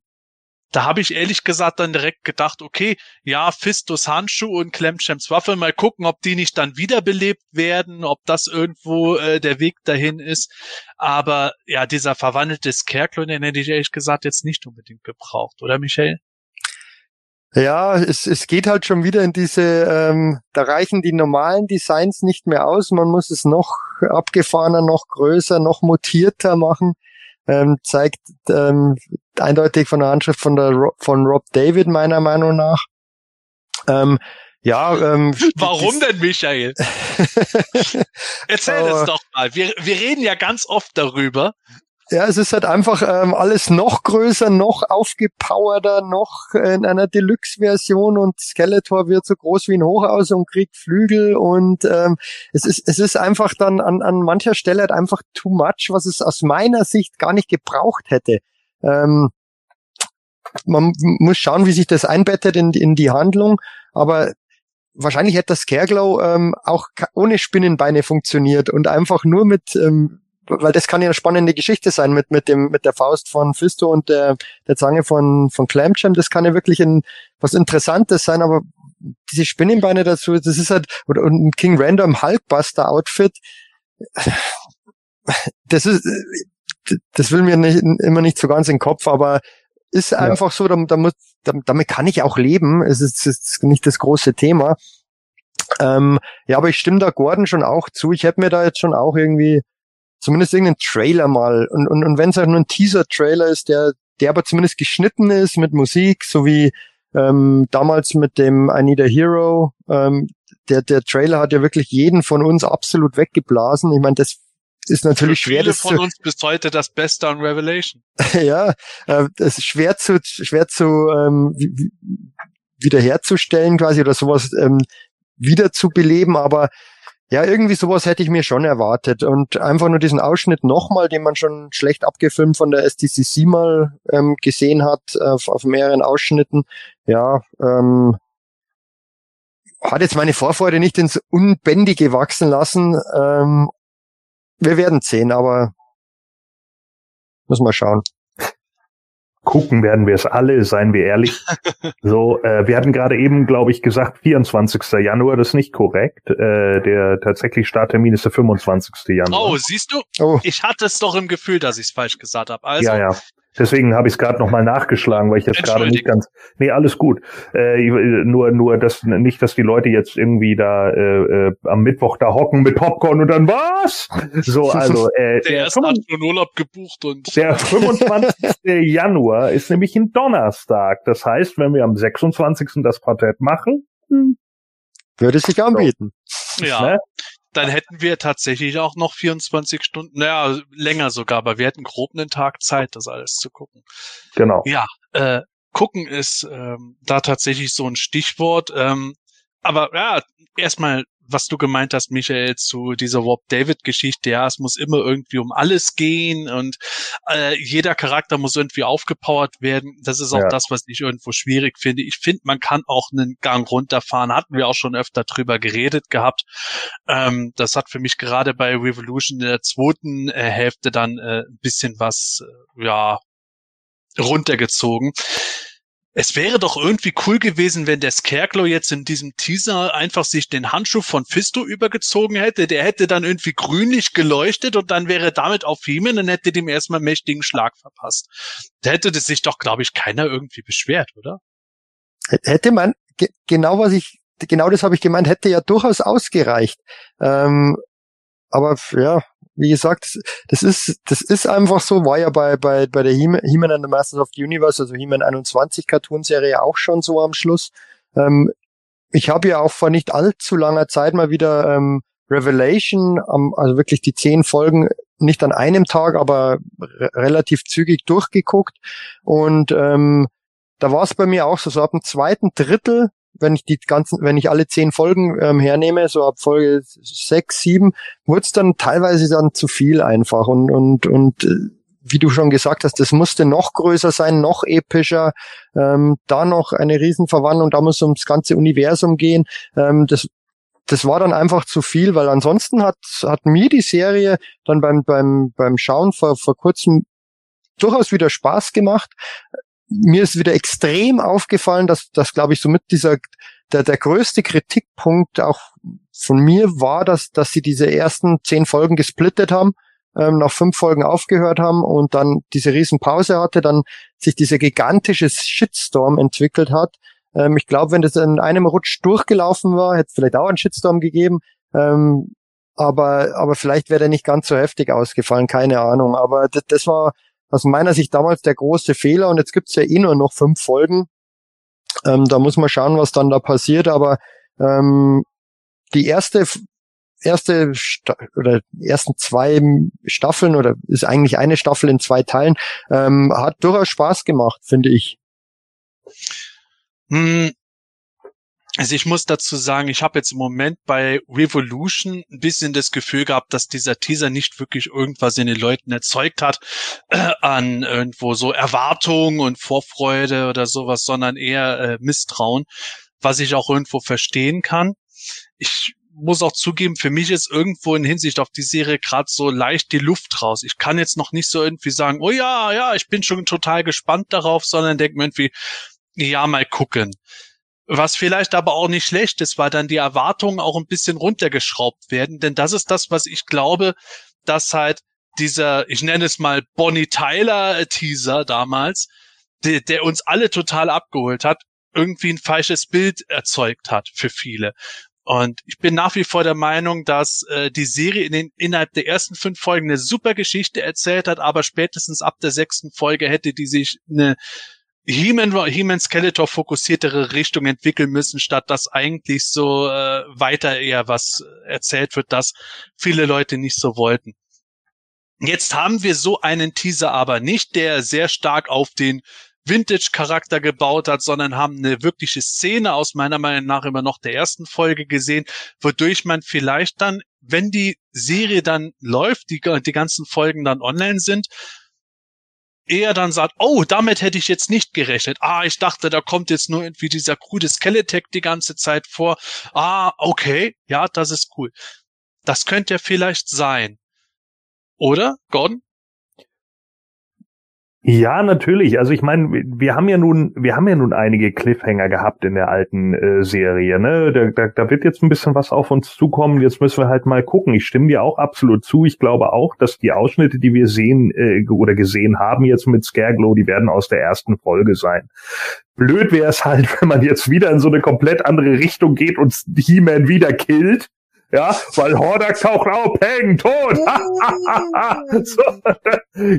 da habe ich ehrlich gesagt dann direkt gedacht, okay, ja, Fistus Handschuh und Clemchamps Waffe, mal gucken, ob die nicht dann wiederbelebt werden, ob das irgendwo äh, der Weg dahin ist. Aber ja, dieser verwandelte Scarecrow, den hätte ich ehrlich gesagt jetzt nicht unbedingt gebraucht, oder Michael? Ja, es, es geht halt schon wieder in diese, ähm, da reichen die normalen Designs nicht mehr aus. Man muss es noch abgefahrener, noch größer, noch mutierter machen. Ähm, zeigt ähm, eindeutig von der Handschrift von der von Rob David meiner Meinung nach. Ähm, ja, ähm, warum denn, Michael? Erzähl es doch mal. Wir, wir reden ja ganz oft darüber, ja, es ist halt einfach ähm, alles noch größer, noch aufgepowerter, noch in einer Deluxe-Version und Skeletor wird so groß wie ein Hochhaus und kriegt Flügel und ähm, es ist es ist einfach dann an, an mancher Stelle halt einfach too much, was es aus meiner Sicht gar nicht gebraucht hätte. Ähm, man muss schauen, wie sich das einbettet in, in die Handlung, aber wahrscheinlich hätte das Scareglow ähm, auch ohne Spinnenbeine funktioniert und einfach nur mit ähm, weil das kann ja eine spannende Geschichte sein mit, mit dem, mit der Faust von Fisto und der, der Zange von, von Clamjam. Das kann ja wirklich ein, was Interessantes sein, aber diese Spinnenbeine dazu, das ist halt, oder, und King Random Hulkbuster Outfit, das ist, das will mir nicht, immer nicht so ganz in den Kopf, aber ist ja. einfach so, damit, damit kann ich auch leben. Es ist, ist nicht das große Thema. Ähm, ja, aber ich stimme da Gordon schon auch zu. Ich hätte mir da jetzt schon auch irgendwie zumindest irgendeinen Trailer mal. Und, und, und wenn es auch nur ein Teaser-Trailer ist, der, der aber zumindest geschnitten ist mit Musik, so wie ähm, damals mit dem I Need a Hero. Ähm, der, der Trailer hat ja wirklich jeden von uns absolut weggeblasen. Ich meine, das ist natürlich schwer. Viele von zu, uns bis heute das Beste an Revelation. ja, äh, das ist schwer zu, schwer zu ähm, wiederherzustellen quasi oder sowas ähm, wieder zu beleben, aber ja, irgendwie sowas hätte ich mir schon erwartet. Und einfach nur diesen Ausschnitt nochmal, den man schon schlecht abgefilmt von der STCC mal ähm, gesehen hat, auf, auf mehreren Ausschnitten. Ja, ähm, hat jetzt meine Vorfreude nicht ins Unbändige wachsen lassen. Ähm, wir werden sehen, aber muss mal schauen gucken werden wir es alle, seien wir ehrlich. so, äh, wir hatten gerade eben, glaube ich, gesagt 24. Januar, das ist nicht korrekt. Äh, der tatsächlich Starttermin ist der 25. Januar. Oh, siehst du? Oh. Ich hatte es doch im Gefühl, dass ich es falsch gesagt habe. Also, ja, ja. Deswegen habe ich es gerade nochmal nachgeschlagen, weil ich jetzt gerade nicht ganz. Nee, alles gut. Äh, nur, nur das nicht, dass die Leute jetzt irgendwie da äh, äh, am Mittwoch da hocken mit Popcorn und dann was? So, also äh, der erste hat schon Urlaub gebucht und der 25. Januar ist nämlich ein Donnerstag. Das heißt, wenn wir am 26. das Quartett machen, hm, würde sich anbieten. Ja. Ne? Dann hätten wir tatsächlich auch noch 24 Stunden, naja, länger sogar, aber wir hätten grob einen Tag Zeit, das alles zu gucken. Genau. Ja, äh, gucken ist ähm, da tatsächlich so ein Stichwort. Ähm, aber ja, erstmal was du gemeint hast, Michael, zu dieser Warp David Geschichte, ja, es muss immer irgendwie um alles gehen und äh, jeder Charakter muss irgendwie aufgepowert werden. Das ist auch ja. das, was ich irgendwo schwierig finde. Ich finde, man kann auch einen Gang runterfahren. Hatten wir auch schon öfter drüber geredet gehabt. Ähm, das hat für mich gerade bei Revolution in der zweiten äh, Hälfte dann äh, ein bisschen was, äh, ja, runtergezogen. Es wäre doch irgendwie cool gewesen, wenn der Scarecrow jetzt in diesem Teaser einfach sich den Handschuh von Fisto übergezogen hätte. Der hätte dann irgendwie grünlich geleuchtet und dann wäre damit auf ihm und hätte dem erstmal mächtigen Schlag verpasst. Da hätte das sich doch, glaube ich, keiner irgendwie beschwert, oder? Hätte man, genau was ich, genau das habe ich gemeint, hätte ja durchaus ausgereicht. Ähm, aber ja, wie gesagt, das ist, das ist einfach so, war ja bei, bei, bei der He-Man and the Masters of the Universe, also He-Man 21 Cartoon-Serie auch schon so am Schluss. Ähm, ich habe ja auch vor nicht allzu langer Zeit mal wieder ähm, Revelation, ähm, also wirklich die zehn Folgen nicht an einem Tag, aber relativ zügig durchgeguckt. Und ähm, da war es bei mir auch so, so ab dem zweiten Drittel wenn ich die ganzen, wenn ich alle zehn Folgen ähm, hernehme, so ab Folge sechs, sieben, wurde es dann teilweise dann zu viel einfach und und und äh, wie du schon gesagt hast, das musste noch größer sein, noch epischer, ähm, da noch eine Riesenverwandlung, da muss ums ganze Universum gehen. Ähm, das das war dann einfach zu viel, weil ansonsten hat hat mir die Serie dann beim beim beim Schauen vor vor kurzem durchaus wieder Spaß gemacht mir ist wieder extrem aufgefallen, dass das, glaube ich, somit dieser der, der größte Kritikpunkt auch von mir war, dass, dass sie diese ersten zehn Folgen gesplittet haben, ähm, nach fünf Folgen aufgehört haben und dann diese Riesenpause hatte, dann sich dieser gigantische Shitstorm entwickelt hat, Ähm, ich glaube, wenn das in einem Rutsch durchgelaufen war, hätte es vielleicht auch einen Shitstorm gegeben. Ähm, aber, aber vielleicht wäre der nicht ganz so heftig ausgefallen, keine Ahnung. Aber das, das war aus meiner Sicht damals der große Fehler und jetzt gibt's ja eh nur noch fünf Folgen. Ähm, da muss man schauen, was dann da passiert, aber ähm, die erste erste oder ersten zwei Staffeln oder ist eigentlich eine Staffel in zwei Teilen, ähm, hat durchaus Spaß gemacht, finde ich. Hm. Also ich muss dazu sagen, ich habe jetzt im Moment bei Revolution ein bisschen das Gefühl gehabt, dass dieser Teaser nicht wirklich irgendwas in den Leuten erzeugt hat äh, an irgendwo so Erwartungen und Vorfreude oder sowas, sondern eher äh, Misstrauen, was ich auch irgendwo verstehen kann. Ich muss auch zugeben, für mich ist irgendwo in Hinsicht auf die Serie gerade so leicht die Luft raus. Ich kann jetzt noch nicht so irgendwie sagen, oh ja, ja, ich bin schon total gespannt darauf, sondern denke mir irgendwie, ja, mal gucken. Was vielleicht aber auch nicht schlecht ist, weil dann die Erwartungen auch ein bisschen runtergeschraubt werden. Denn das ist das, was ich glaube, dass halt dieser, ich nenne es mal Bonnie Tyler Teaser damals, der, der uns alle total abgeholt hat, irgendwie ein falsches Bild erzeugt hat für viele. Und ich bin nach wie vor der Meinung, dass äh, die Serie in den, innerhalb der ersten fünf Folgen eine super Geschichte erzählt hat, aber spätestens ab der sechsten Folge hätte die sich eine He-Man, He-Man Skeletor fokussiertere Richtung entwickeln müssen, statt dass eigentlich so äh, weiter eher was erzählt wird, das viele Leute nicht so wollten. Jetzt haben wir so einen Teaser aber nicht, der sehr stark auf den Vintage-Charakter gebaut hat, sondern haben eine wirkliche Szene aus meiner Meinung nach immer noch der ersten Folge gesehen, wodurch man vielleicht dann, wenn die Serie dann läuft, die, die ganzen Folgen dann online sind, eher dann sagt, oh, damit hätte ich jetzt nicht gerechnet. Ah, ich dachte, da kommt jetzt nur irgendwie dieser krude Skeletech die ganze Zeit vor. Ah, okay, ja, das ist cool. Das könnte ja vielleicht sein. Oder, Gordon? Ja, natürlich. Also ich meine, wir haben ja nun, wir haben ja nun einige Cliffhanger gehabt in der alten äh, Serie. Ne? Da, da, da wird jetzt ein bisschen was auf uns zukommen. Jetzt müssen wir halt mal gucken. Ich stimme dir auch absolut zu. Ich glaube auch, dass die Ausschnitte, die wir sehen äh, oder gesehen haben jetzt mit Scareglow, die werden aus der ersten Folge sein. Blöd wäre es halt, wenn man jetzt wieder in so eine komplett andere Richtung geht und He-Man wieder killt ja, weil Hordak taucht auf, peng, tot. so,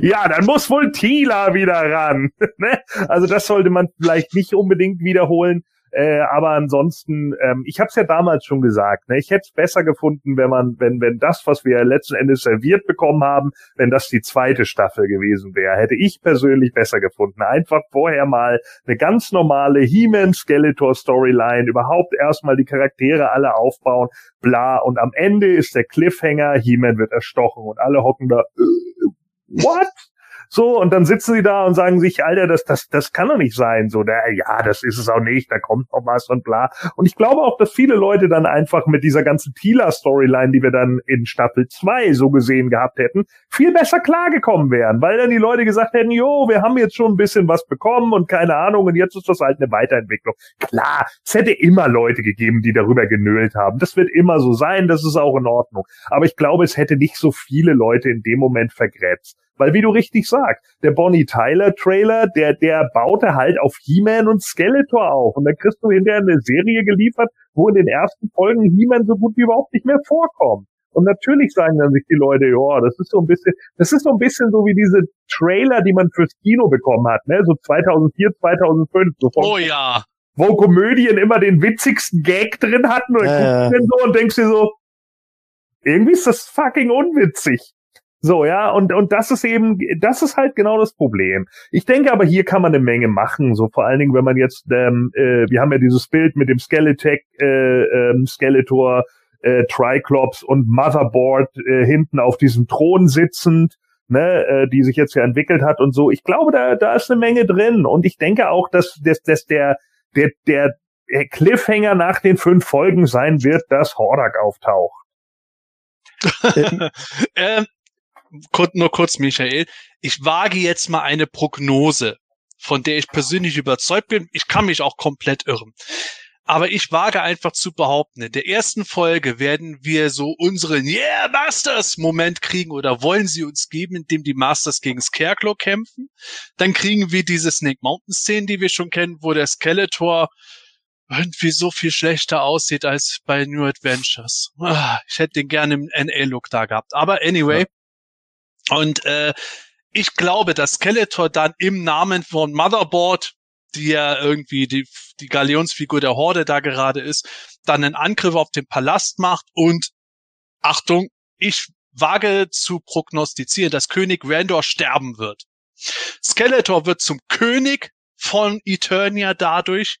ja, dann muss wohl Tila wieder ran. ne? Also das sollte man vielleicht nicht unbedingt wiederholen. Äh, aber ansonsten, ähm, ich habe es ja damals schon gesagt, ne, ich hätte es besser gefunden, wenn man, wenn, wenn das, was wir letzten Endes serviert bekommen haben, wenn das die zweite Staffel gewesen wäre, hätte ich persönlich besser gefunden. Einfach vorher mal eine ganz normale He-Man Skeletor Storyline, überhaupt erstmal die Charaktere alle aufbauen, bla, und am Ende ist der Cliffhanger, He-Man wird erstochen und alle hocken da, äh, what? So, und dann sitzen sie da und sagen sich, Alter, das, das, das kann doch nicht sein. So, der, ja, das ist es auch nicht, da kommt noch was und bla. Und ich glaube auch, dass viele Leute dann einfach mit dieser ganzen Tila-Storyline, die wir dann in Staffel 2 so gesehen gehabt hätten, viel besser klargekommen wären, weil dann die Leute gesagt hätten, jo, wir haben jetzt schon ein bisschen was bekommen und keine Ahnung, und jetzt ist das halt eine Weiterentwicklung. Klar, es hätte immer Leute gegeben, die darüber genölt haben. Das wird immer so sein, das ist auch in Ordnung. Aber ich glaube, es hätte nicht so viele Leute in dem Moment vergrätzt. Weil wie du richtig sagst, der Bonnie Tyler Trailer, der, der baute halt auf He-Man und Skeletor auf. Und dann kriegst du hinterher eine Serie geliefert, wo in den ersten Folgen He-Man so gut wie überhaupt nicht mehr vorkommt. Und natürlich sagen dann sich die Leute, ja, das ist so ein bisschen, das ist so ein bisschen so wie diese Trailer, die man fürs Kino bekommen hat, ne, so 2004, 2005. So oh ja. Wo Komödien immer den witzigsten Gag drin hatten und dann äh. guckst du so und denkst dir so, irgendwie ist das fucking unwitzig. So, ja, und, und das ist eben, das ist halt genau das Problem. Ich denke aber, hier kann man eine Menge machen, so vor allen Dingen, wenn man jetzt, ähm, äh, wir haben ja dieses Bild mit dem Skeletech, äh, ähm, Skeletor, äh, Triclops und Motherboard äh, hinten auf diesem Thron sitzend, ne, äh, die sich jetzt ja entwickelt hat und so. Ich glaube, da, da ist eine Menge drin. Und ich denke auch, dass, dass, dass der, der, der Cliffhanger nach den fünf Folgen sein wird, dass Hordak auftaucht. ähm, nur kurz, Michael. Ich wage jetzt mal eine Prognose, von der ich persönlich überzeugt bin. Ich kann mich auch komplett irren. Aber ich wage einfach zu behaupten, in der ersten Folge werden wir so unseren Yeah, Masters Moment kriegen oder wollen sie uns geben, indem die Masters gegen Scarecrow kämpfen. Dann kriegen wir diese Snake Mountain Szene, die wir schon kennen, wo der Skeletor irgendwie so viel schlechter aussieht als bei New Adventures. Ah, ich hätte den gerne im NA-Look da gehabt. Aber anyway. Ja. Und äh, ich glaube, dass Skeletor dann im Namen von Motherboard, die ja irgendwie die, die Galionsfigur der Horde da gerade ist, dann einen Angriff auf den Palast macht und Achtung, ich wage zu prognostizieren, dass König Randor sterben wird. Skeletor wird zum König von Eternia dadurch.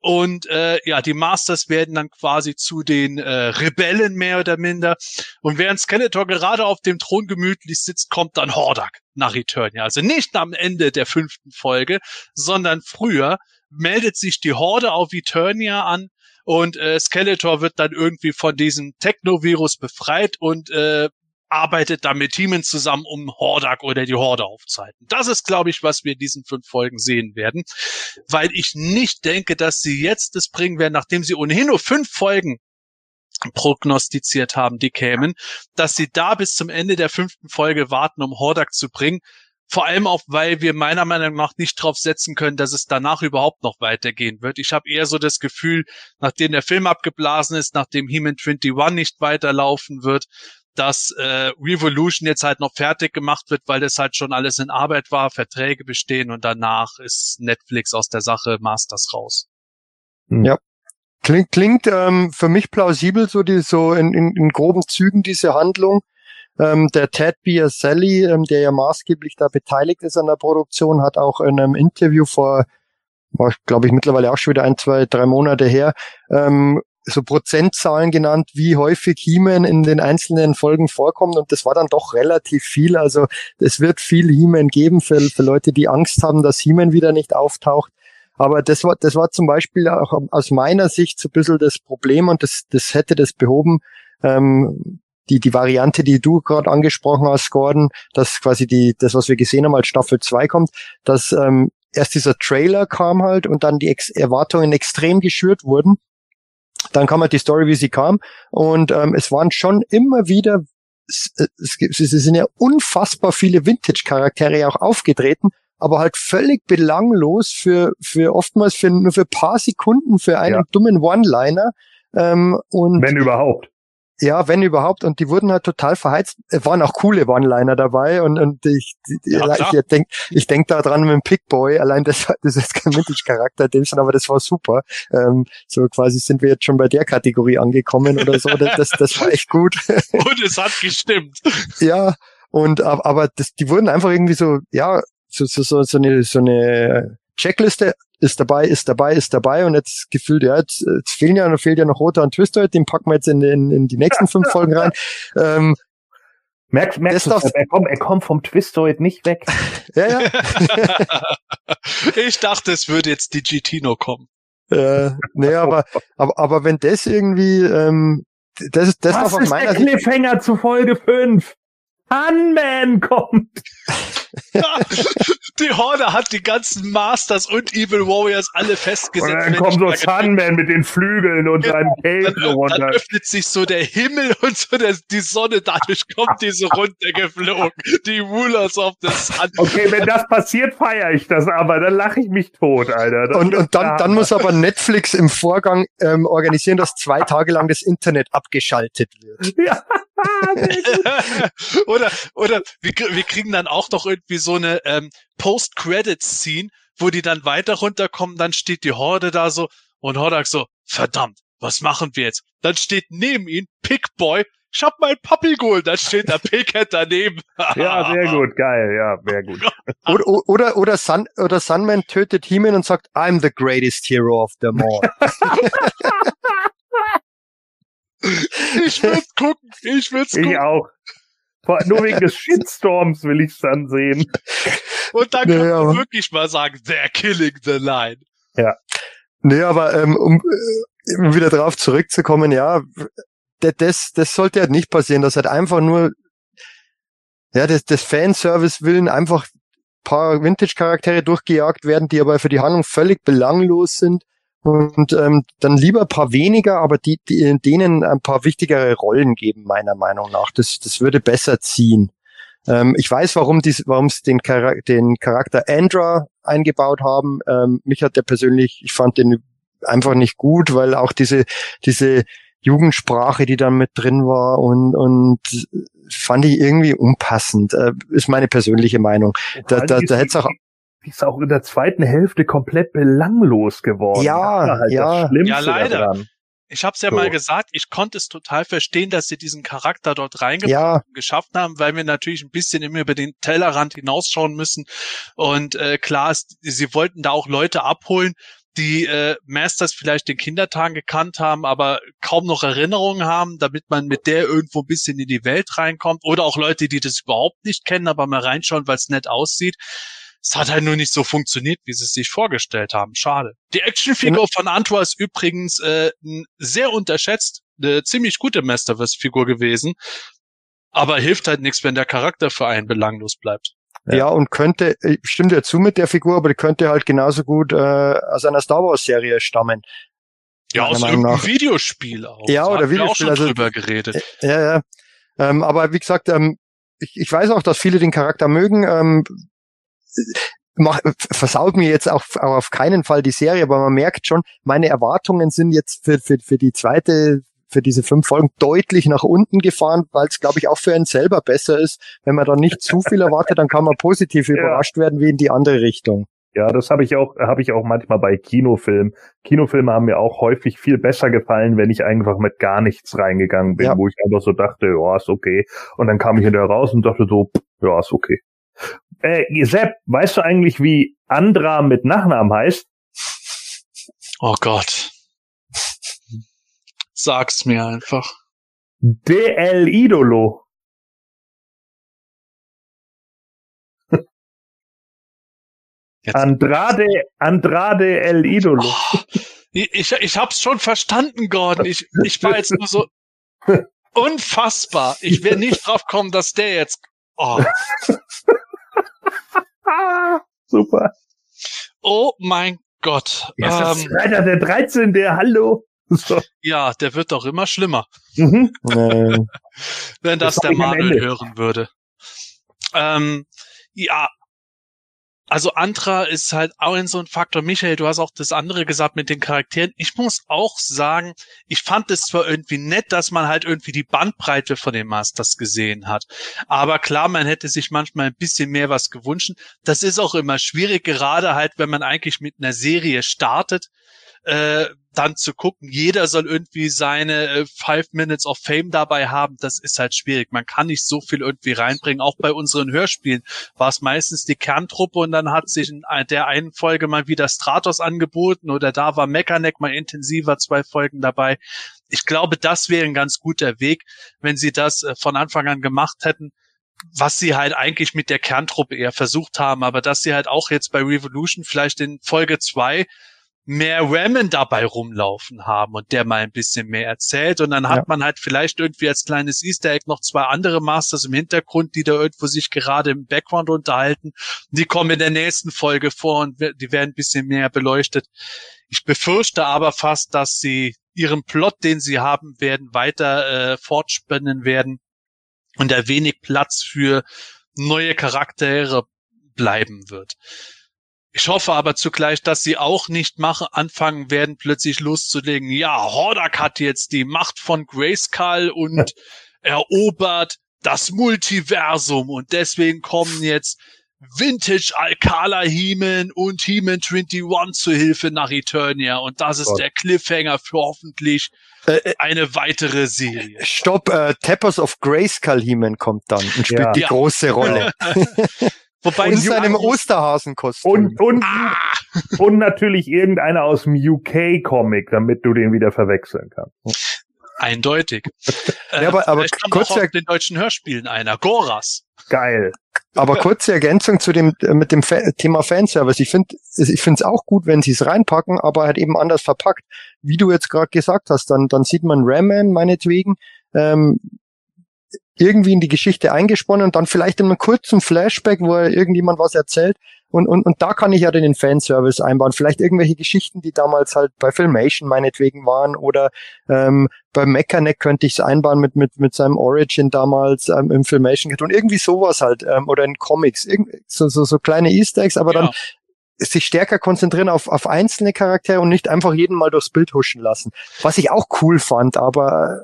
Und äh, ja, die Masters werden dann quasi zu den äh, Rebellen mehr oder minder. Und während Skeletor gerade auf dem Thron gemütlich sitzt, kommt dann Hordak nach Eternia. Also nicht am Ende der fünften Folge, sondern früher meldet sich die Horde auf Eternia an und äh, Skeletor wird dann irgendwie von diesem Technovirus befreit und äh, arbeitet dann mit Teamen zusammen, um Hordak oder die Horde aufzuhalten. Das ist, glaube ich, was wir in diesen fünf Folgen sehen werden, weil ich nicht denke, dass sie jetzt das bringen werden, nachdem sie ohnehin nur fünf Folgen prognostiziert haben, die kämen, dass sie da bis zum Ende der fünften Folge warten, um Hordak zu bringen. Vor allem auch, weil wir meiner Meinung nach nicht drauf setzen können, dass es danach überhaupt noch weitergehen wird. Ich habe eher so das Gefühl, nachdem der Film abgeblasen ist, nachdem He-Man 21 nicht weiterlaufen wird, dass äh, Revolution jetzt halt noch fertig gemacht wird, weil das halt schon alles in Arbeit war, Verträge bestehen und danach ist Netflix aus der Sache Masters raus. Hm. Ja. Klingt, klingt ähm, für mich plausibel, so die so in, in, in groben Zügen diese Handlung. Ähm, der Ted Biaselli, ähm, der ja maßgeblich da beteiligt ist an der Produktion, hat auch in einem Interview vor, glaube ich, mittlerweile auch schon wieder ein, zwei, drei Monate her, ähm, so Prozentzahlen genannt, wie häufig He-Man in den einzelnen Folgen vorkommt und das war dann doch relativ viel. Also es wird viel He-Man geben für, für Leute, die Angst haben, dass He-Man wieder nicht auftaucht. Aber das war, das war zum Beispiel auch aus meiner Sicht so ein bisschen das Problem und das, das hätte das behoben. Ähm, die, die Variante, die du gerade angesprochen hast, Gordon, dass quasi die, das, was wir gesehen haben, als Staffel 2 kommt, dass ähm, erst dieser Trailer kam halt und dann die Ex Erwartungen extrem geschürt wurden dann kam halt die Story, wie sie kam. Und ähm, es waren schon immer wieder, es, es, es sind ja unfassbar viele Vintage-Charaktere auch aufgetreten, aber halt völlig belanglos für, für oftmals für nur für paar Sekunden für einen ja. dummen One-Liner. Ähm, und Wenn überhaupt. Ja, wenn überhaupt. Und die wurden halt total verheizt. Es waren auch coole One-Liner dabei. Und, und ich, ja, ich denke ich denk da dran mit dem Pickboy. Allein das, das ist kein Vintage-Charakter, dem schon, aber das war super. Ähm, so quasi sind wir jetzt schon bei der Kategorie angekommen oder so. Das, das, das war echt gut. Und es hat gestimmt. ja. Und aber das, die wurden einfach irgendwie so, ja, so, so, so, so eine, so eine Checkliste ist dabei, ist dabei, ist dabei und jetzt gefühlt, ja, jetzt, jetzt fehlen ja, fehlt ja noch Roter und Twister, den packen wir jetzt in, in, in die nächsten fünf Folgen rein. Ähm, Merkst, merkst du, er kommt, er kommt vom Twistoid nicht weg. ja, ja. ich dachte, es würde jetzt die GT noch kommen. Äh, nee, aber, aber, aber wenn das irgendwie, ähm, das, das Was noch auf meiner Sicht. Cliffhanger zu Folge 5. Unman kommt. Die Horde hat die ganzen Masters und Evil Warriors alle festgesetzt. Und dann kommt so Sunman mit den Flügeln und seinem Cape so runter. Dann öffnet sich so der Himmel und so der, die Sonne, dadurch kommt diese runtergeflogen. Die Rulers of the Sun. Okay, wenn das passiert, feiere ich das, aber dann lache ich mich tot, Alter. Das und, und dann, dann muss aber Netflix im Vorgang ähm, organisieren, dass zwei Tage lang das Internet abgeschaltet wird. Ja. oder oder wir, wir kriegen dann auch noch irgendwie so eine ähm, Post-Credit-Scene, wo die dann weiter runterkommen, dann steht die Horde da so und Hordak so, verdammt, was machen wir jetzt? Dann steht neben ihm Pickboy, ich hab mein Papi geholt, dann steht der Pickhead daneben. ja, sehr gut, geil, ja, sehr gut. oder, oder, oder, Sun, oder Sunman tötet He-Man und sagt, I'm the greatest hero of them all. ich will's gucken, ich will's gucken. Ich auch. Nur wegen des Shitstorms will ich's dann sehen. Und dann kann man wirklich mal sagen, they're killing the line. Ja. Nee, aber ähm, um äh, wieder drauf zurückzukommen, ja, das, das sollte halt nicht passieren, dass halt einfach nur ja, das, das Fanservice willen einfach paar Vintage-Charaktere durchgejagt werden, die aber für die Handlung völlig belanglos sind und ähm, dann lieber ein paar weniger, aber die, die denen ein paar wichtigere Rollen geben, meiner Meinung nach. Das, das würde besser ziehen. Ähm, ich weiß, warum die, warum sie den, Charak den Charakter Andra eingebaut haben. Ähm, mich hat der persönlich, ich fand den einfach nicht gut, weil auch diese, diese Jugendsprache, die dann mit drin war und, und fand ich irgendwie unpassend, äh, ist meine persönliche Meinung. Da, da, da hätte es auch ist auch in der zweiten Hälfte komplett belanglos geworden. Ja, halt ja. ja, leider. Daran. Ich habe es ja so. mal gesagt, ich konnte es total verstehen, dass sie diesen Charakter dort reingebracht ja. geschafft haben, weil wir natürlich ein bisschen immer über den Tellerrand hinausschauen müssen. Und äh, klar, ist, sie wollten da auch Leute abholen, die äh, Masters vielleicht den Kindertagen gekannt haben, aber kaum noch Erinnerungen haben, damit man mit der irgendwo ein bisschen in die Welt reinkommt. Oder auch Leute, die das überhaupt nicht kennen, aber mal reinschauen, weil es nett aussieht. Es hat halt nur nicht so funktioniert, wie sie es sich vorgestellt haben. Schade. Die Actionfigur genau. von Antoine ist übrigens äh, sehr unterschätzt, eine ziemlich gute Masterverse-Figur gewesen, aber hilft halt nichts, wenn der Charakter für einen belanglos bleibt. Ja. ja, und könnte, äh, stimmt ja zu mit der Figur, aber die könnte halt genauso gut äh, aus einer Star Wars Serie stammen. Ja, aus Meinung irgendeinem nach. Videospiel auch. Ja, oder Videospiel. Auch schon also, drüber geredet. Äh, ja, ja. Ähm, aber wie gesagt, ähm, ich, ich weiß auch, dass viele den Charakter mögen. Ähm, mach, versaut mir jetzt auch, auch auf keinen Fall die Serie, aber man merkt schon, meine Erwartungen sind jetzt für, für, für die zweite, für diese fünf Folgen deutlich nach unten gefahren, weil es, glaube ich, auch für einen selber besser ist. Wenn man da nicht zu viel erwartet, dann kann man positiv ja. überrascht werden, wie in die andere Richtung. Ja, das habe ich auch, habe ich auch manchmal bei Kinofilmen. Kinofilme haben mir auch häufig viel besser gefallen, wenn ich einfach mit gar nichts reingegangen bin, ja. wo ich einfach so dachte, ja, ist okay. Und dann kam ich hinterher raus und dachte so, ja, ist okay. Äh, Sepp, weißt du eigentlich, wie Andra mit Nachnamen heißt? Oh Gott. Sag's mir einfach. DL Idolo. Jetzt. Andrade, Andrade El Idolo. Oh, ich, ich hab's schon verstanden, Gordon. Ich, ich war jetzt nur so unfassbar. Ich wäre nicht drauf kommen, dass der jetzt. Oh. Super. Oh mein Gott. Ja, ähm, Freitag der 13. Der Hallo. So. Ja, der wird doch immer schlimmer. Mhm. Wenn das, das der Manuel hören würde. Ähm, ja, also Antra ist halt auch in so ein Faktor. Michael, du hast auch das andere gesagt mit den Charakteren. Ich muss auch sagen, ich fand es zwar irgendwie nett, dass man halt irgendwie die Bandbreite von den Masters gesehen hat. Aber klar, man hätte sich manchmal ein bisschen mehr was gewünscht. Das ist auch immer schwierig, gerade halt, wenn man eigentlich mit einer Serie startet äh, dann zu gucken, jeder soll irgendwie seine äh, Five Minutes of Fame dabei haben, das ist halt schwierig. Man kann nicht so viel irgendwie reinbringen. Auch bei unseren Hörspielen war es meistens die Kerntruppe und dann hat sich in der einen Folge mal wieder Stratos angeboten oder da war Mechaneck mal intensiver zwei Folgen dabei. Ich glaube, das wäre ein ganz guter Weg, wenn sie das äh, von Anfang an gemacht hätten was sie halt eigentlich mit der Kerntruppe eher versucht haben, aber dass sie halt auch jetzt bei Revolution vielleicht in Folge zwei mehr Ramen dabei rumlaufen haben und der mal ein bisschen mehr erzählt. Und dann hat ja. man halt vielleicht irgendwie als kleines Easter Egg noch zwei andere Masters im Hintergrund, die da irgendwo sich gerade im Background unterhalten. Die kommen in der nächsten Folge vor und die werden ein bisschen mehr beleuchtet. Ich befürchte aber fast, dass sie ihren Plot, den sie haben werden, weiter äh, fortspannen werden und da wenig Platz für neue Charaktere bleiben wird. Ich hoffe aber zugleich, dass sie auch nicht machen, anfangen werden, plötzlich loszulegen. Ja, Hordak hat jetzt die Macht von Grayskull und erobert das Multiversum und deswegen kommen jetzt Vintage Alcala Heeman und Heeman 21 zu Hilfe nach Eternia und das ist Gott. der Cliffhanger für hoffentlich äh, äh, eine weitere Serie. Stopp, äh, Tappers of Grayskull Heeman kommt dann und spielt ja. die ja. große Rolle. Wobei und seinem Osterhasenkostüm. Und, und, ah. und natürlich irgendeiner aus dem UK-Comic, damit du den wieder verwechseln kannst. Eindeutig. ja, aber, aber kurz auch den deutschen Hörspielen einer. Goras. Geil. Aber kurze Ergänzung zu dem äh, mit dem Fa Thema Fanservice. Ich finde ich finde es auch gut, wenn sie es reinpacken, aber halt eben anders verpackt. Wie du jetzt gerade gesagt hast, dann dann sieht man Raman meinetwegen ähm, irgendwie in die Geschichte eingesponnen und dann vielleicht in einem kurzen Flashback, wo irgendjemand was erzählt. Und, und, und da kann ich ja den Fanservice einbauen. Vielleicht irgendwelche Geschichten, die damals halt bei Filmation meinetwegen waren oder ähm, bei Mechaneck könnte ich es einbauen mit, mit, mit seinem Origin damals ähm, im Filmation und irgendwie sowas halt ähm, oder in Comics. Irgend, so, so, so kleine Easter Eggs, aber ja. dann sich stärker konzentrieren auf, auf einzelne Charaktere und nicht einfach jeden mal durchs Bild huschen lassen. Was ich auch cool fand, aber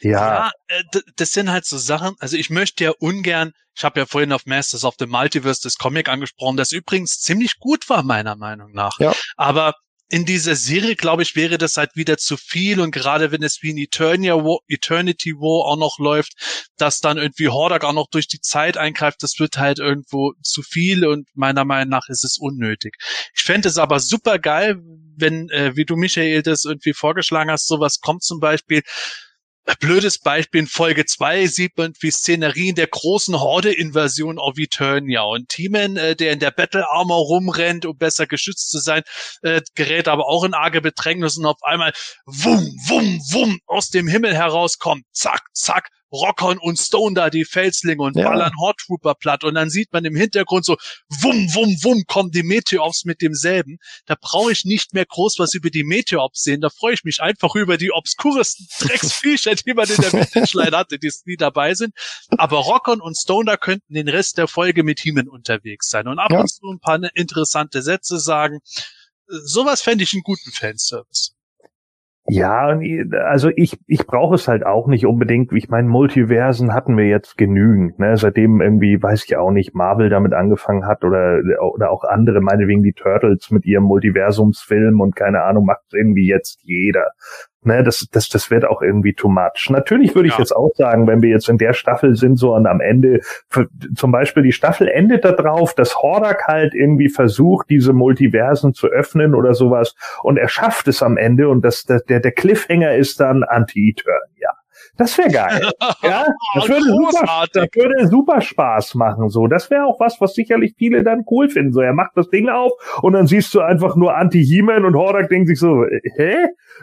ja. Ja, äh, das sind halt so Sachen, also ich möchte ja ungern, ich habe ja vorhin auf Masters of the Multiverse das Comic angesprochen, das übrigens ziemlich gut war, meiner Meinung nach. Ja. Aber in dieser Serie, glaube ich, wäre das halt wieder zu viel. Und gerade wenn es wie in Eternia War, Eternity War auch noch läuft, dass dann irgendwie Hordak auch noch durch die Zeit eingreift, das wird halt irgendwo zu viel. Und meiner Meinung nach ist es unnötig. Ich fände es aber super geil, wenn, äh, wie du Michael das irgendwie vorgeschlagen hast, sowas kommt zum Beispiel, blödes Beispiel in Folge 2 sieht man wie Szenerien der großen Horde-Invasion auf Eternia. Und Teeman, äh, der in der Battle Armor rumrennt, um besser geschützt zu sein, äh, gerät aber auch in arge Bedrängnis und auf einmal wum, wum, wum aus dem Himmel herauskommt, zack, zack, Rockern und Stone da die Felslinge und ja. ballern Hot Trooper platt und dann sieht man im Hintergrund so wum wum wum kommen die Meteorops mit demselben. Da brauche ich nicht mehr groß was über die Meteorops sehen. Da freue ich mich einfach über die obskuresten Drecksviecher, die man in der Vintage hatte, die nie dabei sind. Aber Rockern und Stoner könnten den Rest der Folge mit Heeman unterwegs sein und ab ja. und zu ein paar interessante Sätze sagen. Sowas fände ich einen guten Fanservice. Ja, also ich, ich brauche es halt auch nicht unbedingt. Ich meine, Multiversen hatten wir jetzt genügend. Ne? Seitdem irgendwie, weiß ich auch nicht, Marvel damit angefangen hat oder, oder auch andere, meinetwegen die Turtles mit ihrem Multiversumsfilm und keine Ahnung, macht irgendwie jetzt jeder. Ne, das, das, das wird auch irgendwie too much. Natürlich würde ich ja. jetzt auch sagen, wenn wir jetzt in der Staffel sind, so und am Ende, für, zum Beispiel die Staffel endet da drauf, dass Hordak halt irgendwie versucht, diese Multiversen zu öffnen oder sowas und er schafft es am Ende und das, der, der Cliffhanger ist dann Anti-Eternia. Das wäre geil. ja, das würde, super, das würde super Spaß machen. So, das wäre auch was, was sicherlich viele dann cool finden. So, er macht das Ding auf und dann siehst du einfach nur Anti-He-Man und Hordak denkt sich so, hä?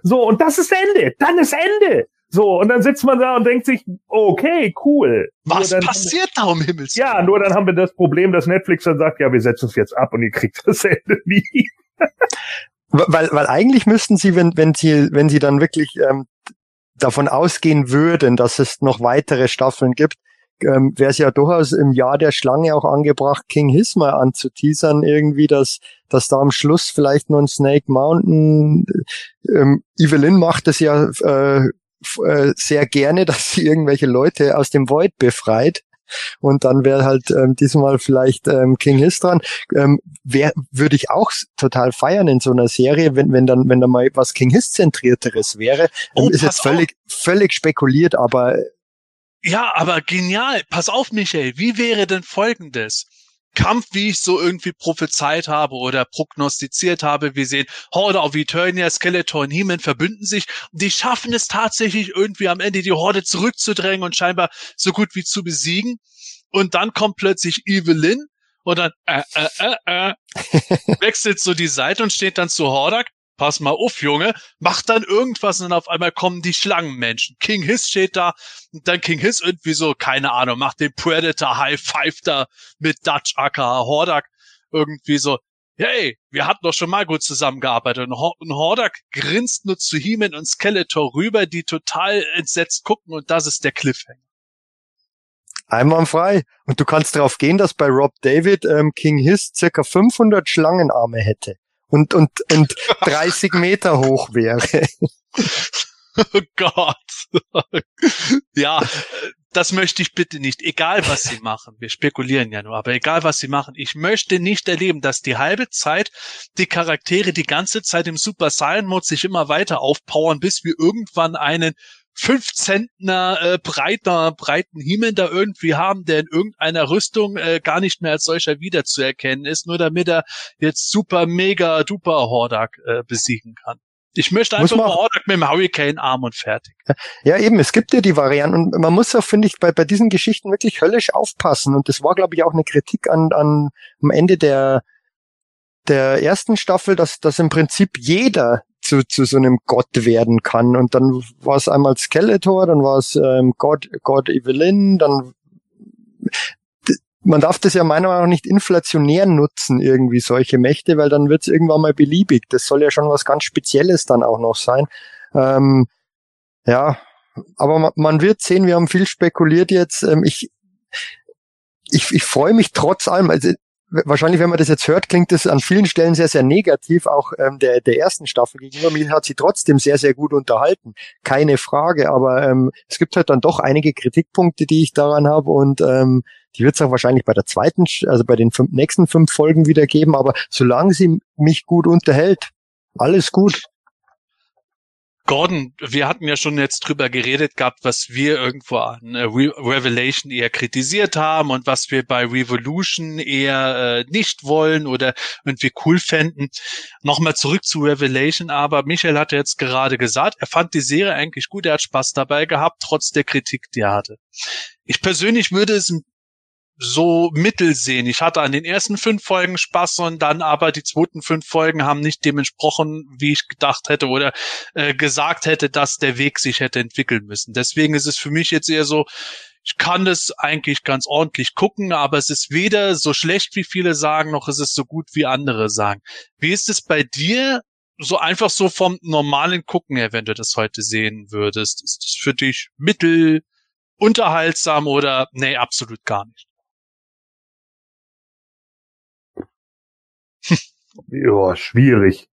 So, und das ist Ende. Dann ist Ende. So, und dann sitzt man da und denkt sich, okay, cool. Was passiert da um Himmels? Ja, nur dann haben wir das Problem, dass Netflix dann sagt, ja, wir setzen es jetzt ab und ihr kriegt das Ende nie. weil, weil eigentlich müssten sie, wenn, wenn sie, wenn sie dann wirklich ähm, davon ausgehen würden, dass es noch weitere Staffeln gibt, ähm, wäre es ja durchaus im Jahr der Schlange auch angebracht, King Hiss mal anzuteasern, irgendwie, dass, dass da am Schluss vielleicht noch ein Snake Mountain, ähm, Evelyn macht es ja äh, äh, sehr gerne, dass sie irgendwelche Leute aus dem Void befreit. Und dann wäre halt ähm, diesmal vielleicht ähm, King Hiss dran. Ähm, wär, würde ich auch total feiern in so einer Serie, wenn, wenn dann, wenn da mal was King Hiss zentrierteres wäre. Oh, ist jetzt völlig, auf. völlig spekuliert, aber ja, aber genial. Pass auf, Michael. Wie wäre denn folgendes? Kampf, wie ich so irgendwie prophezeit habe oder prognostiziert habe. Wir sehen Horde of Eternia, Skeletor und He-Man verbünden sich. Und die schaffen es tatsächlich irgendwie am Ende die Horde zurückzudrängen und scheinbar so gut wie zu besiegen. Und dann kommt plötzlich Evelyn und dann äh, äh, äh, äh, wechselt so die Seite und steht dann zu Hordak pass mal auf, Junge, mach dann irgendwas und dann auf einmal kommen die Schlangenmenschen. King Hiss steht da und dann King Hiss irgendwie so, keine Ahnung, macht den Predator High Five da mit Dutch aka Hordak irgendwie so, hey, wir hatten doch schon mal gut zusammengearbeitet. Und, Hordak grinst nur zu Heeman und Skeletor rüber, die total entsetzt gucken und das ist der Cliffhanger. Einwandfrei. Und du kannst darauf gehen, dass bei Rob David ähm, King Hiss circa 500 Schlangenarme hätte und, und, und 30 Meter hoch wäre. Oh Gott. ja, das möchte ich bitte nicht. Egal was sie machen. Wir spekulieren ja nur, aber egal was sie machen. Ich möchte nicht erleben, dass die halbe Zeit die Charaktere die ganze Zeit im Super Saiyan Mode sich immer weiter aufpowern, bis wir irgendwann einen fünf Zentner äh, breiter, breiten Himmel da irgendwie haben, der in irgendeiner Rüstung äh, gar nicht mehr als solcher wiederzuerkennen ist, nur damit er jetzt super, mega, duper Hordak äh, besiegen kann. Ich möchte einfach nur Hordak mit dem Hurricane arm und fertig. Ja, eben, es gibt ja die Varianten und man muss auch, finde ich, bei, bei diesen Geschichten wirklich höllisch aufpassen und das war, glaube ich, auch eine Kritik an, an am Ende der der ersten Staffel, dass, dass im Prinzip jeder zu, zu so einem Gott werden kann. Und dann war es einmal Skeletor, dann war es ähm, God, God Evelyn, dann man darf das ja meiner Meinung nach nicht inflationär nutzen, irgendwie solche Mächte, weil dann wird es irgendwann mal beliebig. Das soll ja schon was ganz Spezielles dann auch noch sein. Ähm, ja, aber man, man wird sehen, wir haben viel spekuliert jetzt. Ähm, ich, ich, ich freue mich trotz allem, also wahrscheinlich, wenn man das jetzt hört, klingt das an vielen Stellen sehr, sehr negativ, auch ähm, der, der ersten Staffel gegenüber. Mir hat sie trotzdem sehr, sehr gut unterhalten. Keine Frage, aber ähm, es gibt halt dann doch einige Kritikpunkte, die ich daran habe und ähm, die wird es auch wahrscheinlich bei der zweiten, also bei den fünf, nächsten fünf Folgen wieder geben, aber solange sie mich gut unterhält, alles gut. Gordon, wir hatten ja schon jetzt drüber geredet gehabt, was wir irgendwo an äh, Re Revelation eher kritisiert haben und was wir bei Revolution eher äh, nicht wollen oder irgendwie cool fänden. Nochmal zurück zu Revelation, aber Michael hatte jetzt gerade gesagt, er fand die Serie eigentlich gut, er hat Spaß dabei gehabt, trotz der Kritik, die er hatte. Ich persönlich würde es ein so mittel sehen. Ich hatte an den ersten fünf Folgen Spaß und dann aber die zweiten fünf Folgen haben nicht dem entsprochen, wie ich gedacht hätte oder äh, gesagt hätte, dass der Weg sich hätte entwickeln müssen. Deswegen ist es für mich jetzt eher so, ich kann das eigentlich ganz ordentlich gucken, aber es ist weder so schlecht, wie viele sagen, noch ist es so gut, wie andere sagen. Wie ist es bei dir? So einfach so vom normalen Gucken her, wenn du das heute sehen würdest. Ist das für dich mittel, unterhaltsam oder nee, absolut gar nicht? Ja, schwierig.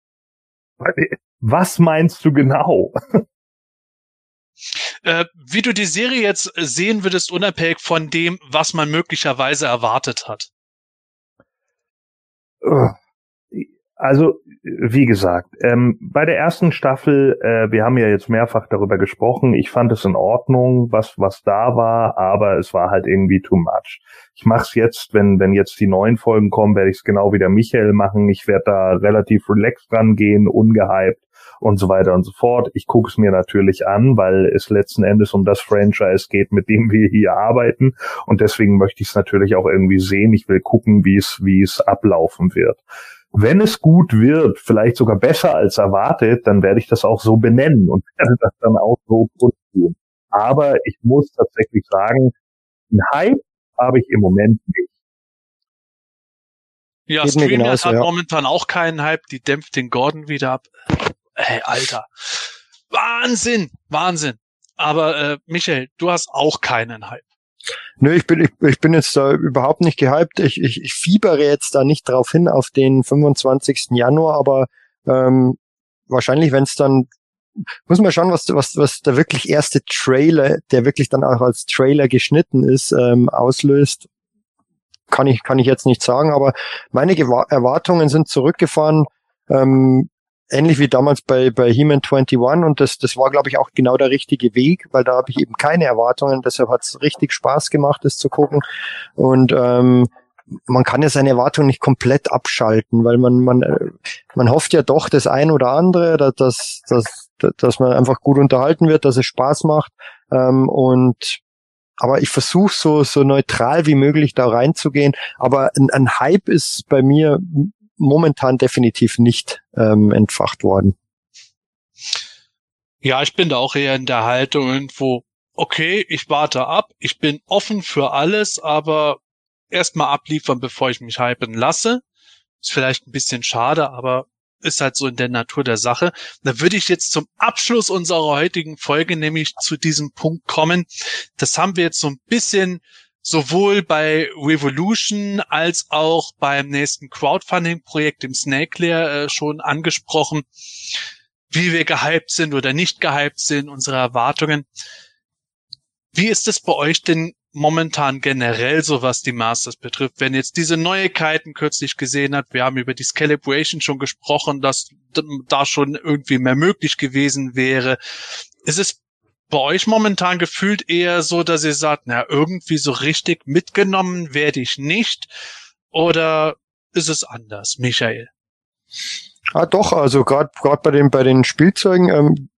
Was meinst du genau? Äh, wie du die Serie jetzt sehen würdest, unabhängig von dem, was man möglicherweise erwartet hat. Also, wie gesagt, ähm, bei der ersten Staffel, äh, wir haben ja jetzt mehrfach darüber gesprochen, ich fand es in Ordnung, was, was da war, aber es war halt irgendwie too much. Ich mache es jetzt, wenn, wenn jetzt die neuen Folgen kommen, werde ich es genau wie der Michael machen. Ich werde da relativ relaxed rangehen, ungehypt und so weiter und so fort. Ich gucke es mir natürlich an, weil es letzten Endes um das Franchise geht, mit dem wir hier arbeiten. Und deswegen möchte ich es natürlich auch irgendwie sehen. Ich will gucken, wie es, wie es ablaufen wird. Wenn es gut wird, vielleicht sogar besser als erwartet, dann werde ich das auch so benennen und werde das dann auch so tun. Aber ich muss tatsächlich sagen, ein Hype habe ich im Moment nicht. Ja, Streamers hat ja. momentan auch keinen Hype, die dämpft den Gordon wieder ab. Ey, Alter. Wahnsinn, Wahnsinn. Aber äh, Michael, du hast auch keinen Hype. Nö, ich bin, ich, ich bin jetzt da überhaupt nicht gehypt. Ich, ich, ich fiebere jetzt da nicht drauf hin auf den 25. Januar, aber ähm, wahrscheinlich, wenn es dann muss man schauen, was, was, was der wirklich erste Trailer, der wirklich dann auch als Trailer geschnitten ist, ähm, auslöst. Kann ich, kann ich jetzt nicht sagen, aber meine Erwartungen sind zurückgefahren. Ähm, ähnlich wie damals bei, bei He-Man 21 und das, das war, glaube ich, auch genau der richtige Weg, weil da habe ich eben keine Erwartungen, deshalb hat es richtig Spaß gemacht, das zu gucken. Und ähm, man kann ja seine Erwartungen nicht komplett abschalten, weil man, man, äh, man hofft ja doch das ein oder andere, dass, dass, dass man einfach gut unterhalten wird, dass es Spaß macht. Ähm, und aber ich versuche so, so neutral wie möglich da reinzugehen. Aber ein, ein Hype ist bei mir momentan definitiv nicht ähm, entfacht worden. Ja, ich bin da auch eher in der Haltung irgendwo, okay, ich warte ab, ich bin offen für alles, aber erstmal abliefern, bevor ich mich hypen lasse. Ist vielleicht ein bisschen schade, aber ist halt so in der Natur der Sache. Da würde ich jetzt zum Abschluss unserer heutigen Folge nämlich zu diesem Punkt kommen. Das haben wir jetzt so ein bisschen sowohl bei Revolution als auch beim nächsten Crowdfunding-Projekt im Snake Lair äh, schon angesprochen, wie wir gehypt sind oder nicht gehypt sind, unsere Erwartungen. Wie ist es bei euch denn momentan generell so, was die Masters betrifft? Wenn jetzt diese Neuigkeiten kürzlich gesehen hat, wir haben über die Scalibration schon gesprochen, dass da schon irgendwie mehr möglich gewesen wäre. Ist es bei euch momentan gefühlt eher so, dass ihr sagt, na, irgendwie so richtig mitgenommen werde ich nicht? Oder ist es anders, Michael? Ah, doch, also gerade gerade bei den bei den Spielzeugen ähm,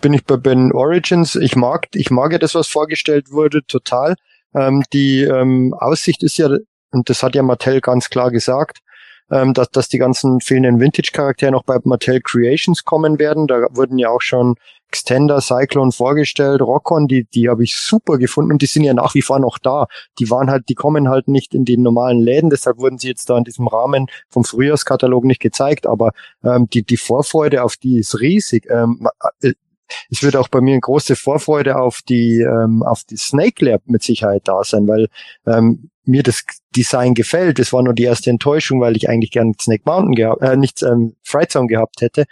bin ich bei Ben Origins. Ich mag ich mag ja das, was vorgestellt wurde, total. Ähm, die ähm, Aussicht ist ja, und das hat ja Mattel ganz klar gesagt, ähm, dass, dass die ganzen fehlenden Vintage-Charaktere noch bei Mattel Creations kommen werden. Da wurden ja auch schon Extender, Cyclone vorgestellt, Rockon, die, die habe ich super gefunden und die sind ja nach wie vor noch da. Die waren halt, die kommen halt nicht in die normalen Läden, deshalb wurden sie jetzt da in diesem Rahmen vom Frühjahrskatalog nicht gezeigt, aber ähm, die, die Vorfreude auf die ist riesig. Ähm, äh, es wird auch bei mir eine große Vorfreude auf die ähm, auf die Snake Lab mit Sicherheit da sein, weil ähm, mir das Design gefällt. Das war nur die erste Enttäuschung, weil ich eigentlich gerne Snake Mountain gehabt, äh, nicht ähm, Fright Zone gehabt hätte.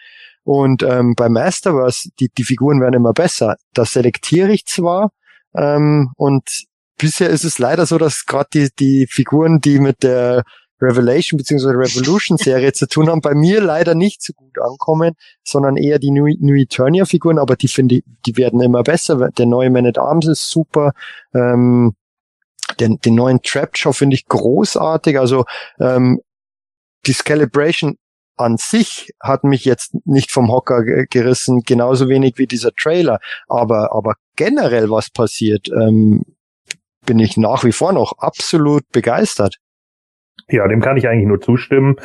Und ähm, bei Masterverse, die, die Figuren werden immer besser. Da selektiere ich zwar ähm, und bisher ist es leider so, dass gerade die, die Figuren, die mit der Revelation bzw. Revolution Serie zu tun haben, bei mir leider nicht so gut ankommen, sondern eher die New, New Eternia Figuren, aber die finde ich, die werden immer besser. Der neue Man at Arms ist super. Ähm, den, den neuen Trapjaw finde ich großartig. Also ähm, die Scalibration an sich hat mich jetzt nicht vom Hocker gerissen, genauso wenig wie dieser Trailer. Aber, aber generell was passiert, ähm, bin ich nach wie vor noch absolut begeistert. Ja, dem kann ich eigentlich nur zustimmen.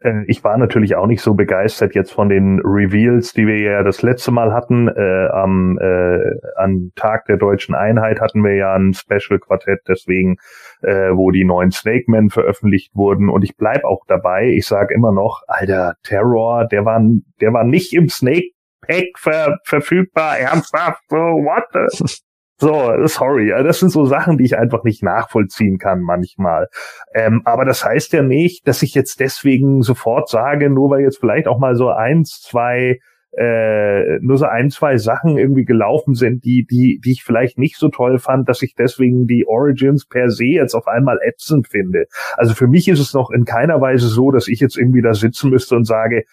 Äh, ich war natürlich auch nicht so begeistert jetzt von den Reveals, die wir ja das letzte Mal hatten. Äh, am, äh, am Tag der deutschen Einheit hatten wir ja ein Special-Quartett, deswegen, äh, wo die neuen Snake Men veröffentlicht wurden. Und ich bleib auch dabei. Ich sage immer noch, alter, Terror, der war, der war nicht im Snake Pack ver verfügbar. Ernsthaft? So, what the? So, sorry, das sind so Sachen, die ich einfach nicht nachvollziehen kann manchmal. Ähm, aber das heißt ja nicht, dass ich jetzt deswegen sofort sage, nur weil jetzt vielleicht auch mal so eins, zwei äh, nur so ein, zwei Sachen irgendwie gelaufen sind, die, die, die ich vielleicht nicht so toll fand, dass ich deswegen die Origins per se jetzt auf einmal ätzend finde. Also für mich ist es noch in keiner Weise so, dass ich jetzt irgendwie da sitzen müsste und sage,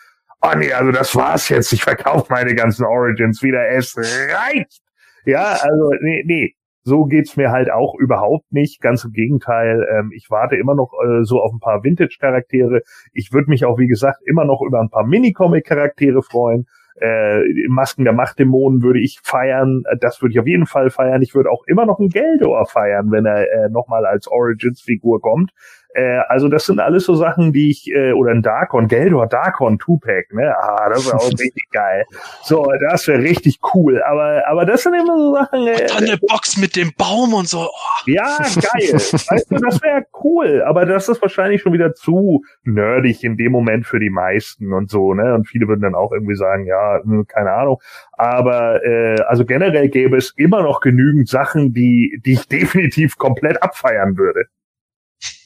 oh nee, also das war's jetzt, ich verkaufe meine ganzen Origins wieder, es reicht. Ja, also nee, nee, so geht's mir halt auch überhaupt nicht. Ganz im Gegenteil. Ähm, ich warte immer noch äh, so auf ein paar Vintage-Charaktere. Ich würde mich auch, wie gesagt, immer noch über ein paar Minicomic-Charaktere freuen. Äh, Masken der Machtdämonen würde ich feiern. Das würde ich auf jeden Fall feiern. Ich würde auch immer noch einen Geldor feiern, wenn er äh, nochmal als Origins-Figur kommt. Äh, also das sind alles so Sachen, die ich, äh, oder ein Darkon, Geldor Darkon Tupac, ne? Ah, das wäre auch richtig geil. So, das wäre richtig cool. Aber, aber das sind immer so Sachen. Äh, und dann eine Box mit dem Baum und so. Oh. Ja, geil. weißt du, das wäre cool. Aber das ist wahrscheinlich schon wieder zu nerdig in dem Moment für die meisten und so, ne? Und viele würden dann auch irgendwie sagen, ja, hm, keine Ahnung. Aber äh, also generell gäbe es immer noch genügend Sachen, die, die ich definitiv komplett abfeiern würde.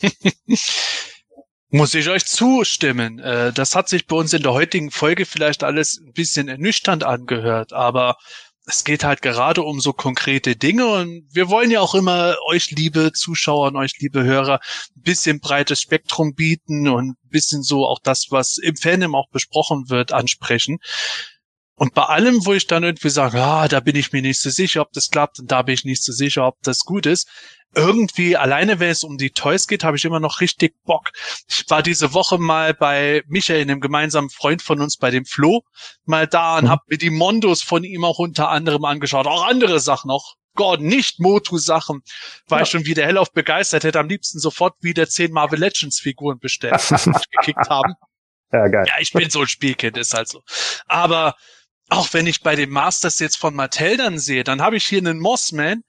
Muss ich euch zustimmen. Äh, das hat sich bei uns in der heutigen Folge vielleicht alles ein bisschen ernüchternd angehört, aber es geht halt gerade um so konkrete Dinge und wir wollen ja auch immer euch liebe Zuschauer und euch liebe Hörer ein bisschen breites Spektrum bieten und ein bisschen so auch das, was im Fandom auch besprochen wird, ansprechen. Und bei allem, wo ich dann irgendwie sage, ah, da bin ich mir nicht so sicher, ob das klappt und da bin ich nicht so sicher, ob das gut ist, irgendwie alleine, wenn es um die Toys geht, habe ich immer noch richtig Bock. Ich war diese Woche mal bei Michael, einem gemeinsamen Freund von uns, bei dem Flo, mal da und mhm. habe mir die Mondos von ihm auch unter anderem angeschaut. Auch andere Sachen, auch Gott, nicht Motu-Sachen. War ja. ich schon wieder hellauf begeistert, hätte am liebsten sofort wieder zehn Marvel Legends Figuren bestellt, gekickt haben. Ja, geil. Ja, ich bin so ein Spielkind, ist halt so. Aber auch wenn ich bei den Masters jetzt von Mattel dann sehe, dann habe ich hier einen Mossman,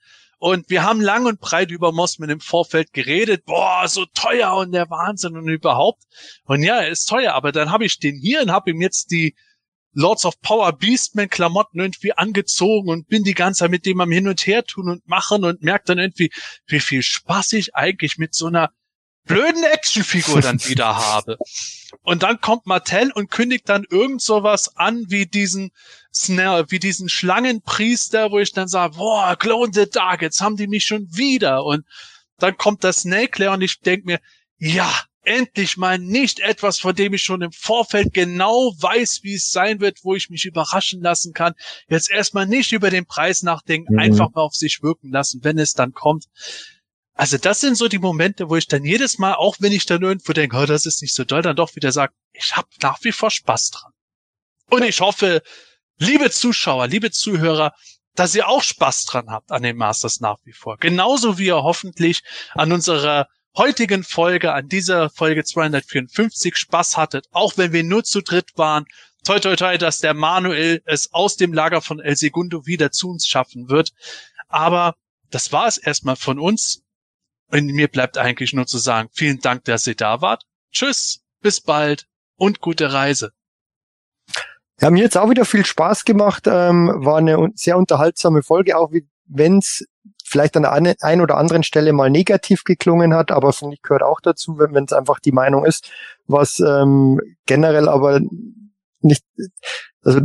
und wir haben lang und breit über Mossman im Vorfeld geredet. Boah, so teuer und der Wahnsinn und überhaupt. Und ja, er ist teuer, aber dann habe ich den hier und habe ihm jetzt die Lords of Power Beastman Klamotten irgendwie angezogen und bin die ganze Zeit mit dem am Hin und Her tun und machen und merke dann irgendwie, wie viel Spaß ich eigentlich mit so einer blöden Actionfigur dann wieder habe. Und dann kommt Mattel und kündigt dann irgend sowas an wie diesen Snare, wie diesen Schlangenpriester, wo ich dann sage, boah, Clone the Dark, jetzt haben die mich schon wieder. Und dann kommt das Snake Lair und ich denke mir, ja, endlich mal nicht etwas, von dem ich schon im Vorfeld genau weiß, wie es sein wird, wo ich mich überraschen lassen kann. Jetzt erstmal nicht über den Preis nachdenken, mhm. einfach mal auf sich wirken lassen, wenn es dann kommt. Also das sind so die Momente, wo ich dann jedes Mal, auch wenn ich dann irgendwo denke, oh, das ist nicht so doll, dann doch wieder sage, ich habe nach wie vor Spaß dran. Und ich hoffe, liebe Zuschauer, liebe Zuhörer, dass ihr auch Spaß dran habt an den Masters nach wie vor. Genauso wie ihr hoffentlich an unserer heutigen Folge, an dieser Folge 254 Spaß hattet, auch wenn wir nur zu dritt waren. Toi, toi, toi, dass der Manuel es aus dem Lager von El Segundo wieder zu uns schaffen wird. Aber das war es erstmal von uns. Und mir bleibt eigentlich nur zu sagen, vielen Dank, dass ihr da wart. Tschüss, bis bald und gute Reise. Ja, mir jetzt auch wieder viel Spaß gemacht. Ähm, war eine sehr unterhaltsame Folge, auch wenn es vielleicht an der einen oder anderen Stelle mal negativ geklungen hat, aber finde ich gehört auch dazu, wenn es einfach die Meinung ist, was ähm, generell aber nicht, also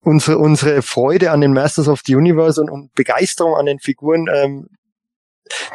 unsere, unsere Freude an den Masters of the Universe und, und Begeisterung an den Figuren ähm,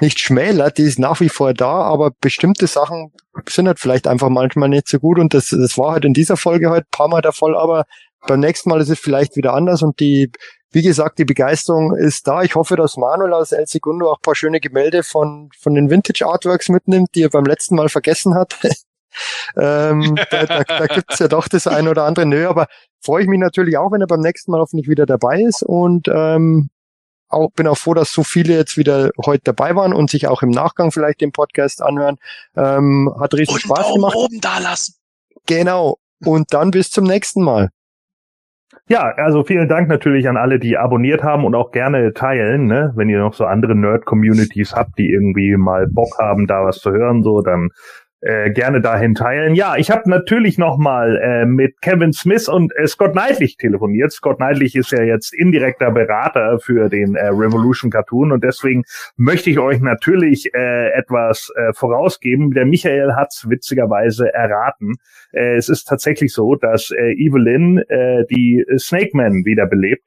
nicht schmälert, die ist nach wie vor da, aber bestimmte Sachen sind halt vielleicht einfach manchmal nicht so gut und das, das war halt in dieser Folge halt ein paar Mal der Fall, aber beim nächsten Mal ist es vielleicht wieder anders und die, wie gesagt, die Begeisterung ist da. Ich hoffe, dass Manuel aus El Segundo auch ein paar schöne Gemälde von, von den Vintage Artworks mitnimmt, die er beim letzten Mal vergessen hat. ähm, da da, da gibt es ja doch das eine oder andere. Nö, aber freue ich mich natürlich auch, wenn er beim nächsten Mal hoffentlich wieder dabei ist und ähm, auch, bin auch froh, dass so viele jetzt wieder heute dabei waren und sich auch im Nachgang vielleicht den Podcast anhören. Ähm, hat richtig und Spaß gemacht. oben da lassen. Genau. Und dann bis zum nächsten Mal. Ja, also vielen Dank natürlich an alle, die abonniert haben und auch gerne teilen, ne? Wenn ihr noch so andere Nerd-Communities habt, die irgendwie mal Bock haben, da was zu hören, so, dann äh, gerne dahin teilen. Ja, ich habe natürlich nochmal äh, mit Kevin Smith und äh, Scott Knightley telefoniert. Scott Knightley ist ja jetzt indirekter Berater für den äh, Revolution Cartoon und deswegen möchte ich euch natürlich äh, etwas äh, vorausgeben. Der Michael hat's witzigerweise erraten. Äh, es ist tatsächlich so, dass äh, Evelyn äh, die Snake Man wiederbelebt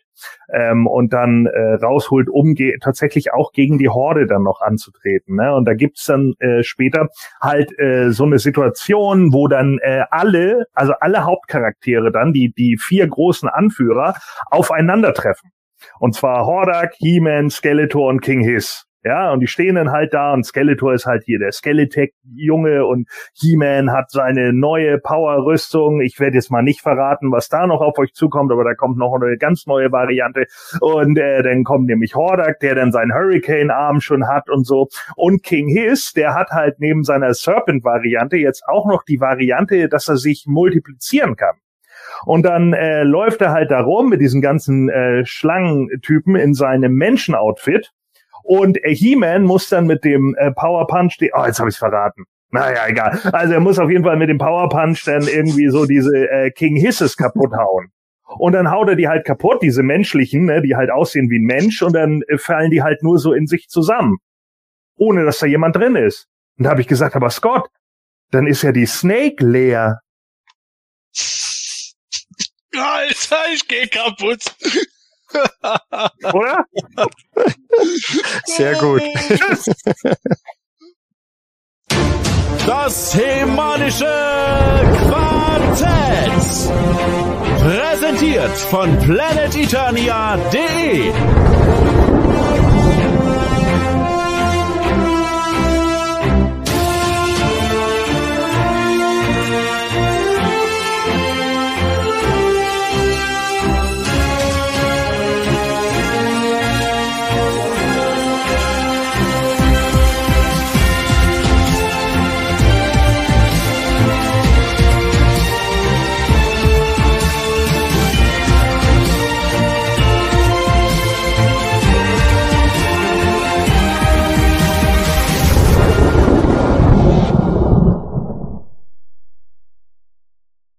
ähm, und dann äh, rausholt, um tatsächlich auch gegen die Horde dann noch anzutreten. Ne? Und da gibt's dann äh, später halt äh, so eine Situation, wo dann äh, alle, also alle Hauptcharaktere dann, die, die vier großen Anführer, aufeinandertreffen. Und zwar Hordak, He-Man, Skeletor und King Hiss. Ja, und die stehen dann halt da und Skeletor ist halt hier der Skeletech-Junge und He-Man hat seine neue Power-Rüstung. Ich werde jetzt mal nicht verraten, was da noch auf euch zukommt, aber da kommt noch eine ganz neue Variante. Und äh, dann kommt nämlich Hordak, der dann seinen Hurricane-Arm schon hat und so. Und King Hiss, der hat halt neben seiner Serpent-Variante jetzt auch noch die Variante, dass er sich multiplizieren kann. Und dann äh, läuft er halt da rum mit diesen ganzen äh, Schlangentypen in seinem Menschen-Outfit und He-Man muss dann mit dem äh, Power Punch, die, oh, jetzt habe ich verraten. Naja, egal. Also er muss auf jeden Fall mit dem Power Punch dann irgendwie so diese äh, King Hisses kaputt hauen. Und dann haut er die halt kaputt, diese menschlichen, ne, die halt aussehen wie ein Mensch, und dann äh, fallen die halt nur so in sich zusammen. Ohne dass da jemand drin ist. Und da habe ich gesagt, aber Scott, dann ist ja die Snake leer. Alter, ich geh kaputt. Oder? Sehr gut. Das Hemanische Quartett. Präsentiert von planeteternia.de